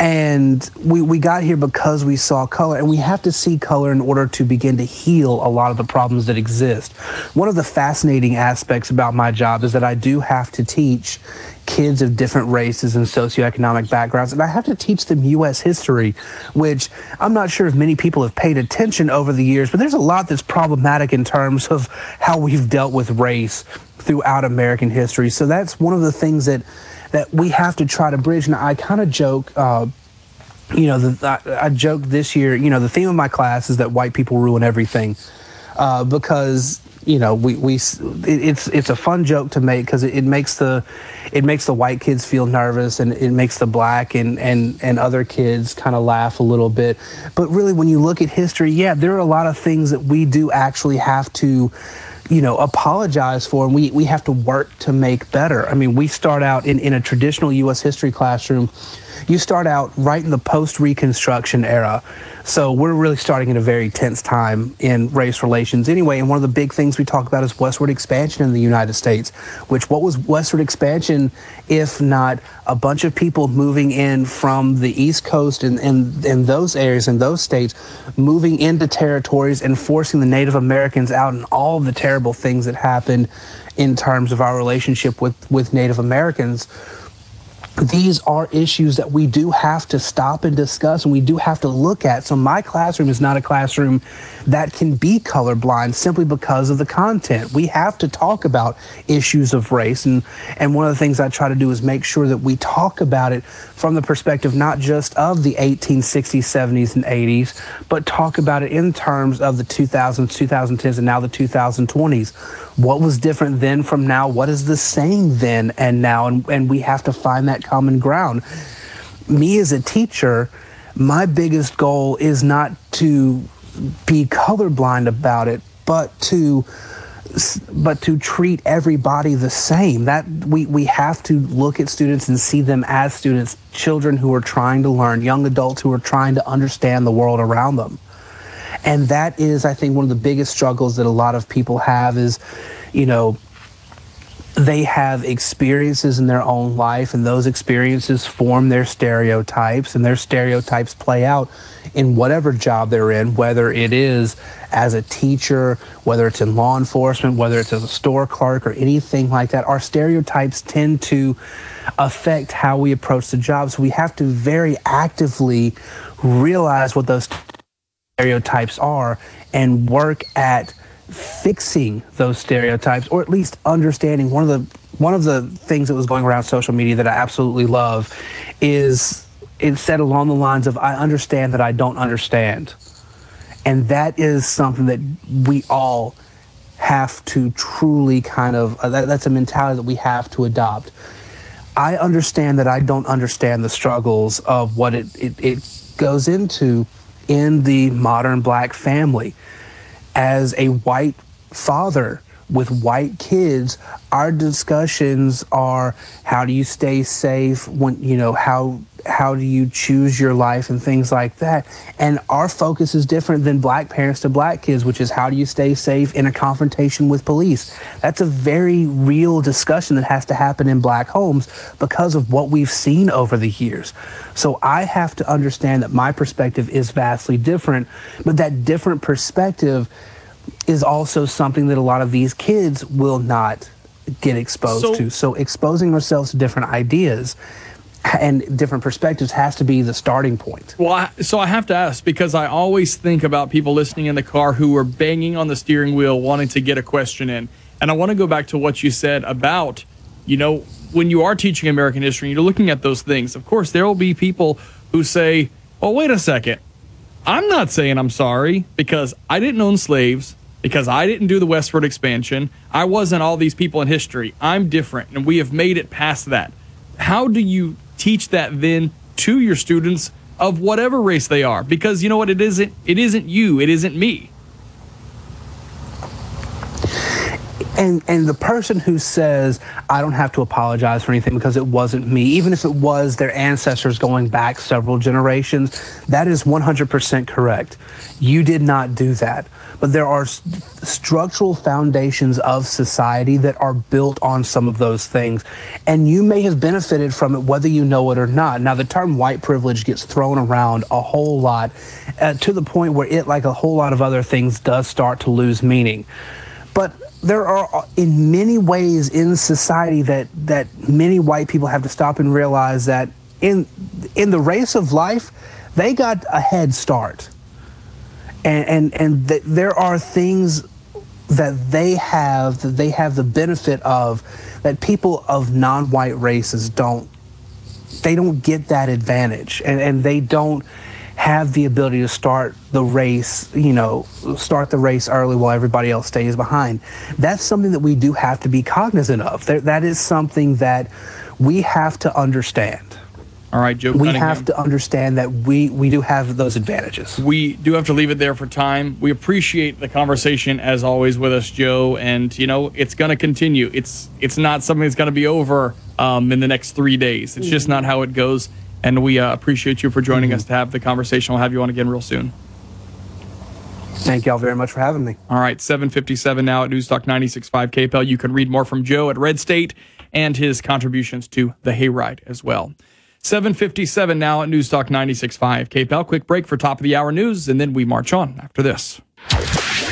[SPEAKER 78] And we, we got here because we saw color. And we have to see color in order to begin to heal a lot of the problems that exist. One of the fascinating aspects about my job is that i do have to teach kids of different races and socioeconomic backgrounds. And i have to teach them us history which i'm not sure if many people have paid attention over the years but there's a lot that's problematic in terms of how we've dealt with race throughout american history so that's one of the things that that we have to try to bridge. And I kind of joke, uh, you know, the, I, I joke this year, you know, the theme of my class is that white people ruin everything uh, because you know we we it's it's a fun joke to make because it, it, makes the it makes the white kids feel nervous and it makes the black and and and other kids kind of laugh a little bit but really when you look at history yeah there are a lot of things that we do actually have to you know, apologize for and we, we have to work to make better. I mean, we start out in, in a traditional U.S. history classroom you start out right in the post Reconstruction era. So we're really starting at a very tense time in race relations anyway. And one of the big things we talk about is westward expansion in the United States, which what was westward expansion if not a bunch of people moving in from the East Coast and in, in, in those areas, in those states, moving into territories and forcing the Native Americans out and all the terrible things that happened in terms of our relationship with, with Native Americans these are issues that we do have to stop and discuss and we do have to look at. So my classroom is not a classroom that can be colorblind simply because of the content. We have to talk about issues of race and and one of the things I try to do is make sure that we talk about it from the perspective not just of the 1860s, 70s and 80s, but talk about it in terms of the 2000s, 2010s and now the 2020s. What was different then from now? What is the same then and now? And and we have to find that common ground. Me as a teacher, my biggest goal is not to be colorblind about it, but to but to treat everybody the same. That we, we have to look at students and see them as students children who are trying to learn young adults who are trying to understand the world around them. And that is i think one of the biggest struggles that a lot of people have is you know they have experiences in their own life, and those experiences form their stereotypes, and their stereotypes play out in whatever job they're in, whether it is as a teacher, whether it's in law enforcement, whether it's as a store clerk, or anything like that. Our stereotypes tend to affect how we approach the job. So we have to very actively realize what those stereotypes are and work at fixing those stereotypes or at least understanding one of the one of the things that was going around social media that I absolutely love is it said along the lines of I understand that I don't understand. And that is something that we all have to truly kind of uh, that, that's a mentality that we have to adopt. I understand that I don't understand the struggles of what it, it, it goes into in the modern black family as a white father with white kids, our discussions are how do you stay safe when you know how how do you choose your life and things like that. And our focus is different than black parents to black kids, which is how do you stay safe in a confrontation with police. That's a very real discussion that has to happen in black homes because of what we've seen over the years. So I have to understand that my perspective is vastly different, but that different perspective is also something that a lot of these kids will not get exposed
[SPEAKER 24] So-
[SPEAKER 78] to. So exposing ourselves to different ideas and different perspectives has to be the starting point.
[SPEAKER 24] Well, I, so I have to ask because I always think about people listening in the car who are banging on the steering wheel wanting to get a question in. And I want to go back to what you said about, you know, when you are teaching American history and you're looking at those things, of course, there will be people who say, oh, wait a second. I'm not saying I'm sorry because I didn't own slaves, because I didn't do the westward expansion. I wasn't all these people in history. I'm different, and we have made it past that. How do you teach that then to your students of whatever race they are? Because you know what? It isn't. It isn't you. It isn't me.
[SPEAKER 78] And and the person who says I don't have to apologize for anything because it wasn't me, even if it was their ancestors going back several generations, that is 100% correct. You did not do that. But there are s- structural foundations of society that are built on some of those things. And you may have benefited from it whether you know it or not. Now, the term white privilege gets thrown around a whole lot uh, to the point where it, like a whole lot of other things, does start to lose meaning but there are uh, in many ways in society that that many white people have to stop and realize that in in the race of life they got a head start and and and that there are things that they have that they have the benefit of that people of non-white races don't they don't get that advantage and and they don't have the ability to start the race, you know, start the race early while everybody else stays behind. That's something that we do have to be cognizant of. That is something that we have to understand.
[SPEAKER 24] All right, Joe.
[SPEAKER 78] We have to understand that we we do have those advantages.
[SPEAKER 24] We do have to leave it there for time. We appreciate the conversation as always with us, Joe, and you know it's going to continue. It's it's not something that's going to be over um, in the next three days. It's just not how it goes. And we uh, appreciate you for joining us to have the conversation. We'll have you on again real soon.
[SPEAKER 78] Thank y'all very much for having me.
[SPEAKER 24] All right, 757 now at Newstalk 96.5 KPEL. You can read more from Joe at Red State and his contributions to the Hayride as well. 757 now at News Newstalk 96.5 KPEL. Quick break for top of the hour news, and then we march on after this.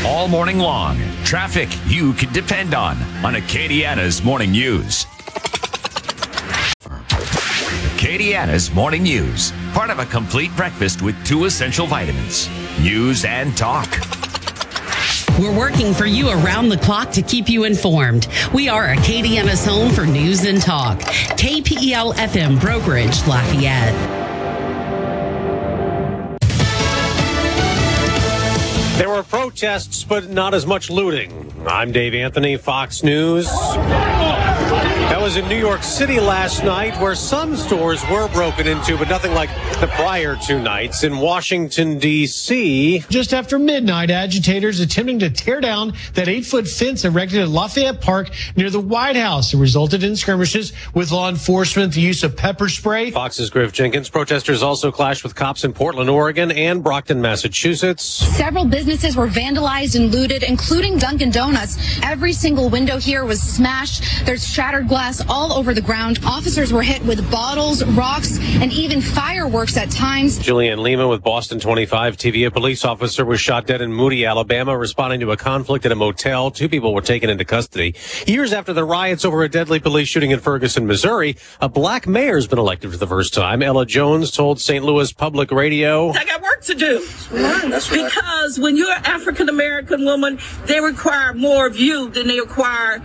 [SPEAKER 80] All morning long, traffic you can depend on on Acadiana's Morning News. Acadiana's Morning News, part of a complete breakfast with two essential vitamins news and talk.
[SPEAKER 34] We're working for you around the clock to keep you informed. We are Acadiana's home for news and talk. KPEL FM Broussard, Lafayette.
[SPEAKER 25] There were protests, but not as much looting. I'm Dave Anthony, Fox News. That was in New York City last night, where some stores were broken into, but nothing like the prior two nights. In Washington, D.C.,
[SPEAKER 93] Just after midnight, agitators attempting to tear down that eight foot fence erected at Lafayette Park near the White House. It resulted in skirmishes with law enforcement, the use of pepper spray.
[SPEAKER 25] Fox's Griff Jenkins. Protesters also clashed with cops in Portland, Oregon, and Brockton, Massachusetts.
[SPEAKER 94] Several businesses were vandalized and looted, including Dunkin' Donuts. Every single window here was smashed. There's shattered glass all over the ground. Officers were hit with bottles, rocks, and even fireworks at times.
[SPEAKER 25] Julianne Lima with Boston 25 TV. A police officer was shot dead in Moody, Alabama, responding to a conflict at a motel. Two people were taken into custody. Years after the riots over a deadly police shooting in Ferguson, Missouri, a black mayor's been elected for the first time. Ella Jones told St. Louis Public Radio.
[SPEAKER 95] I got work to do. Because when you're an African American woman, they require more of you than they require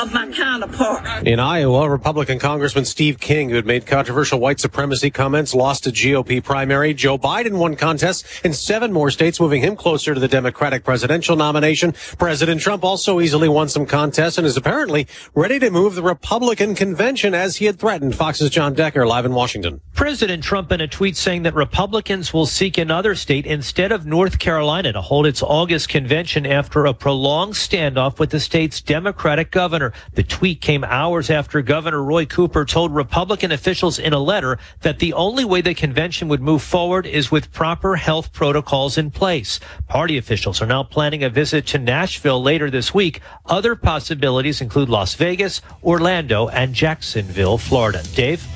[SPEAKER 95] of my counterpart.
[SPEAKER 25] In Iowa, Republican Congressman Steve King, who had made controversial white supremacy comments, lost a GOP primary. Joe Biden won contests in seven more states, moving him closer to the Democratic presidential nomination. President Trump also easily won some contests and is apparently ready to move the Republican convention as he had threatened. Fox's John Decker live in Washington.
[SPEAKER 96] President Trump in a tweet saying that Republicans will seek another state instead of North Carolina to hold its August convention after a prolonged standoff with the state's Democratic governor. The tweet came hours after Governor Roy Cooper told Republican officials in a letter that the only way the convention would move forward is with proper health protocols in place. Party officials are now planning a visit to Nashville later this week. Other possibilities include Las Vegas, Orlando, and Jacksonville, Florida. Dave?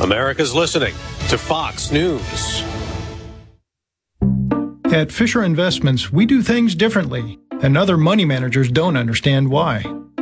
[SPEAKER 25] America's listening to Fox News.
[SPEAKER 97] At Fisher Investments, we do things differently.
[SPEAKER 5] and other money managers don't understand why.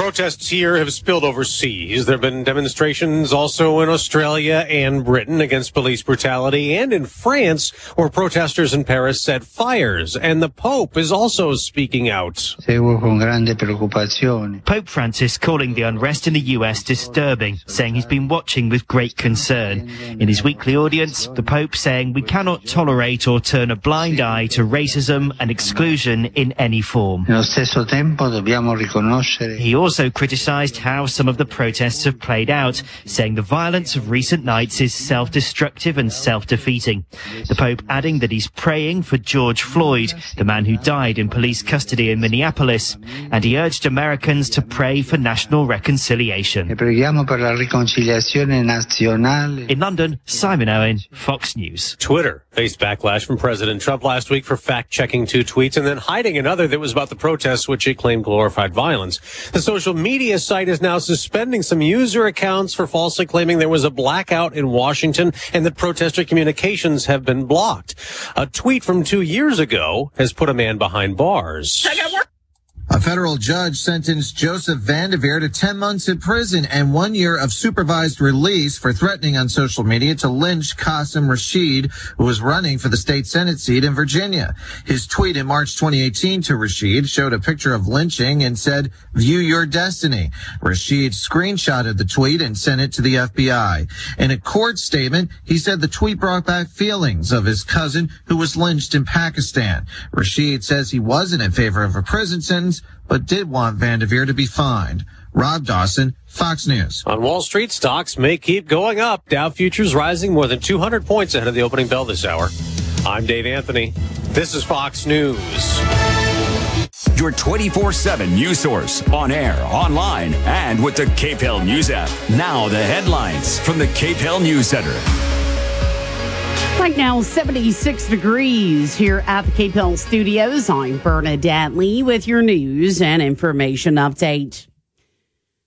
[SPEAKER 25] The protests here have spilled overseas. There have been demonstrations also in Australia and Britain against police brutality and in France where protesters in Paris set fires. And the Pope is also speaking out.
[SPEAKER 98] Pope Francis calling the unrest in the US disturbing, saying he's been watching with great concern. In his weekly audience, the Pope saying we cannot tolerate or turn a blind eye to racism and exclusion in any form. He also criticized how some of the protests have played out, saying the violence of recent nights is self-destructive and self-defeating. The Pope adding that he's praying for George Floyd, the man who died in police custody in Minneapolis, and he urged Americans to pray for national reconciliation. In London, Simon Owen, Fox News.
[SPEAKER 25] Twitter faced backlash from President Trump last week for fact checking two tweets and then hiding another that was about the protests, which it claimed glorified violence. The social media site is now suspending some user accounts for falsely claiming there was a blackout in Washington and that protester communications have been blocked. A tweet from two years ago has put a man behind bars.
[SPEAKER 12] A federal judge sentenced Joseph Vandeveer to 10 months in prison and one year of supervised release for threatening on social media to lynch Qasim Rashid, who was running for the state Senate seat in Virginia. His tweet in March 2018 to Rashid showed a picture of lynching and said, view your destiny. Rashid screenshotted the tweet and sent it to the FBI. In a court statement, he said the tweet brought back feelings of his cousin who was lynched in Pakistan. Rashid says he wasn't in favor of a prison sentence, but did want Vandeveer to be fined. Rob Dawson, Fox News.
[SPEAKER 25] On Wall Street, stocks may keep going up. Dow futures rising more than 200 points ahead of the opening bell this hour. I'm Dave Anthony. This is Fox News.
[SPEAKER 21] Your 24 7 news source on air, online, and with the KPEL News app. Now, the headlines from the KPEL News Center.
[SPEAKER 34] Right now, 76 degrees here at the KPEL studios. I'm Bernadette Lee with your news and information update.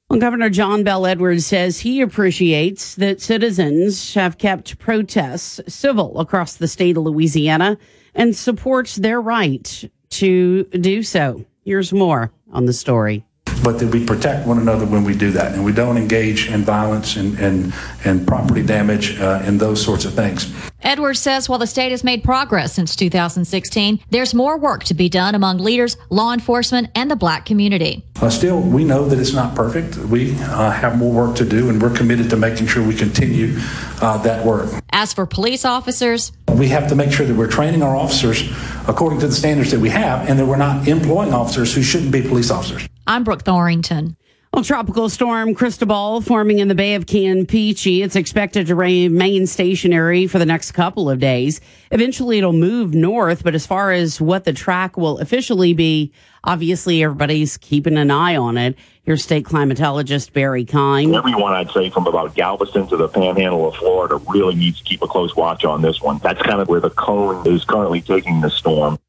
[SPEAKER 34] Well, Governor John Bel Edwards says he appreciates that citizens have kept protests civil across the state of Louisiana and supports their right to do so. Here's more on the story
[SPEAKER 36] but that we protect one another when we do that and we don't engage in violence and, and, and property damage uh, and those sorts of things.
[SPEAKER 99] Edwards says while the state has made progress since 2016, there's more work to be done among leaders, law enforcement, and the black community.
[SPEAKER 36] Uh, still, we know that it's not perfect. We uh, have more work to do, and we're committed to making sure we continue uh, that work.
[SPEAKER 99] As for police officers,
[SPEAKER 36] we have to make sure that we're training our officers according to the standards that we have and that we're not employing officers who shouldn't be police officers.
[SPEAKER 99] I'm Brooke Thorington.
[SPEAKER 34] Well, tropical storm Cristobal forming in the Bay of Campeche. It's expected to remain stationary for the next couple of days. Eventually, it'll move north, but as far as what the track will officially be, obviously everybody's keeping an eye on it. Here's state climatologist Barry Keim.
[SPEAKER 35] Everyone, I'd say, from about Galveston to the panhandle of Florida, really needs to keep a close watch on this one. That's kind of where the cone is currently taking the storm.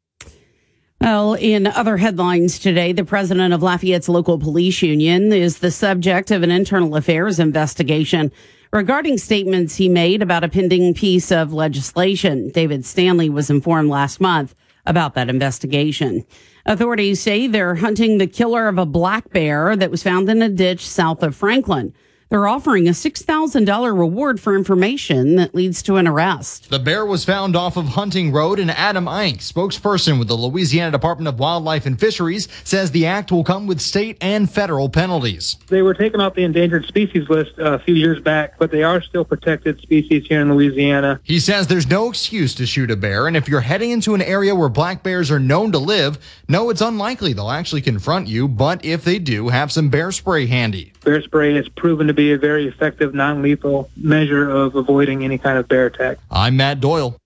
[SPEAKER 34] Well, in other headlines today, the president of Lafayette's local police union is the subject of an internal affairs investigation regarding statements he made about a pending piece of legislation. David Stanley was informed last month about that investigation. Authorities say they're hunting the killer of a black bear that was found in a ditch south of Franklin. They're offering a $6,000 reward for information that leads to an arrest.
[SPEAKER 21] The bear was found off of Hunting Road, and Adam Einck, spokesperson with the Louisiana Department of Wildlife and Fisheries, says the act will come with state and federal penalties.
[SPEAKER 100] They were taken off the endangered species list uh, a few years back, but they are still protected species here in Louisiana.
[SPEAKER 21] He says there's no excuse to shoot a bear, and if you're heading into an area where black bears are known to live, no, it's unlikely they'll actually confront you, but if they do, have some bear spray handy.
[SPEAKER 100] Bear spray has proven to be a very effective, non-lethal measure of avoiding any kind of bear attack.
[SPEAKER 21] I'm Matt Doyle.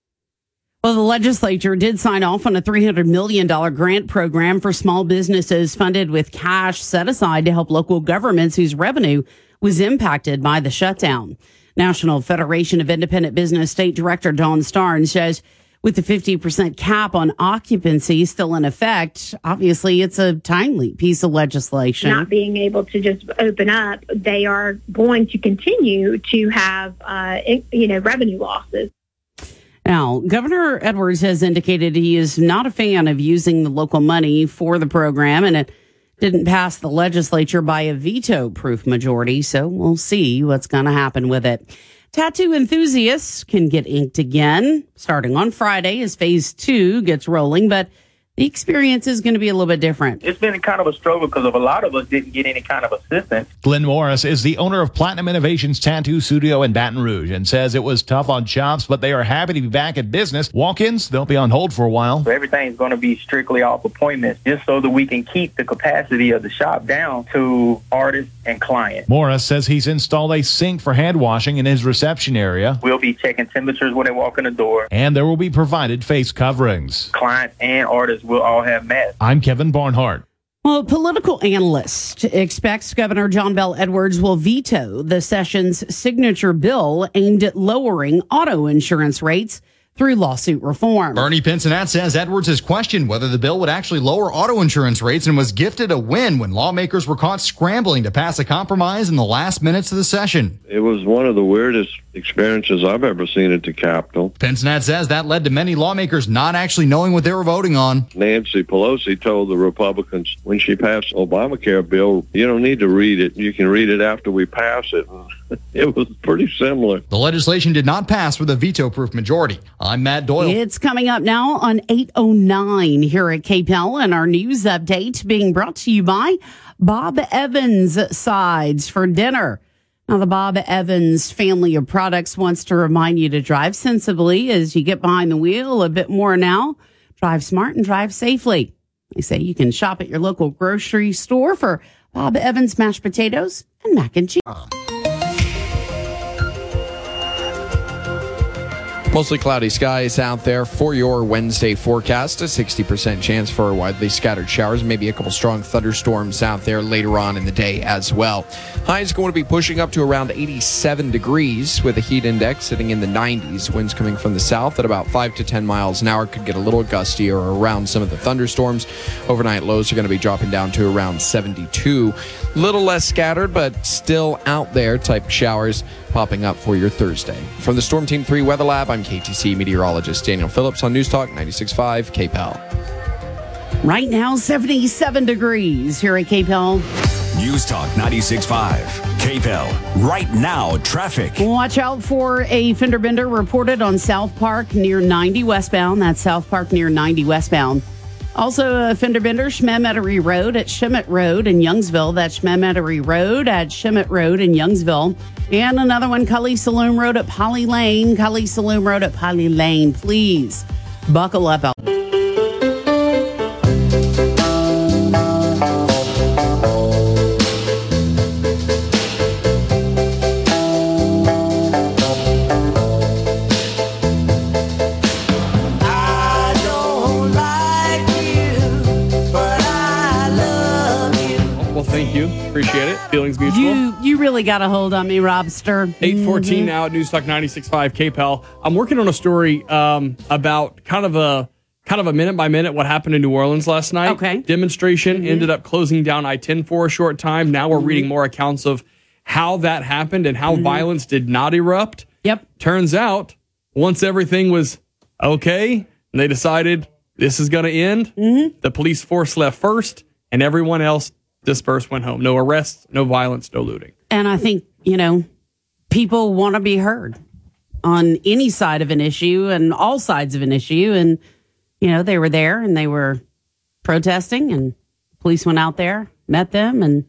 [SPEAKER 34] Well, the legislature did sign off on a $300 million grant program for small businesses funded with cash set aside to help local governments whose revenue was impacted by the shutdown. National Federation of Independent Business State Director Dawn Starns says with the 50% cap on occupancy still in effect, obviously it's a timely piece of legislation.
[SPEAKER 101] Not being able to just open up, they are going to continue to have, uh, you know, revenue losses.
[SPEAKER 34] Now, Governor Edwards has indicated he is not a fan of using the local money for the program, and it didn't pass the legislature by a veto proof majority. So we'll see what's going to happen with it. Tattoo enthusiasts can get inked again starting on Friday as phase two gets rolling, but the experience is going to be a little bit different.
[SPEAKER 42] It's been kind of a struggle because of a lot of us didn't get any kind of assistance.
[SPEAKER 102] Glenn Morris is the owner of Platinum Innovations Tattoo Studio in Baton Rouge and says it was tough on shops, but they are happy to be back at business. Walk-ins, they'll be on hold for a while.
[SPEAKER 42] So everything's going to be strictly off appointments just so that we can keep the capacity of the shop down to artists and clients.
[SPEAKER 102] Morris says he's installed a sink for hand washing in his reception area.
[SPEAKER 42] We'll be checking temperatures when they walk in the door.
[SPEAKER 102] And there will be provided face coverings.
[SPEAKER 42] Clients and artists will all have masks.
[SPEAKER 102] I'm Kevin Barnhart.
[SPEAKER 34] Well, a political analyst expects Governor John Bel Edwards will veto the session's signature bill aimed at lowering auto insurance rates through lawsuit reform.
[SPEAKER 21] Bernie Pinsonat says Edwards has questioned whether the bill would actually lower auto insurance rates and was gifted a win when lawmakers were caught scrambling to pass a compromise in the last minutes of the session.
[SPEAKER 41] It was one of the weirdest experiences I've ever seen at the Capitol.
[SPEAKER 21] Pinsonat says that led to many lawmakers not actually knowing what they were voting on.
[SPEAKER 41] Nancy Pelosi told the Republicans when she passed Obamacare bill, you don't need to read it. You can read it after we pass it. [laughs] It was pretty similar.
[SPEAKER 21] The legislation did not pass with a veto-proof majority. I'm Matt Doyle.
[SPEAKER 34] It's coming up now on 809 here at KPEL and our news update being brought to you by Bob Evans Sides for dinner. Now, the Bob Evans family of products wants to remind you to drive sensibly as you get behind the wheel a bit more now. Drive smart and drive safely. They say you can shop at your local grocery store for Bob Evans mashed potatoes and mac and cheese. Ah.
[SPEAKER 46] Mostly cloudy skies out there for your Wednesday forecast. A 60% chance for widely scattered showers, maybe a couple strong thunderstorms out there later on in the day as well. High is going to be pushing up to around 87 degrees with a heat index sitting in the 90s. Winds coming from the south at about 5 to 10 miles an hour could get a little gustier around some of the thunderstorms. Overnight lows are going to be dropping down to around 72. Little less scattered, but still out there type showers popping up for your Thursday. From the Storm Team 3 Weather Lab, I'm KATC meteorologist Daniel Phillips on News Talk 96.5 KPEL.
[SPEAKER 34] Right now, 77 degrees here at KPEL.
[SPEAKER 103] News Talk 96.5 KPEL. Right now, traffic.
[SPEAKER 34] Watch out for a fender bender reported on South Park near 90 westbound. That's South Park near 90 westbound. Also, a fender bender, Schmemettery Road at Shemmet Road in Youngsville. That's Schmemettery Road at Shemmet Road in Youngsville. And another one, Kaliste Saloom Road at Polly Lane. Kaliste Saloom Road at Polly Lane. Please buckle up. Out. Really got a hold on me, Robster.
[SPEAKER 24] 814 now mm-hmm. at News Talk 96.5 KPEL. I'm working on a story um, about kind of a kind of a minute by minute what happened in New Orleans last night.
[SPEAKER 34] Okay.
[SPEAKER 24] Demonstration mm-hmm. ended up closing down I-10 for a short time. Now we're mm-hmm. reading more accounts of how that happened and how violence did not erupt.
[SPEAKER 34] Yep.
[SPEAKER 24] Turns out once everything was okay, and they decided this is going to end, the police force left first and everyone else dispersed went home. No arrests, no violence, no looting.
[SPEAKER 34] And I think you know, people want to be heard on any side of an issue and all sides of an issue. And, you know, they were there and they were protesting and police went out there, met them and,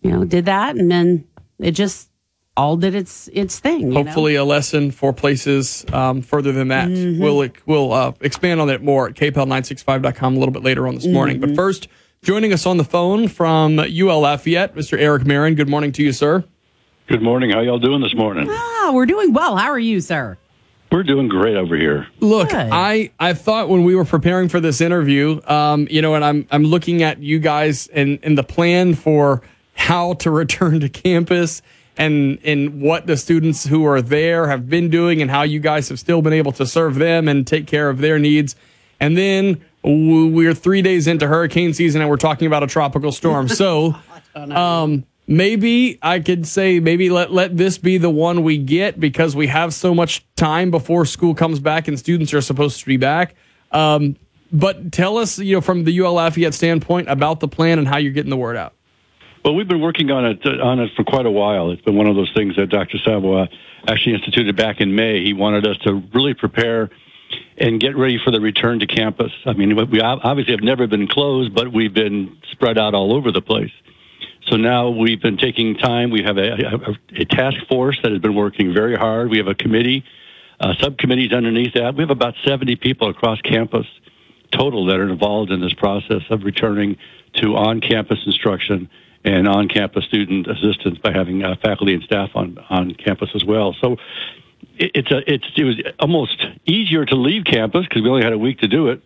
[SPEAKER 34] you know, did that. And then it just all did its, its thing. you know?
[SPEAKER 24] Hopefully, a lesson for places um, further than that.
[SPEAKER 34] Mhm.
[SPEAKER 24] We'll we'll uh, expand on that more at kpel965.com a little bit later on this morning. But
[SPEAKER 34] Mhm.
[SPEAKER 24] first, joining us on the phone from UL Lafayette, Mr. Eric Marin. Good morning to you, sir.
[SPEAKER 104] Good morning. How y'all doing this morning?
[SPEAKER 34] Ah, we're doing well. How are you, sir?
[SPEAKER 104] We're doing great over here.
[SPEAKER 24] Look, I I thought when we were preparing for this interview, um, you know, and I'm I'm looking at you guys and and the plan for how to [laughs] return to campus and and what the students who are there have been doing and how you guys have still been able to serve them and take care of their needs. And then w- we're 3 days into hurricane season and we're talking about a tropical storm. [laughs] So, um maybe I could say maybe let let this be the one we get because we have so much time before school comes back and students are supposed to be back. Um, but tell us, you know, from the UL Lafayette standpoint about the plan and how you're getting the word out.
[SPEAKER 104] Well, we've been working on it uh, on it for quite a while. It's been one of those things that Dr. Savoie actually instituted back in May. He wanted us to really prepare and get ready for the return to campus. I mean, we obviously have never been closed, but we've been spread out all over the place. So now we've been taking time. We have a, a, a task force that has been working very hard. We have a committee, uh, subcommittees underneath that. We have about 70 people across campus total that are involved in this process of returning to on-campus instruction and on-campus student assistance by having uh, faculty and staff on on campus as well. So it, it's a it's it was almost easier to leave campus because we only had a week to do it,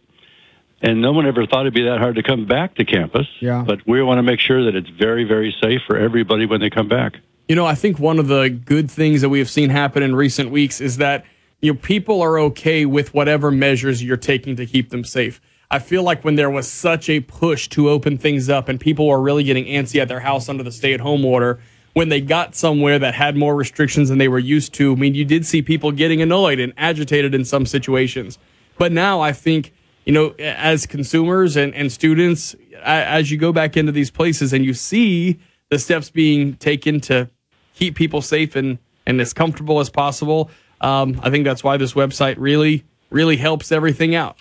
[SPEAKER 104] and no one ever thought it'd be that hard to come back to campus.
[SPEAKER 24] Yeah.
[SPEAKER 104] But we want to make sure that it's very very safe for everybody when they come back.
[SPEAKER 24] You know, I think one of the good things that we have seen happen in recent weeks is that you know people are okay with whatever measures you're taking to keep them safe. I feel like when there was such a push to open things up and people were really getting antsy at their house under the stay-at-home order, when they got somewhere that had more restrictions than they were used to, I mean, you did see people getting annoyed and agitated in some situations. But now I think, you know, as consumers and, and students, as you go back into these places and you see the steps being taken to keep people safe and, and as comfortable as possible, um, I think that's why this website really, really helps everything out.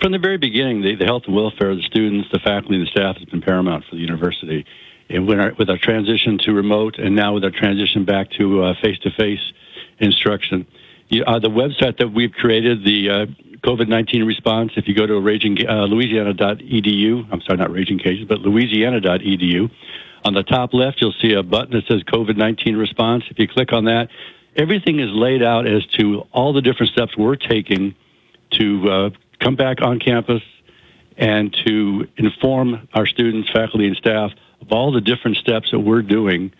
[SPEAKER 104] From the very beginning, the, the health and welfare of the students, the faculty, and the staff has been paramount for the university. And when our, with our transition to remote, and now with our transition back to uh, face-to-face instruction, you, uh, the website that we've created, the uh, COVID-19 response, if you go to raging, uh, louisiana.edu, I'm sorry, not Ragin' Cajuns, but louisiana.edu, on the top left, you'll see a button that says COVID-19 response. If you click on that, everything is laid out as to all the different steps we're taking to uh, come back on campus and to inform our students, faculty, and staff of all the different steps that we're doing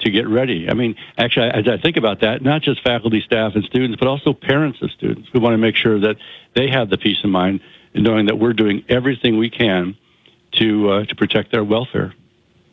[SPEAKER 104] to get ready. I mean, actually, as I think about that, not just faculty, staff, and students, but also parents of students. We want to make sure that they have the peace of mind in knowing that we're doing everything we can to uh, to protect their welfare.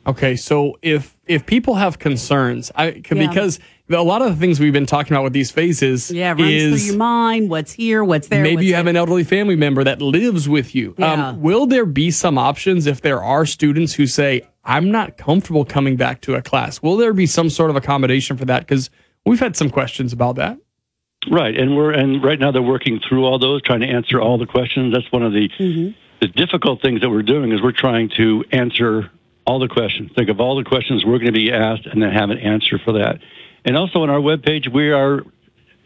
[SPEAKER 24] Okay, so if if people have concerns, I c-
[SPEAKER 34] Yeah.
[SPEAKER 24] because a lot of the things we've been talking about with these phases
[SPEAKER 34] Yeah, runs through
[SPEAKER 24] is
[SPEAKER 34] your mind. What's here? What's there?
[SPEAKER 24] maybe
[SPEAKER 34] what's
[SPEAKER 24] you have an elderly family member that lives with you.
[SPEAKER 34] Yeah.
[SPEAKER 24] Um, will there be some options if there are students who say, "I'm not comfortable coming back to a class"? Will there be some sort of accommodation for that? Because we've had some questions about that.
[SPEAKER 104] Right, and we're and right now they're working through all those, trying to answer all the questions. That's one of the mm-hmm. the difficult things that we're doing is we're trying to answer all the questions. Think of all the questions we're going to be asked, and then have an answer for that. And also on our webpage, we are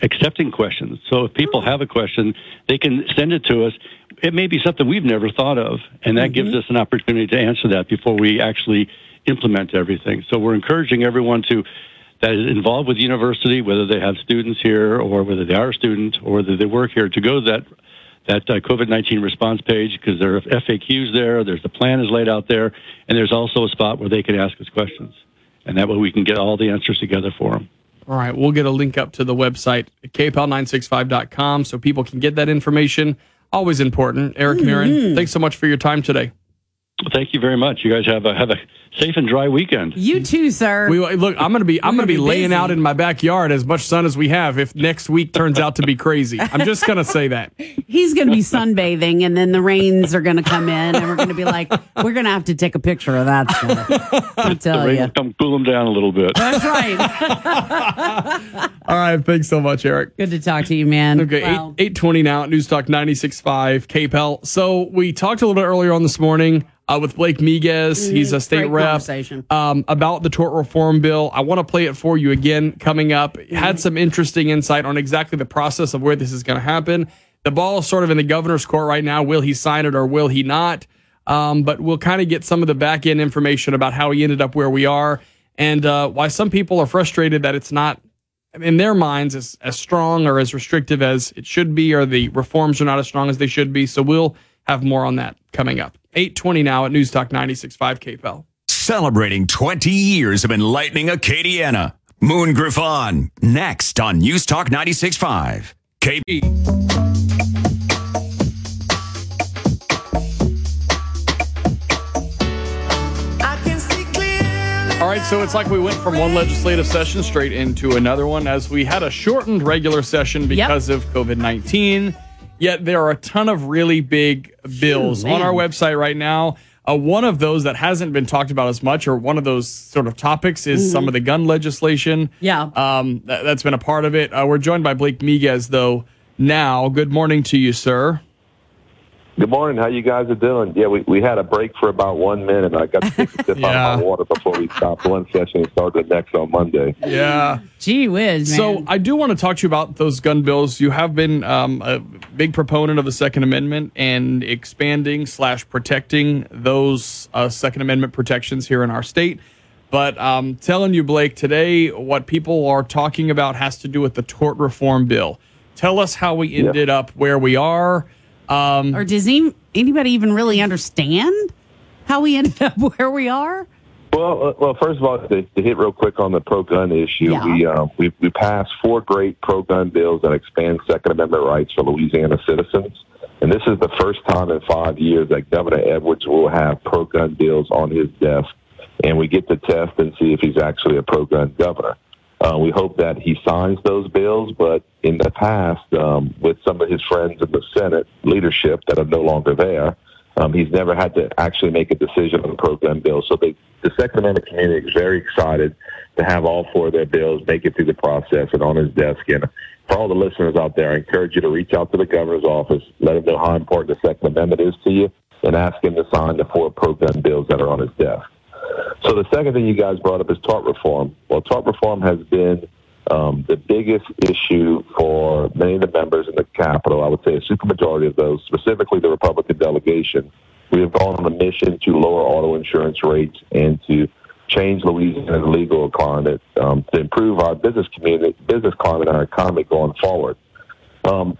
[SPEAKER 104] accepting questions. So if people have a question, they can send it to us. It may be something we've never thought of, and that gives us an opportunity to answer that before we actually implement everything. So we're encouraging everyone to that is involved with the university, whether they have students here or whether they are a student or whether they work here, to go to that that uh, COVID-19 response page because there are FAQs there. There's the plan is laid out there, and there's also a spot where they can ask us questions, and that way we can get all the answers together for them.
[SPEAKER 24] All right, we'll get a link up to the website, kpel965.com, so people can get that information. Always important. Eric Marin,
[SPEAKER 34] Mhm.
[SPEAKER 24] thanks so much for your time today.
[SPEAKER 104] Well, thank you very much. You guys have a have a safe and dry weekend.
[SPEAKER 34] You too, sir.
[SPEAKER 24] We look. I'm gonna be. I'm gonna, be, laying out in my backyard as much sun as we have. If next week turns out to be crazy, I'm just gonna say that. [laughs]
[SPEAKER 34] He's going to be sunbathing, and then the rains are going to come in, and we're going to be like, we're going to have to take a picture of that stuff. I'll
[SPEAKER 104] the
[SPEAKER 34] tell
[SPEAKER 104] rain
[SPEAKER 34] you.
[SPEAKER 104] will come cool him down a little bit.
[SPEAKER 34] That's right. [laughs]
[SPEAKER 24] All right. Thanks so much, Eric.
[SPEAKER 34] Good to talk to you, man.
[SPEAKER 24] Okay,
[SPEAKER 34] Wow.
[SPEAKER 24] eight eight twenty now at News Talk 96.5 KPEL. So we talked a little bit earlier on this morning uh, with Blake Miguez. He's a state
[SPEAKER 34] Mm-hmm. Great
[SPEAKER 24] rep um, about the tort reform bill. I want to play it for you again coming up.
[SPEAKER 34] Mm-hmm.
[SPEAKER 24] Had some interesting insight on exactly the process of where this is going to happen. The ball is sort of in the governor's court right now. Will he sign it or will he not? Um, but we'll kind of get some of the back end information about how he ended up where we are and uh, why some people are frustrated that it's not in their minds as, as strong or as restrictive as it should be, or the reforms are not as strong as they should be. So we'll have more on that coming up. 820 now at News Talk 96.5 KPEL.
[SPEAKER 80] Celebrating 20 years of enlightening Acadiana. Moon Griffon, next on News Talk 96.5. KB.
[SPEAKER 24] All right, so it's like we went from one legislative session straight into another one as we had a shortened regular session because of COVID 19. Yet there are a ton of really big bills
[SPEAKER 34] man.
[SPEAKER 24] on our website right now. Uh, one of those that hasn't been talked about as much, or one of those sort of topics, is
[SPEAKER 34] Mhm.
[SPEAKER 24] some of the gun legislation.
[SPEAKER 34] Yeah.
[SPEAKER 24] Um, that, that's been a part of it. Uh, we're joined by Blake Miguez, though. Now, good morning to you, sir.
[SPEAKER 58] Good morning. How you guys are doing? Yeah, we, we had a break for about one minute. I got to take a sip [laughs] out of my water before we stopped one session and started the next on Monday.
[SPEAKER 24] Yeah.
[SPEAKER 34] Gee whiz, man.
[SPEAKER 24] So I do want to talk to you about those gun bills. You have been um, a big proponent of the Second Amendment and expanding slash protecting those uh, Second Amendment protections here in our state. But um, telling you, Blake, today what people are talking about has to do with the tort reform bill. Tell us how we ended up where we are. Um,
[SPEAKER 34] or does he, anybody even really understand how we ended up [laughs] where we are?
[SPEAKER 58] Well, uh, well, first of all, to, to hit real quick on the pro-gun issue,
[SPEAKER 34] Yeah.
[SPEAKER 58] we, uh, we we passed four great pro-gun bills that expand Second Amendment rights for Louisiana citizens, and this is the first time in five years that Governor Edwards will have pro-gun bills on his desk, and we get to test and see if he's actually a pro-gun governor. Uh, we hope that he signs those bills, but in the past, um, with some of his friends in the Senate leadership that are no longer there, um, he's never had to actually make a decision on a pro-gun bill. So they, the Second Amendment community is very excited to have all four of their bills make it through the process and on his desk. And for all the listeners out there, I encourage you to reach out to the governor's office, let him know how important the Second Amendment is to you, and ask him to sign the four pro-gun bills that are on his desk. So the second thing you guys brought up is tort reform. Well, tort reform has been um, the biggest issue for many of the members in the Capitol. I would say a supermajority of those, specifically the Republican delegation. We have gone on a mission to lower auto insurance rates and to change Louisiana's legal climate um, to improve our business community, business climate, and our economy going forward. Um,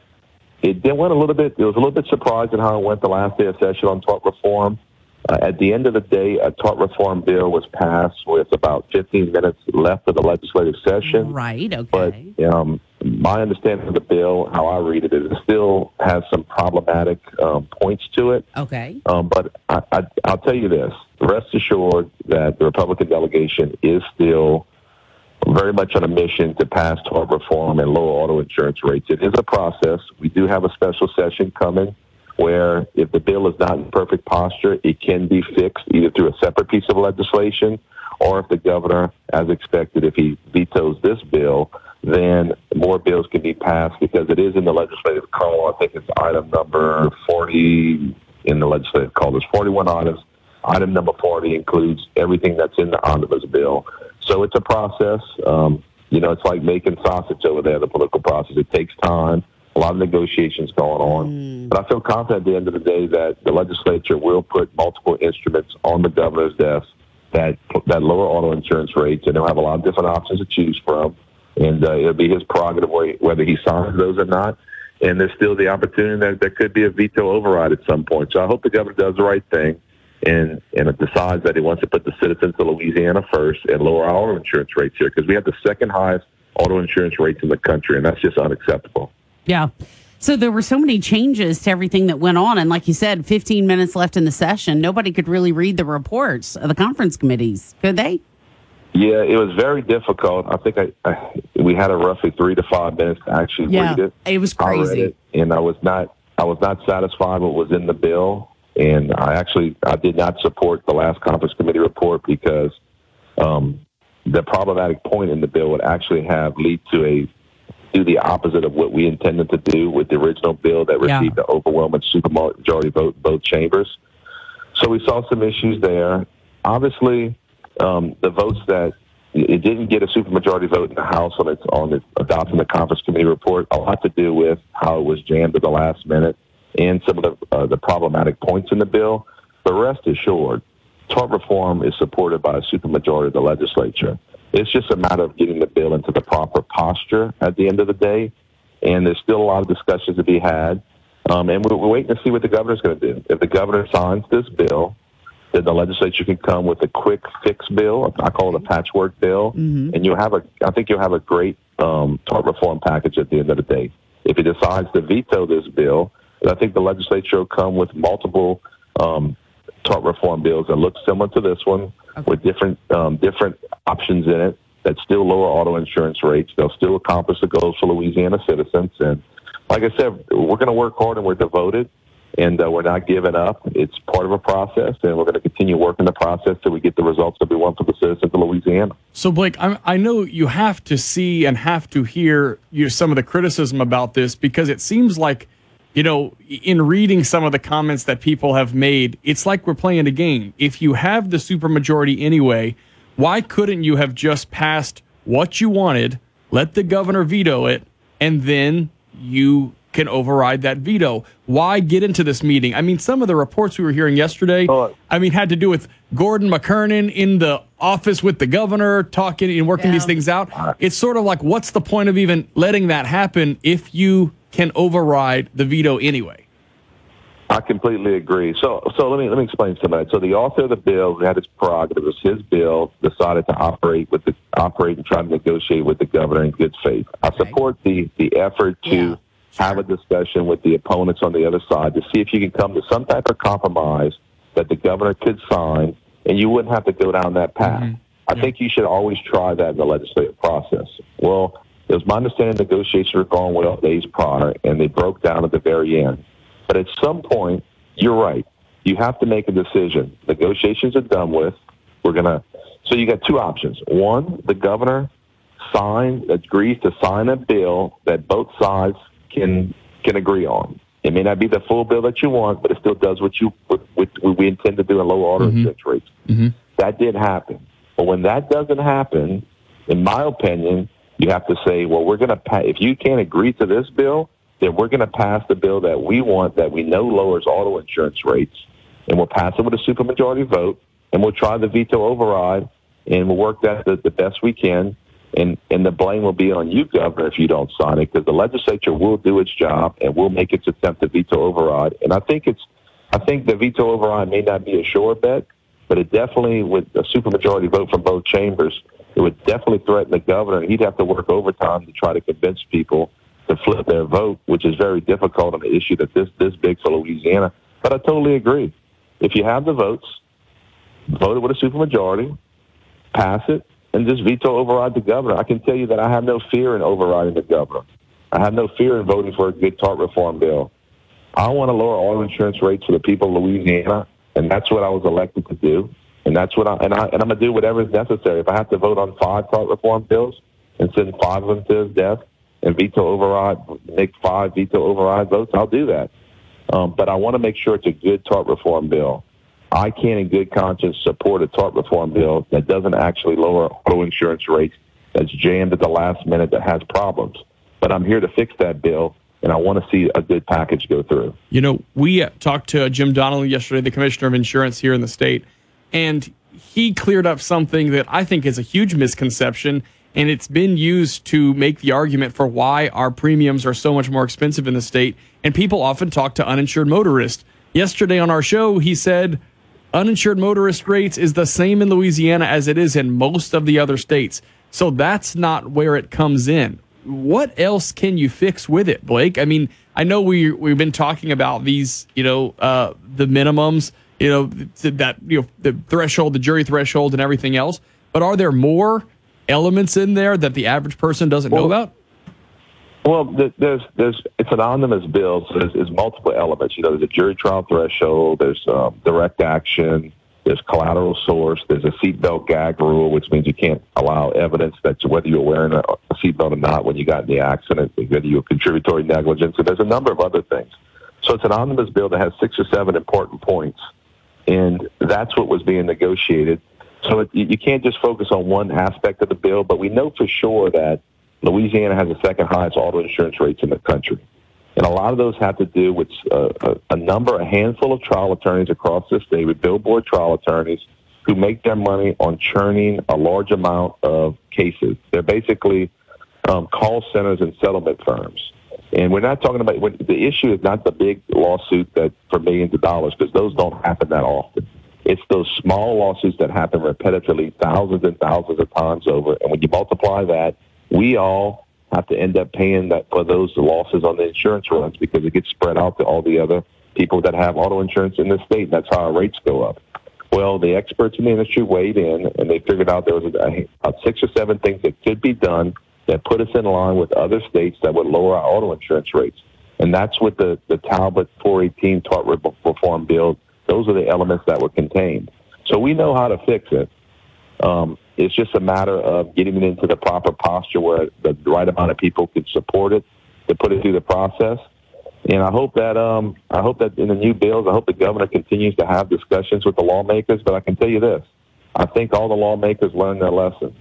[SPEAKER 58] it went a little bit. It was a little bit surprised at how it went the last day of session on tort reform. Uh, at the end of the day, a tort reform bill was passed with about 15 minutes left of the legislative session.
[SPEAKER 34] Right. Okay.
[SPEAKER 58] But um, my understanding of the bill, how I read it, is it still has some problematic um, points to it.
[SPEAKER 34] Okay.
[SPEAKER 58] Um, but I, I, I'll tell you this: rest assured that the Republican delegation is still very much on a mission to pass tort reform and lower auto insurance rates. It is a process. We do have a special session coming where if the bill is not in perfect posture, it can be fixed either through a separate piece of legislation or if the governor, as expected, if he vetoes this bill, then more bills can be passed because it is in the legislative call. I think it's item number 40 in the legislative call. There's 41 items. Item number 40 includes everything that's in the omnibus bill. So it's a process. Um, you know, it's like making sausage over there, the political process. It takes time, a lot of negotiations going on. But I feel confident at the end of the day that the legislature will put multiple instruments on the governor's desk that that lower auto insurance rates, and he'll have a lot of different options to choose from. And uh, it'll be his prerogative whether he signs those or not. And there's still the opportunity that there could be a veto override at some point. So I hope the governor does the right thing and and it decides that he wants to put the citizens of Louisiana first and lower our auto insurance rates here because we have the second highest auto insurance rates in the country, and that's just unacceptable.
[SPEAKER 34] Yeah. So there were so many changes to everything that went on. And like you said, 15 minutes left in the session. Nobody could really read the reports of the conference committees, could they?
[SPEAKER 58] Yeah, it was very difficult. I think I, I we had a roughly three to five minutes to actually
[SPEAKER 34] Yeah,
[SPEAKER 58] read it.
[SPEAKER 34] it was crazy.
[SPEAKER 58] it, and I was not I was not satisfied with what was in the bill, and I actually I did not support the last conference committee report because um, the problematic point in the bill would actually have lead to a do the opposite of what we intended to do with the original bill that
[SPEAKER 105] Yeah.
[SPEAKER 58] received the overwhelming supermajority vote in both chambers. So we saw some issues there. Obviously, um, the votes that it didn't get a supermajority vote in the House on its on its adopting the conference committee report. A lot to do with how it was jammed at the last minute and some of the uh, the problematic points in the bill. But rest assured, tort reform is supported by a supermajority of the legislature. It's just a matter of getting the bill into the proper posture at the end of the day. And there's still a lot of discussions to be had. Um, and we're, we're waiting to see what the governor's going to do. If the governor signs this bill, then the legislature can come with a quick fix bill. I call it a patchwork bill, and you'll have a. I think you'll have a great um, tort reform package at the end of the day. If he decides to veto this bill, I think the legislature will come with multiple um, tort reform bills that look similar to this one, with different um, different options in it that still lower auto insurance rates. They'll still accomplish the goals for Louisiana citizens. And like I said, we're going to work hard and we're devoted and uh, we're not giving up. It's part of a process, and we're going to continue working the process till we get the results that we want for the citizens of Louisiana.
[SPEAKER 24] So, Blake, I, I know you have to see and have to hear you some of the criticism about this because it seems like, you know, in reading some of the comments that people have made, it's like we're playing a game. If you have the supermajority anyway, why couldn't you have just passed what you wanted, let the governor veto it, and then you can override that veto? Why get into this meeting? I mean, some of the reports we were hearing yesterday, oh. I mean, had to do with Gordon McKernan in the office with the governor talking and working these things out. Uh. It's sort of like, what's the point of even letting that happen if you can override the veto anyway?
[SPEAKER 58] I completely agree. So, so let me let me explain some of that. So, the author of the bill who had his prerogative, it was his bill, decided to operate with the operate and try to negotiate with the governor in good faith. I support the the effort to have a discussion with the opponents on the other side to see if you can come to some type of compromise that the governor could sign, and you wouldn't have to go down that path. Mm-hmm. I think you should always try that in the legislative process. Well, it was my understanding negotiations were going well days prior, and they broke down at the very end. But at some point, you're right. You have to make a decision. Negotiations are done with. We're gonna. So you got two options. One, the governor sign agrees to sign a bill that both sides can can agree on. It may not be the full bill that you want, but it still does what you what, what we intend to do in low auto insurance rates. Mm-hmm. That did happen. But when that doesn't happen, in my opinion, you have to say, well, we're going to pa- if you can't agree to this bill, then we're going to pass the bill that we want that we know lowers auto insurance rates, and we'll pass it with a supermajority vote, and we'll try the veto override, and we'll work that the, the best we can. And, and the blame will be on you, Governor, if you don't sign it, because the legislature will do its job and will make its attempt to veto override. And I think it's, I think the veto override may not be a sure bet, but it definitely, with a supermajority vote from both chambers, it would definitely threaten the governor. He'd have to work overtime to try to convince people to flip their vote, which is very difficult on an issue that this this big for Louisiana. But I totally agree. If you have the votes, vote it with a supermajority, pass it, and just veto override the governor. I can tell you that I have no fear in overriding the governor. I have no fear in voting for a good tort reform bill. I want to lower auto insurance rates for the people of Louisiana, and that's what I was elected to do. And that's what I and I and I'm gonna do whatever is necessary. If I have to vote on five tort reform bills and send five of them to his death and veto override, make five veto override votes, I'll do that. Um, but I want to make sure it's a good tort reform bill. I can't, in good conscience, support a tort reform bill that doesn't actually lower auto insurance rates, that's jammed at the last minute, that has problems. But I'm here to fix that bill, and I want to see a good package go through.
[SPEAKER 24] You know, we uh, talked to Jim Donelon yesterday, the commissioner of insurance here in the state, and he cleared up something that I think is a huge misconception. And it's been used to make the argument for why our premiums are so much more expensive in the state. And people often talk to uninsured motorists. Yesterday on our show, he said uninsured motorist rates is the same in Louisiana as it is in most of the other states. So that's not where it comes in. what else can you fix with it, Blake? I mean, I know we we've been talking about these, you know, uh, the minimums, you know, that you know the threshold, the jury threshold, and everything else. But are there more elements in there that the average person doesn't know about?
[SPEAKER 58] Well, there's there's it's an omnibus bill, so there's, there's multiple elements. You know, there's a jury trial threshold, there's um, direct action, there's collateral source, there's a seatbelt gag rule, which means you can't allow evidence that whether you're wearing a, a seatbelt or not when you got in the accident, whether you're contributory negligence, and there's a number of other things. So it's an omnibus bill that has six or seven important points, and that's what was being negotiated. So it, you can't just focus on one aspect of the bill, but we know for sure that Louisiana has the second highest auto insurance rates in the country. And a lot of those have to do with uh, a, a number, a handful of trial attorneys across the state, with billboard trial attorneys who make their money on churning a large amount of cases. They're basically um, call centers and settlement firms. And we're not talking about when, the issue is not the big lawsuit that for millions of dollars because those don't happen that often. It's those small lawsuits that happen repetitively, thousands and thousands of times over. And when you multiply that, we all have to end up paying that for those losses on the insurance runs because it gets spread out to all the other people that have auto insurance in the state. That's how our rates go up. Well, the experts in the industry weighed in and they figured out there was about six or seven things that could be done that put us in line with other states that would lower our auto insurance rates. And that's what the, the Talbot 418 tort reform bill, those are the elements that were contained. So we know how to fix it. Um, it's just a matter of getting it into the proper posture where the right amount of people can support it to put it through the process. And I hope that um, I hope that in the new bills, I hope the governor continues to have discussions with the lawmakers. But I can tell you this: I think all the lawmakers learned their lesson.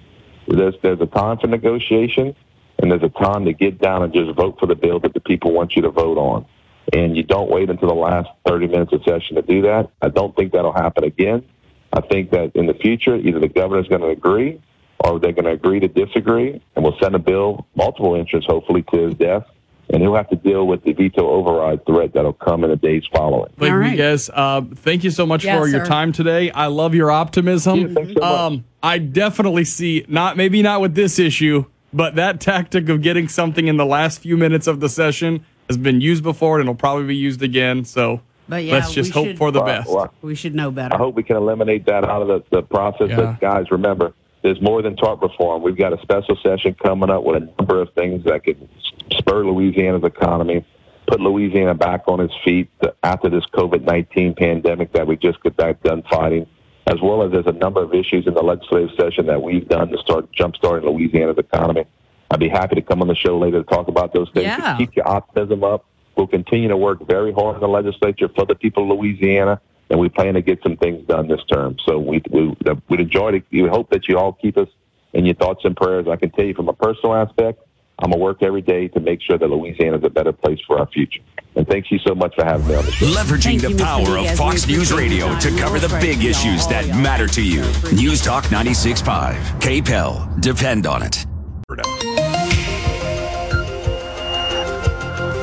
[SPEAKER 58] There's there's a time for negotiation, and there's a time to get down and just vote for the bill that the people want you to vote on. And you don't wait until the last 30 minutes of session to do that. I don't think that'll happen again. I think that in the future, either the governor's going to agree or they're going to agree to disagree, and we'll send a bill, multiple interests, hopefully, to his desk. And he'll have to deal with the veto override threat that'll come in the days following.
[SPEAKER 24] Blake Miguez, uh, thank you so much
[SPEAKER 58] Yes,
[SPEAKER 24] for your time today. I love your optimism.
[SPEAKER 58] Thanks so much.
[SPEAKER 24] um, I definitely see not maybe not with this issue, but that tactic of getting something in the last few minutes of the session has been used before and it'll probably be used again. So
[SPEAKER 34] But yeah,
[SPEAKER 24] let's just
[SPEAKER 34] we
[SPEAKER 24] hope
[SPEAKER 34] should-
[SPEAKER 24] for the
[SPEAKER 58] Well,
[SPEAKER 24] best.
[SPEAKER 58] well,
[SPEAKER 34] We should know better.
[SPEAKER 58] I hope we can eliminate that out of the, the process.
[SPEAKER 24] Yeah.
[SPEAKER 58] But guys, remember, there's more than tort reform. We've got a special session coming up with a number of things that could spur Louisiana's economy, put Louisiana back on its feet after this COVID-19 pandemic that we just got back done fighting, as well as there's a number of issues in the legislative session that we've done to start jumpstarting Louisiana's economy. I'd be happy to come on the show later to talk about those things.
[SPEAKER 34] Yeah.
[SPEAKER 58] Keep your optimism up. We'll continue to work very hard in the legislature for the people of Louisiana, and we plan to get some things done this term. So we, we, uh, we'd enjoy it. We hope that you all keep us in your thoughts and prayers. I can tell you from a personal aspect, I'm going to work every day to make sure that Louisiana is a better place for our future. And thank you so much for having me on the show.
[SPEAKER 80] Leveraging
[SPEAKER 34] Thank
[SPEAKER 80] the
[SPEAKER 34] Mr.
[SPEAKER 80] power of Fox News Radio to cover the big issues that matter to you. News Talk 96.5. KPEL. Depend on it.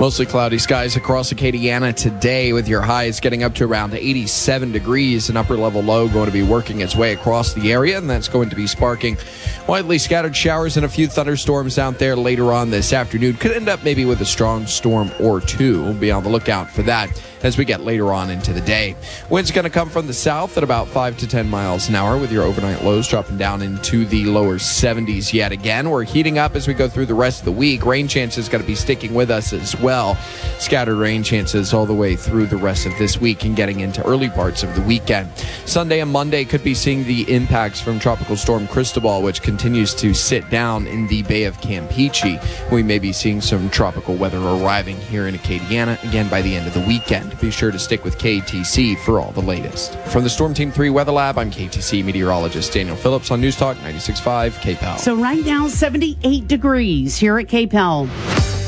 [SPEAKER 46] Mostly cloudy skies across Acadiana today with your highs getting up to around 87 degrees. An upper level low going to be working its way across the area, and that's going to be sparking widely scattered showers and a few thunderstorms out there later on this afternoon. Could end up maybe with a strong storm or two. We'll be on the lookout for that as we get later on into the day. Wind's going to come from the south at about 5 to 10 miles an hour with your overnight lows dropping down into the lower 70s yet again. We're heating up as we go through the rest of the week. Rain chances going to be sticking with us as well. Scattered rain chances all the way through the rest of this week and getting into early parts of the weekend. Sunday and Monday could be seeing the impacts from Tropical Storm Cristobal, which continues to sit down in the Bay of Campeche. We may be seeing some tropical weather arriving here in Acadiana again by the end of the weekend. Be sure to stick with KATC for all the latest. From the Storm Team 3 Weather Lab, I'm KATC meteorologist Daniel Phillips on News Talk 96.5 KPEL.
[SPEAKER 34] So right now, 78 degrees here at KPEL.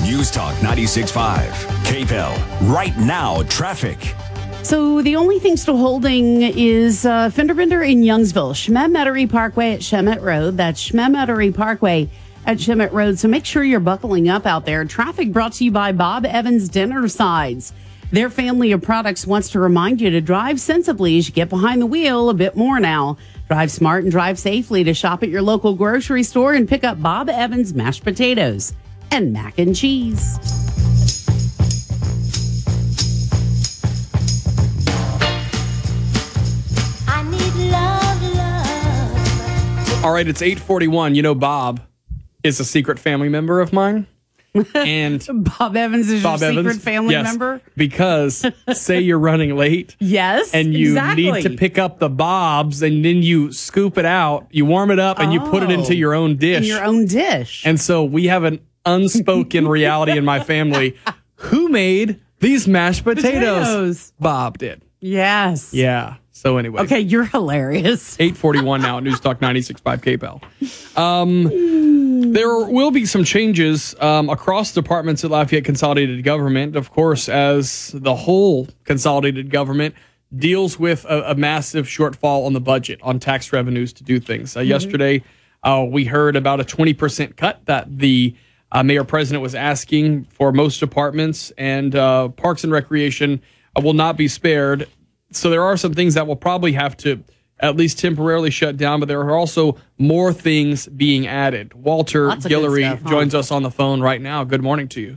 [SPEAKER 80] News Talk 96.5. KPEL. Right now, traffic.
[SPEAKER 34] So the only thing still holding is uh, fender bender in Youngsville, Shemet Parkway at Shemet Road. That's Shemet Parkway at Shemet Road. So make sure you're buckling up out there. Traffic brought to you by Bob Evans Dinner Sides. Their family of products wants to remind you to drive sensibly as you get behind the wheel a bit more now. Drive smart and drive safely to shop at your local grocery store and pick up Bob Evans mashed potatoes and mac and cheese.
[SPEAKER 24] All right, it's 841. You know, Bob is a secret family member of mine. And [laughs]
[SPEAKER 34] Bob Evans is
[SPEAKER 24] Bob
[SPEAKER 34] your
[SPEAKER 24] Evans,
[SPEAKER 34] secret family
[SPEAKER 24] yes,
[SPEAKER 34] member?
[SPEAKER 24] Because say you're running late. [laughs]
[SPEAKER 34] Yes,
[SPEAKER 24] And you
[SPEAKER 34] exactly.
[SPEAKER 24] need to pick up the bobs and then you scoop it out, you warm it up, and you put it
[SPEAKER 34] Oh.
[SPEAKER 24] into your own dish.
[SPEAKER 34] In your own dish.
[SPEAKER 24] And so we have an unspoken [laughs] reality in my family. Who made these mashed potatoes?
[SPEAKER 34] Potatoes.
[SPEAKER 24] Bob did.
[SPEAKER 34] Yes.
[SPEAKER 24] Yeah. So anyway.
[SPEAKER 34] Okay, you're hilarious. [laughs]
[SPEAKER 24] 841 now at Newstalk 96.5 KPEL. Um, there will be some changes um, across departments at Lafayette Consolidated Government. Of course, as the whole consolidated government deals with a, a massive shortfall on the budget on tax revenues to do things. Uh, Yesterday, uh, we heard about a 20% cut that the uh, mayor president was asking for most departments, and uh, Parks and Recreation uh, will not be spared. So there are some things that will probably have to at least temporarily shut down, but there are also more things being added. Walter
[SPEAKER 105] Lots
[SPEAKER 24] Guillory
[SPEAKER 105] stuff, huh?
[SPEAKER 24] joins us on the phone right now. Good morning to you.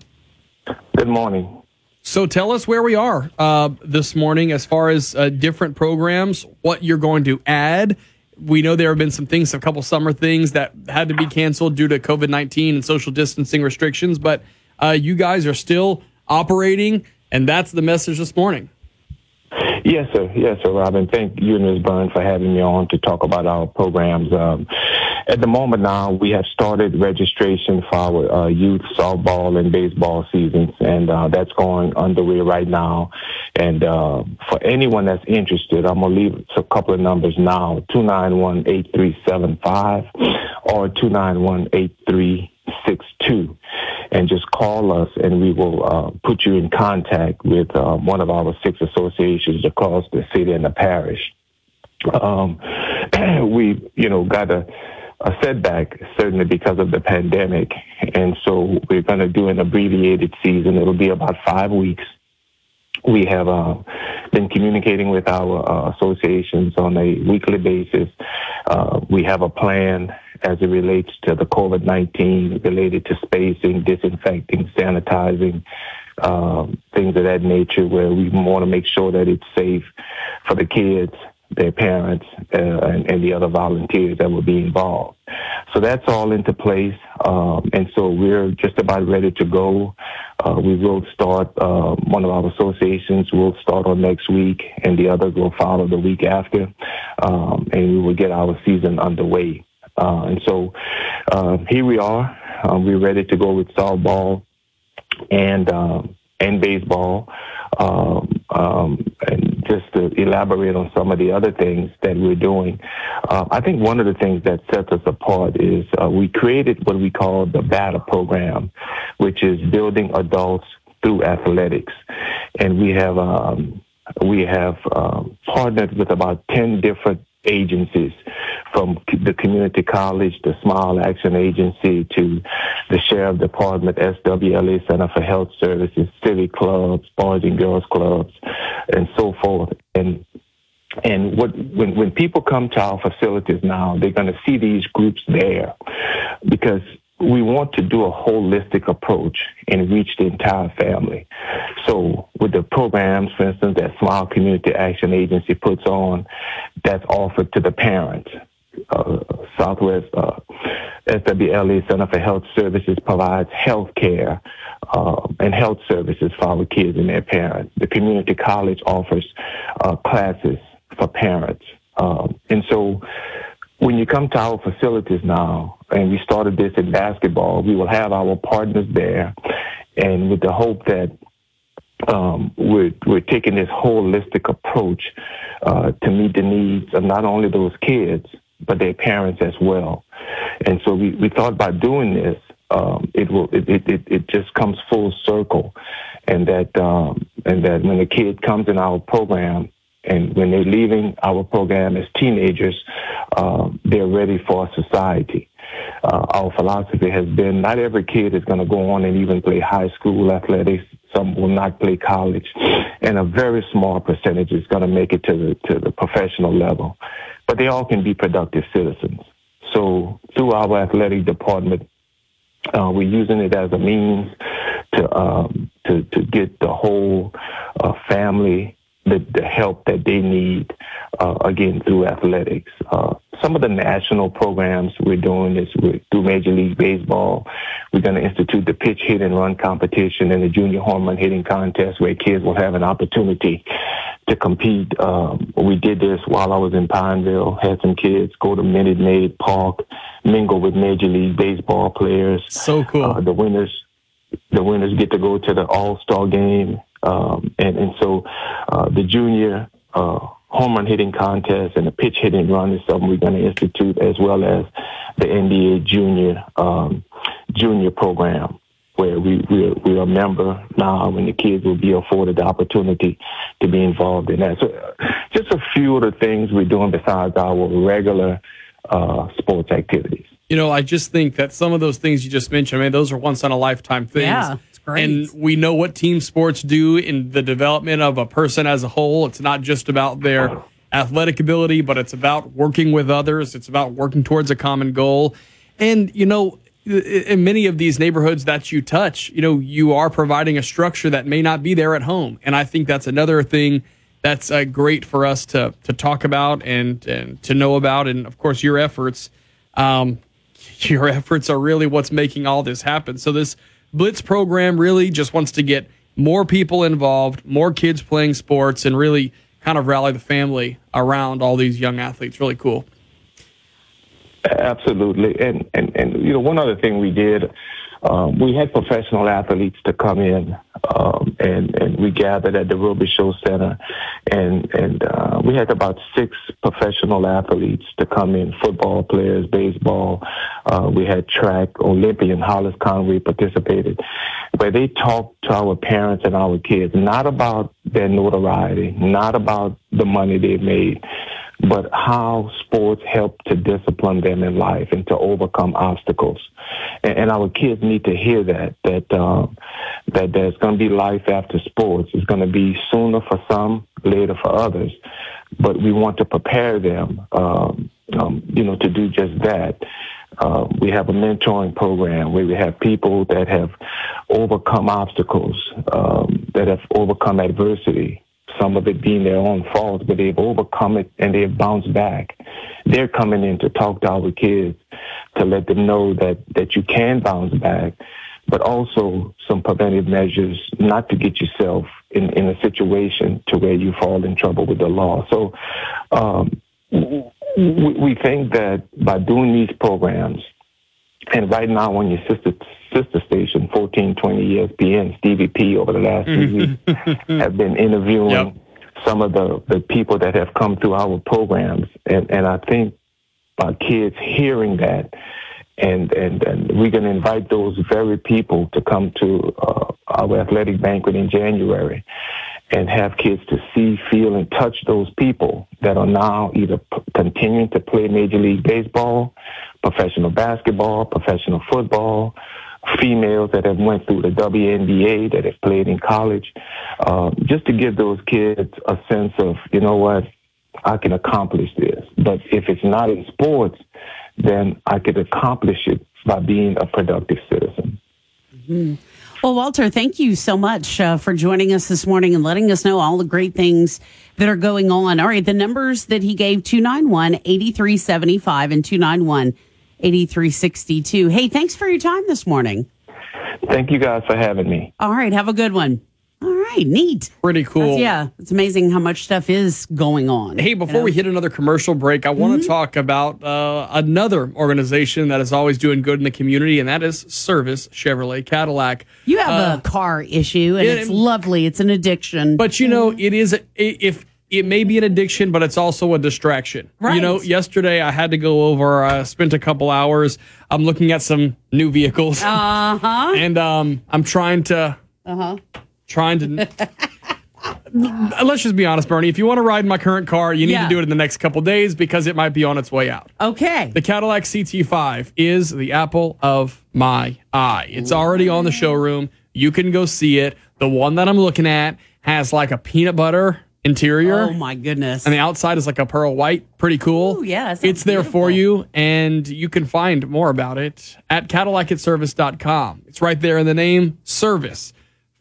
[SPEAKER 105] Good morning.
[SPEAKER 24] So tell us where we are uh, this morning as far as uh, different programs, what you're going to add. We know there have been some things, a couple summer things that had to be canceled due to COVID 19 and social distancing restrictions, but uh, you guys are still operating, and that's the message this morning.
[SPEAKER 105] Yes, sir. Yes, sir, Robin. Thank you and Ms. Byrne for having me on to talk about our programs. Um, at the moment now, we have started registration for our uh, youth softball and baseball seasons, and uh, that's going underway right now. And uh, for anyone that's interested, I'm going to leave a couple of numbers now, 291-8375 or 291-8362 and just call us and we will uh, put you in contact with uh, one of our six associations across the city and the parish. Um, [clears throat] we, you know, got a, a setback certainly because of the pandemic, and so we're going to do an abbreviated season. It'll be about five weeks. We have uh, been communicating with our uh, associations on a weekly basis. Uh, we have a plan as it relates to the COVID 19 related to spacing, disinfecting, sanitizing, um, things of that nature, where we want to make sure that it's safe for the kids, their parents, uh, and, and the other volunteers that will be involved. So that's all into place. Um, and so we're just about ready to go. Uh, we will start, uh, one of our associations will start on next week and the other will follow the week after. Um, and we will get our season underway. Uh, and so uh, here we are. Uh, we're ready to go with softball and and baseball. Um, um, and just to elaborate on some of the other things that we're doing, uh, I think one of the things that sets us apart is uh, we created what we call the BATA program, which is building adults through athletics, and we have um, we have um, partnered with about ten different agencies from the community college, the Smile Action Agency, to the Sheriff Department, SWLA Center for Health Services, civic clubs, boys and girls clubs, and so forth. And and what when when people come to our facilities now, they're going to see these groups there because we want to do a holistic approach and reach the entire family. So with the programs, for instance, that Smile Community Action Agency puts on, that's offered to the parents. Uh, Southwest uh, SWLA Center for Health Services provides health care uh, and health services for our kids and their parents. The community college offers uh, classes for parents. Um, and so when you come to our facilities now, and we started this in basketball, we will have our partners there, and with the hope that um, we're, we're taking this holistic approach uh, to meet the needs of not only those kids, but their parents as well. And so we, we thought by doing this, um, it will it, it, it, just comes full circle, and that um, and that when a kid comes in our program, and when they're leaving our program as teenagers, uh, they're ready for society. Uh, our philosophy has been not every kid is going to go on and even play high school athletics. Some will not play college, and a very small percentage is going to make it to the to the professional level. But they all can be productive citizens. So through our athletic department, Uh, we're using it as a means to um, to to get the whole uh, family the, the help that they need uh, again through athletics. Uh, some of the national programs we're doing is we're, through Major League Baseball. We're going to institute the pitch hit and run competition and the junior home run hitting contest where kids will have an opportunity to compete. Um, we did this while I was in Pineville. Had some kids go to Minute Maid Park, mingle with Major League Baseball players.
[SPEAKER 24] So cool.
[SPEAKER 105] Uh, the winners, the winners get to go to the All Star game, um, and and so uh, the junior. Uh, home run hitting contest and the pitch hitting run is something we're going to institute as well as the NBA junior um, junior program where we, we, we are a member now and the kids will be afforded the opportunity to be involved in that. So uh, just a few of the things we're doing besides our regular uh, sports activities.
[SPEAKER 24] You know, I just think that some of those things you just mentioned, I mean, those are once in a lifetime things.
[SPEAKER 34] Yeah,
[SPEAKER 24] And we know what team sports do in the development of a person as a whole. It's not just about their athletic ability, but it's about working with others. It's about working towards a common goal. And, you know, in many of these neighborhoods that you touch, you know, you are providing a structure that may not be there at home. And I think that's another thing that's uh, great for us to to talk about and and to know about. And of course, your efforts, um, [laughs] your efforts are really what's making all this happen. So this Blitz program really just wants to get more people involved, more kids playing sports, and really kind of rally the family around all these young athletes. Really cool.
[SPEAKER 105] Absolutely, and and and you know one other thing we did, um, we had professional athletes to come in, um, and and we gathered at the Robicheaux Center, and and uh, we had about six professional athletes to come in, football players, baseball. Uh, we had track Olympian Hollis Conway participated, where they talked to our parents and our kids, not about their notoriety, not about the money they made but how sports help to discipline them in life and to overcome obstacles. And, and our kids need to hear that that um, that there's going to be life after sports. It's going to be sooner for some, later for others. But we want to prepare them, um, um, you know, to do just that. Uh, we have a mentoring program where we have people that have overcome obstacles, um, that have overcome adversity, some of it being their own fault, but they've overcome it and they've bounced back. They're coming in to talk to our kids to let them know that, that you can bounce back, but also some preventive measures not to get yourself in, in a situation to where you fall in trouble with the law. So um, we, we think that by doing these programs, and right now on your sister sister station, 1420 ESPN, Stevie P, over the last few weeks, have been interviewing
[SPEAKER 24] Yep.
[SPEAKER 105] some of the, the people that have come through our programs. And, and I think by kids hearing that, and, and, and we're going to invite those very people to come to uh, our athletic banquet in January and have kids to see, feel, and touch those people that are now either p- continuing to play Major League Baseball, professional basketball, professional football, females that have went through the WNBA that have played in college, um, just to give those kids a sense of, you know what, I can accomplish this. But if it's not in sports, then I could accomplish it by being a productive citizen.
[SPEAKER 34] Mhm. Well, Walter, thank you so much uh, for joining us this morning and letting us know all the great things that are going on. All right, the numbers that he gave 291 8375 and 291 8362. Hey, thanks for your time this morning.
[SPEAKER 105] Thank you guys for having me.
[SPEAKER 34] All right, have a good one. All right, neat.
[SPEAKER 24] Pretty cool.
[SPEAKER 34] That's- yeah, it's amazing how much stuff is going on.
[SPEAKER 24] Hey, before we hit another commercial break, I want to talk about uh, another organization that is always doing good in the community, and that is Service Chevrolet Cadillac.
[SPEAKER 34] You have
[SPEAKER 24] Uh,
[SPEAKER 34] a car issue, and
[SPEAKER 24] yeah,
[SPEAKER 34] it's
[SPEAKER 24] and-
[SPEAKER 34] lovely. It's an addiction.
[SPEAKER 24] But you know, it is if it may be an addiction, but it's also a distraction.
[SPEAKER 34] Right.
[SPEAKER 24] You know, yesterday I had to go over. I spent a couple hours. I'm looking at some new vehicles,
[SPEAKER 34] Uh huh.
[SPEAKER 24] and um, I'm trying to
[SPEAKER 34] Uh huh.
[SPEAKER 24] trying to. [laughs] Let's just be honest, Bernie. If you want to ride in my current car, you need
[SPEAKER 34] Yeah.
[SPEAKER 24] to do it in the next couple days because it might be on its way out.
[SPEAKER 34] Okay.
[SPEAKER 24] The Cadillac CT5 is the apple of my eye. It's already on the showroom. You can go see it. The one that I'm looking at has like a peanut butter interior.
[SPEAKER 34] Oh my goodness.
[SPEAKER 24] And the outside is like a pearl white. Pretty cool.
[SPEAKER 34] Ooh, yeah,
[SPEAKER 24] It's there for you, and you can find more about it at CadillacAtService.com. It's right there in the name, service.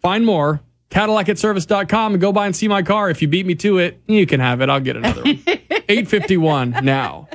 [SPEAKER 24] Find more, CadillacAtService.com, and go by and see my car. If you beat me to it, you can have it. I'll get another one. [laughs] 851 now.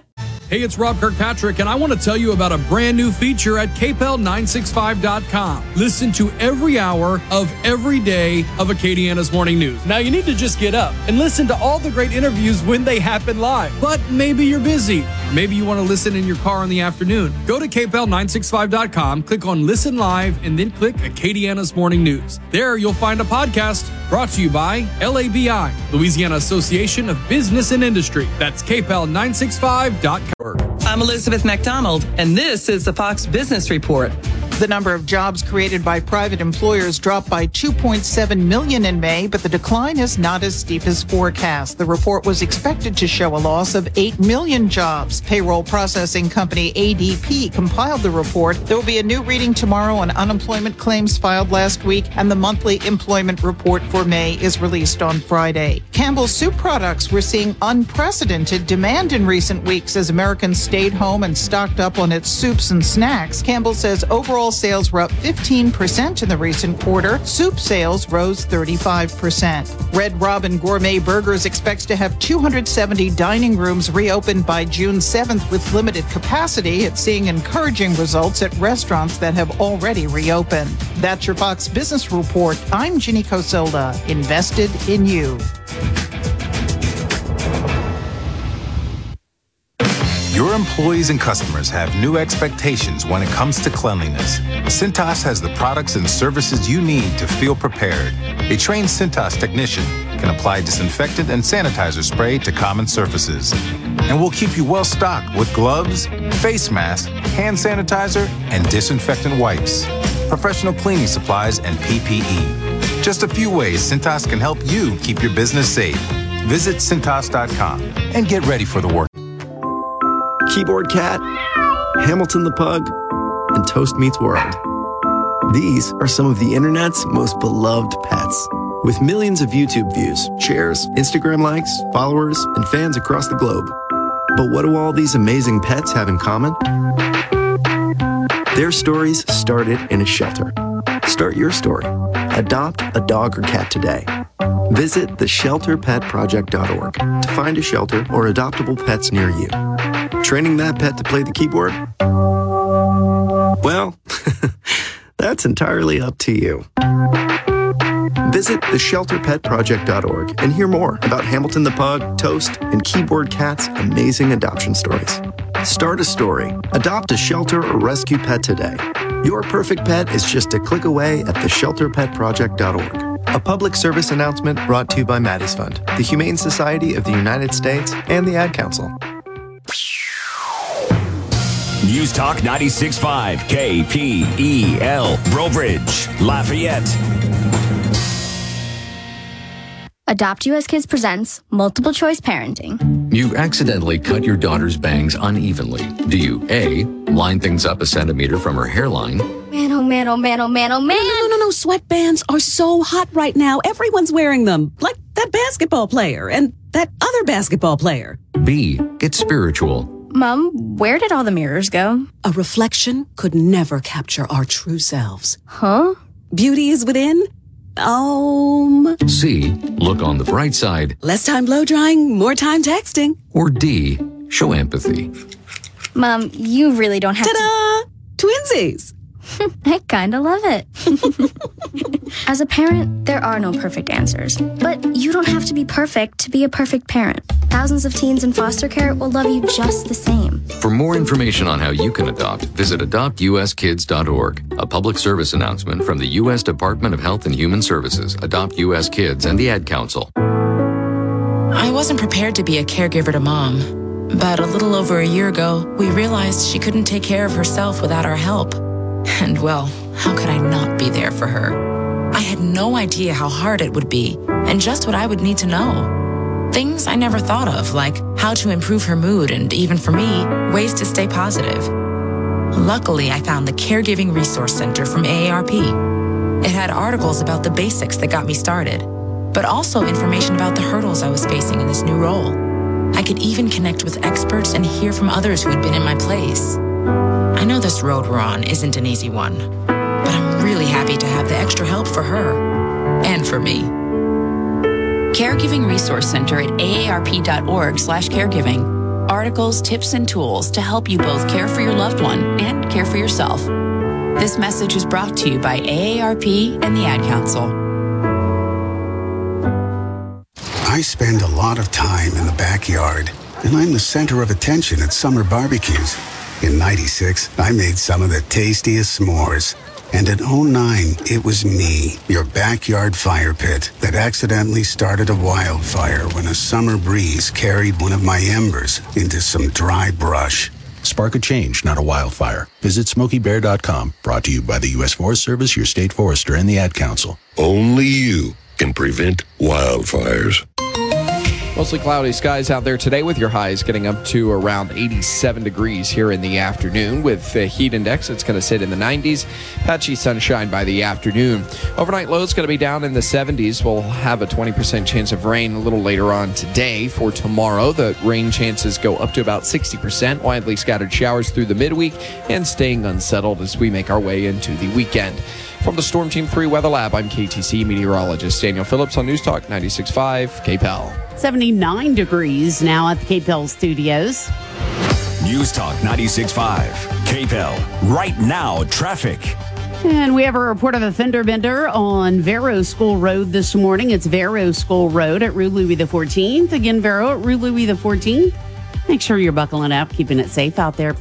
[SPEAKER 24] Hey, it's Rob Kirkpatrick, and I want to tell you about a brand new feature at KPEL965.com. Listen to every hour of every day of Acadiana's Morning News. Now, you need to just get up and listen to all the great interviews when they happen live. But maybe you're busy. Maybe you want to listen in your car in the afternoon. Go to KPEL965.com, click on Listen Live, and then click Acadiana's Morning News. There, you'll find a podcast brought to you by LABI, Louisiana Association of Business and Industry. That's KPEL965.com.
[SPEAKER 106] I'm Elizabeth MacDonald, and this is the Fox Business Report.
[SPEAKER 52] The number of jobs created by private employers dropped by 2.7 million in May, but the decline is not as steep as forecast. The report was expected to show a loss of 8 million jobs. Payroll processing company ADP compiled the report. There will be a new reading tomorrow on unemployment claims filed last week, and the monthly employment report for May is released on Friday. Campbell's Soup Products were seeing unprecedented demand in recent weeks as Americans stayed home and stocked up on its soups and snacks. Campbell says overall sales were up 15% in the recent quarter. Soup sales rose 35%. Red Robin Gourmet Burgers expects to have 270 dining rooms reopened by June 7th with limited capacity. It's seeing encouraging results at restaurants that have already reopened. That's your Fox Business Report. I'm Ginny Cosolda, invested in you.
[SPEAKER 107] Your employees and customers have new expectations when it comes to cleanliness. Cintas has the products and services you need to feel prepared. A trained Cintas technician can apply disinfectant and sanitizer spray to common surfaces. And we'll keep you well stocked with gloves, face masks, hand sanitizer, and disinfectant wipes, professional cleaning supplies, and PPE. Just a few ways Cintas can help you keep your business safe. Visit Cintas.com and get ready for the work.
[SPEAKER 108] Keyboard Cat, Hamilton the Pug, and Toast Meets World. These are some of the internet's most beloved pets. With millions of YouTube views, shares, Instagram likes, followers, and fans across the globe. But what do all these amazing pets have in common? Their stories started in a shelter. Start your story. Adopt a dog or cat today. Visit theshelterpetproject.org to find a shelter or adoptable pets near you. Training that pet to play the keyboard? Well, [laughs] that's entirely up to you. Visit theshelterpetproject.org and hear more about Hamilton the Pug, Toast, and Keyboard Cat's amazing adoption stories. Start a story, adopt a shelter or rescue pet today. Your perfect pet is just a click away at theshelterpetproject.org. A public service announcement brought to you by Maddie's Fund, the Humane Society of the United States, and the Ad Council.
[SPEAKER 80] News Talk 96.5 KPEL Breaux Bridge Lafayette.
[SPEAKER 109] Adopt US Kids presents Multiple Choice Parenting.
[SPEAKER 110] You accidentally cut your daughter's bangs unevenly. Do you A, line things up a centimeter from her hairline,
[SPEAKER 109] Man, oh man, oh man, oh man, oh man.
[SPEAKER 111] No, no, no, no. Sweatbands are so hot right now. Everyone's wearing them. Like that basketball player and that other basketball player.
[SPEAKER 110] B, get spiritual,
[SPEAKER 109] Mom, where did all the mirrors go?
[SPEAKER 111] A reflection could never capture our true selves.
[SPEAKER 109] Huh?
[SPEAKER 111] Beauty is within. Um,
[SPEAKER 110] C, look on the bright side,
[SPEAKER 111] less time blow drying, more time texting.
[SPEAKER 110] or D, show empathy.
[SPEAKER 109] Mom, you really don't have to.
[SPEAKER 111] Ta-da! Twinsies.
[SPEAKER 109] To. [laughs] I kinda love it. [laughs] As a parent, there are no perfect answers. But you don't have to be perfect to be a perfect parent. Thousands of teens in foster care will love you just the same.
[SPEAKER 110] For more information on how you can adopt, visit adoptuskids.org. A public service announcement from the U.S. Department of Health and Human Services, Adopt U.S. Kids, and the Ad Council.
[SPEAKER 112] I wasn't prepared to be a caregiver to mom, but a little over a year ago, we realized she couldn't take care of herself without our help. And well, how could I not be there for her? I had no idea how hard it would be and just what I would need to know. Things I never thought of, like how to improve her mood and even for me, ways to stay positive. Luckily, I found the Caregiving Resource Center from AARP. It had articles about the basics that got me started. but also information about the hurdles I was facing in this new role. I could even connect with experts and hear from others who had been in my place. I know this road we're on isn't an easy one, but I'm really happy to have the extra help for her and for me.
[SPEAKER 113] Caregiving Resource Center at aarp.org slash caregiving. Articles, tips, and tools to help you both care for your loved one and care for yourself. This message is brought to you by AARP and the Ad Council.
[SPEAKER 18] I spend a lot of time in the backyard, and I'm the center of attention at summer barbecues. In 96, I made some of the tastiest s'mores. And in 09, it was me, your backyard fire pit, that accidentally started a wildfire when a summer breeze carried one of my embers into some dry brush.
[SPEAKER 108] Spark a change, not a wildfire. Visit SmokeyBear.com. Brought to you by the U.S. Forest Service, your state forester, and the Ad Council.
[SPEAKER 83] Only you can prevent wildfires.
[SPEAKER 46] Mostly cloudy skies out there today with your highs getting up to around 87 degrees here in the afternoon. With the heat index, it's going to sit in the 90s. Patchy sunshine by the afternoon. Overnight low is going to be down in the 70s. We'll have a 20% chance of rain a little later on today. For tomorrow, the rain chances go up to about 60%. Widely scattered showers through the midweek and staying unsettled as we make our way into the weekend. From the Storm Team 3 Weather Lab, I'm KATC meteorologist Daniel Phillips on News Talk 96.5 KPEL.
[SPEAKER 34] 79 degrees now at the KPEL studios.
[SPEAKER 80] News Talk 96.5 KPEL. Right now, traffic.
[SPEAKER 34] And we have a report of a fender bender on Verot School Road this morning. It's Verot School Road at Rue Louis the 14th. Again, Verot at Rue Louis the 14th. Make sure you're buckling up, keeping it safe out there.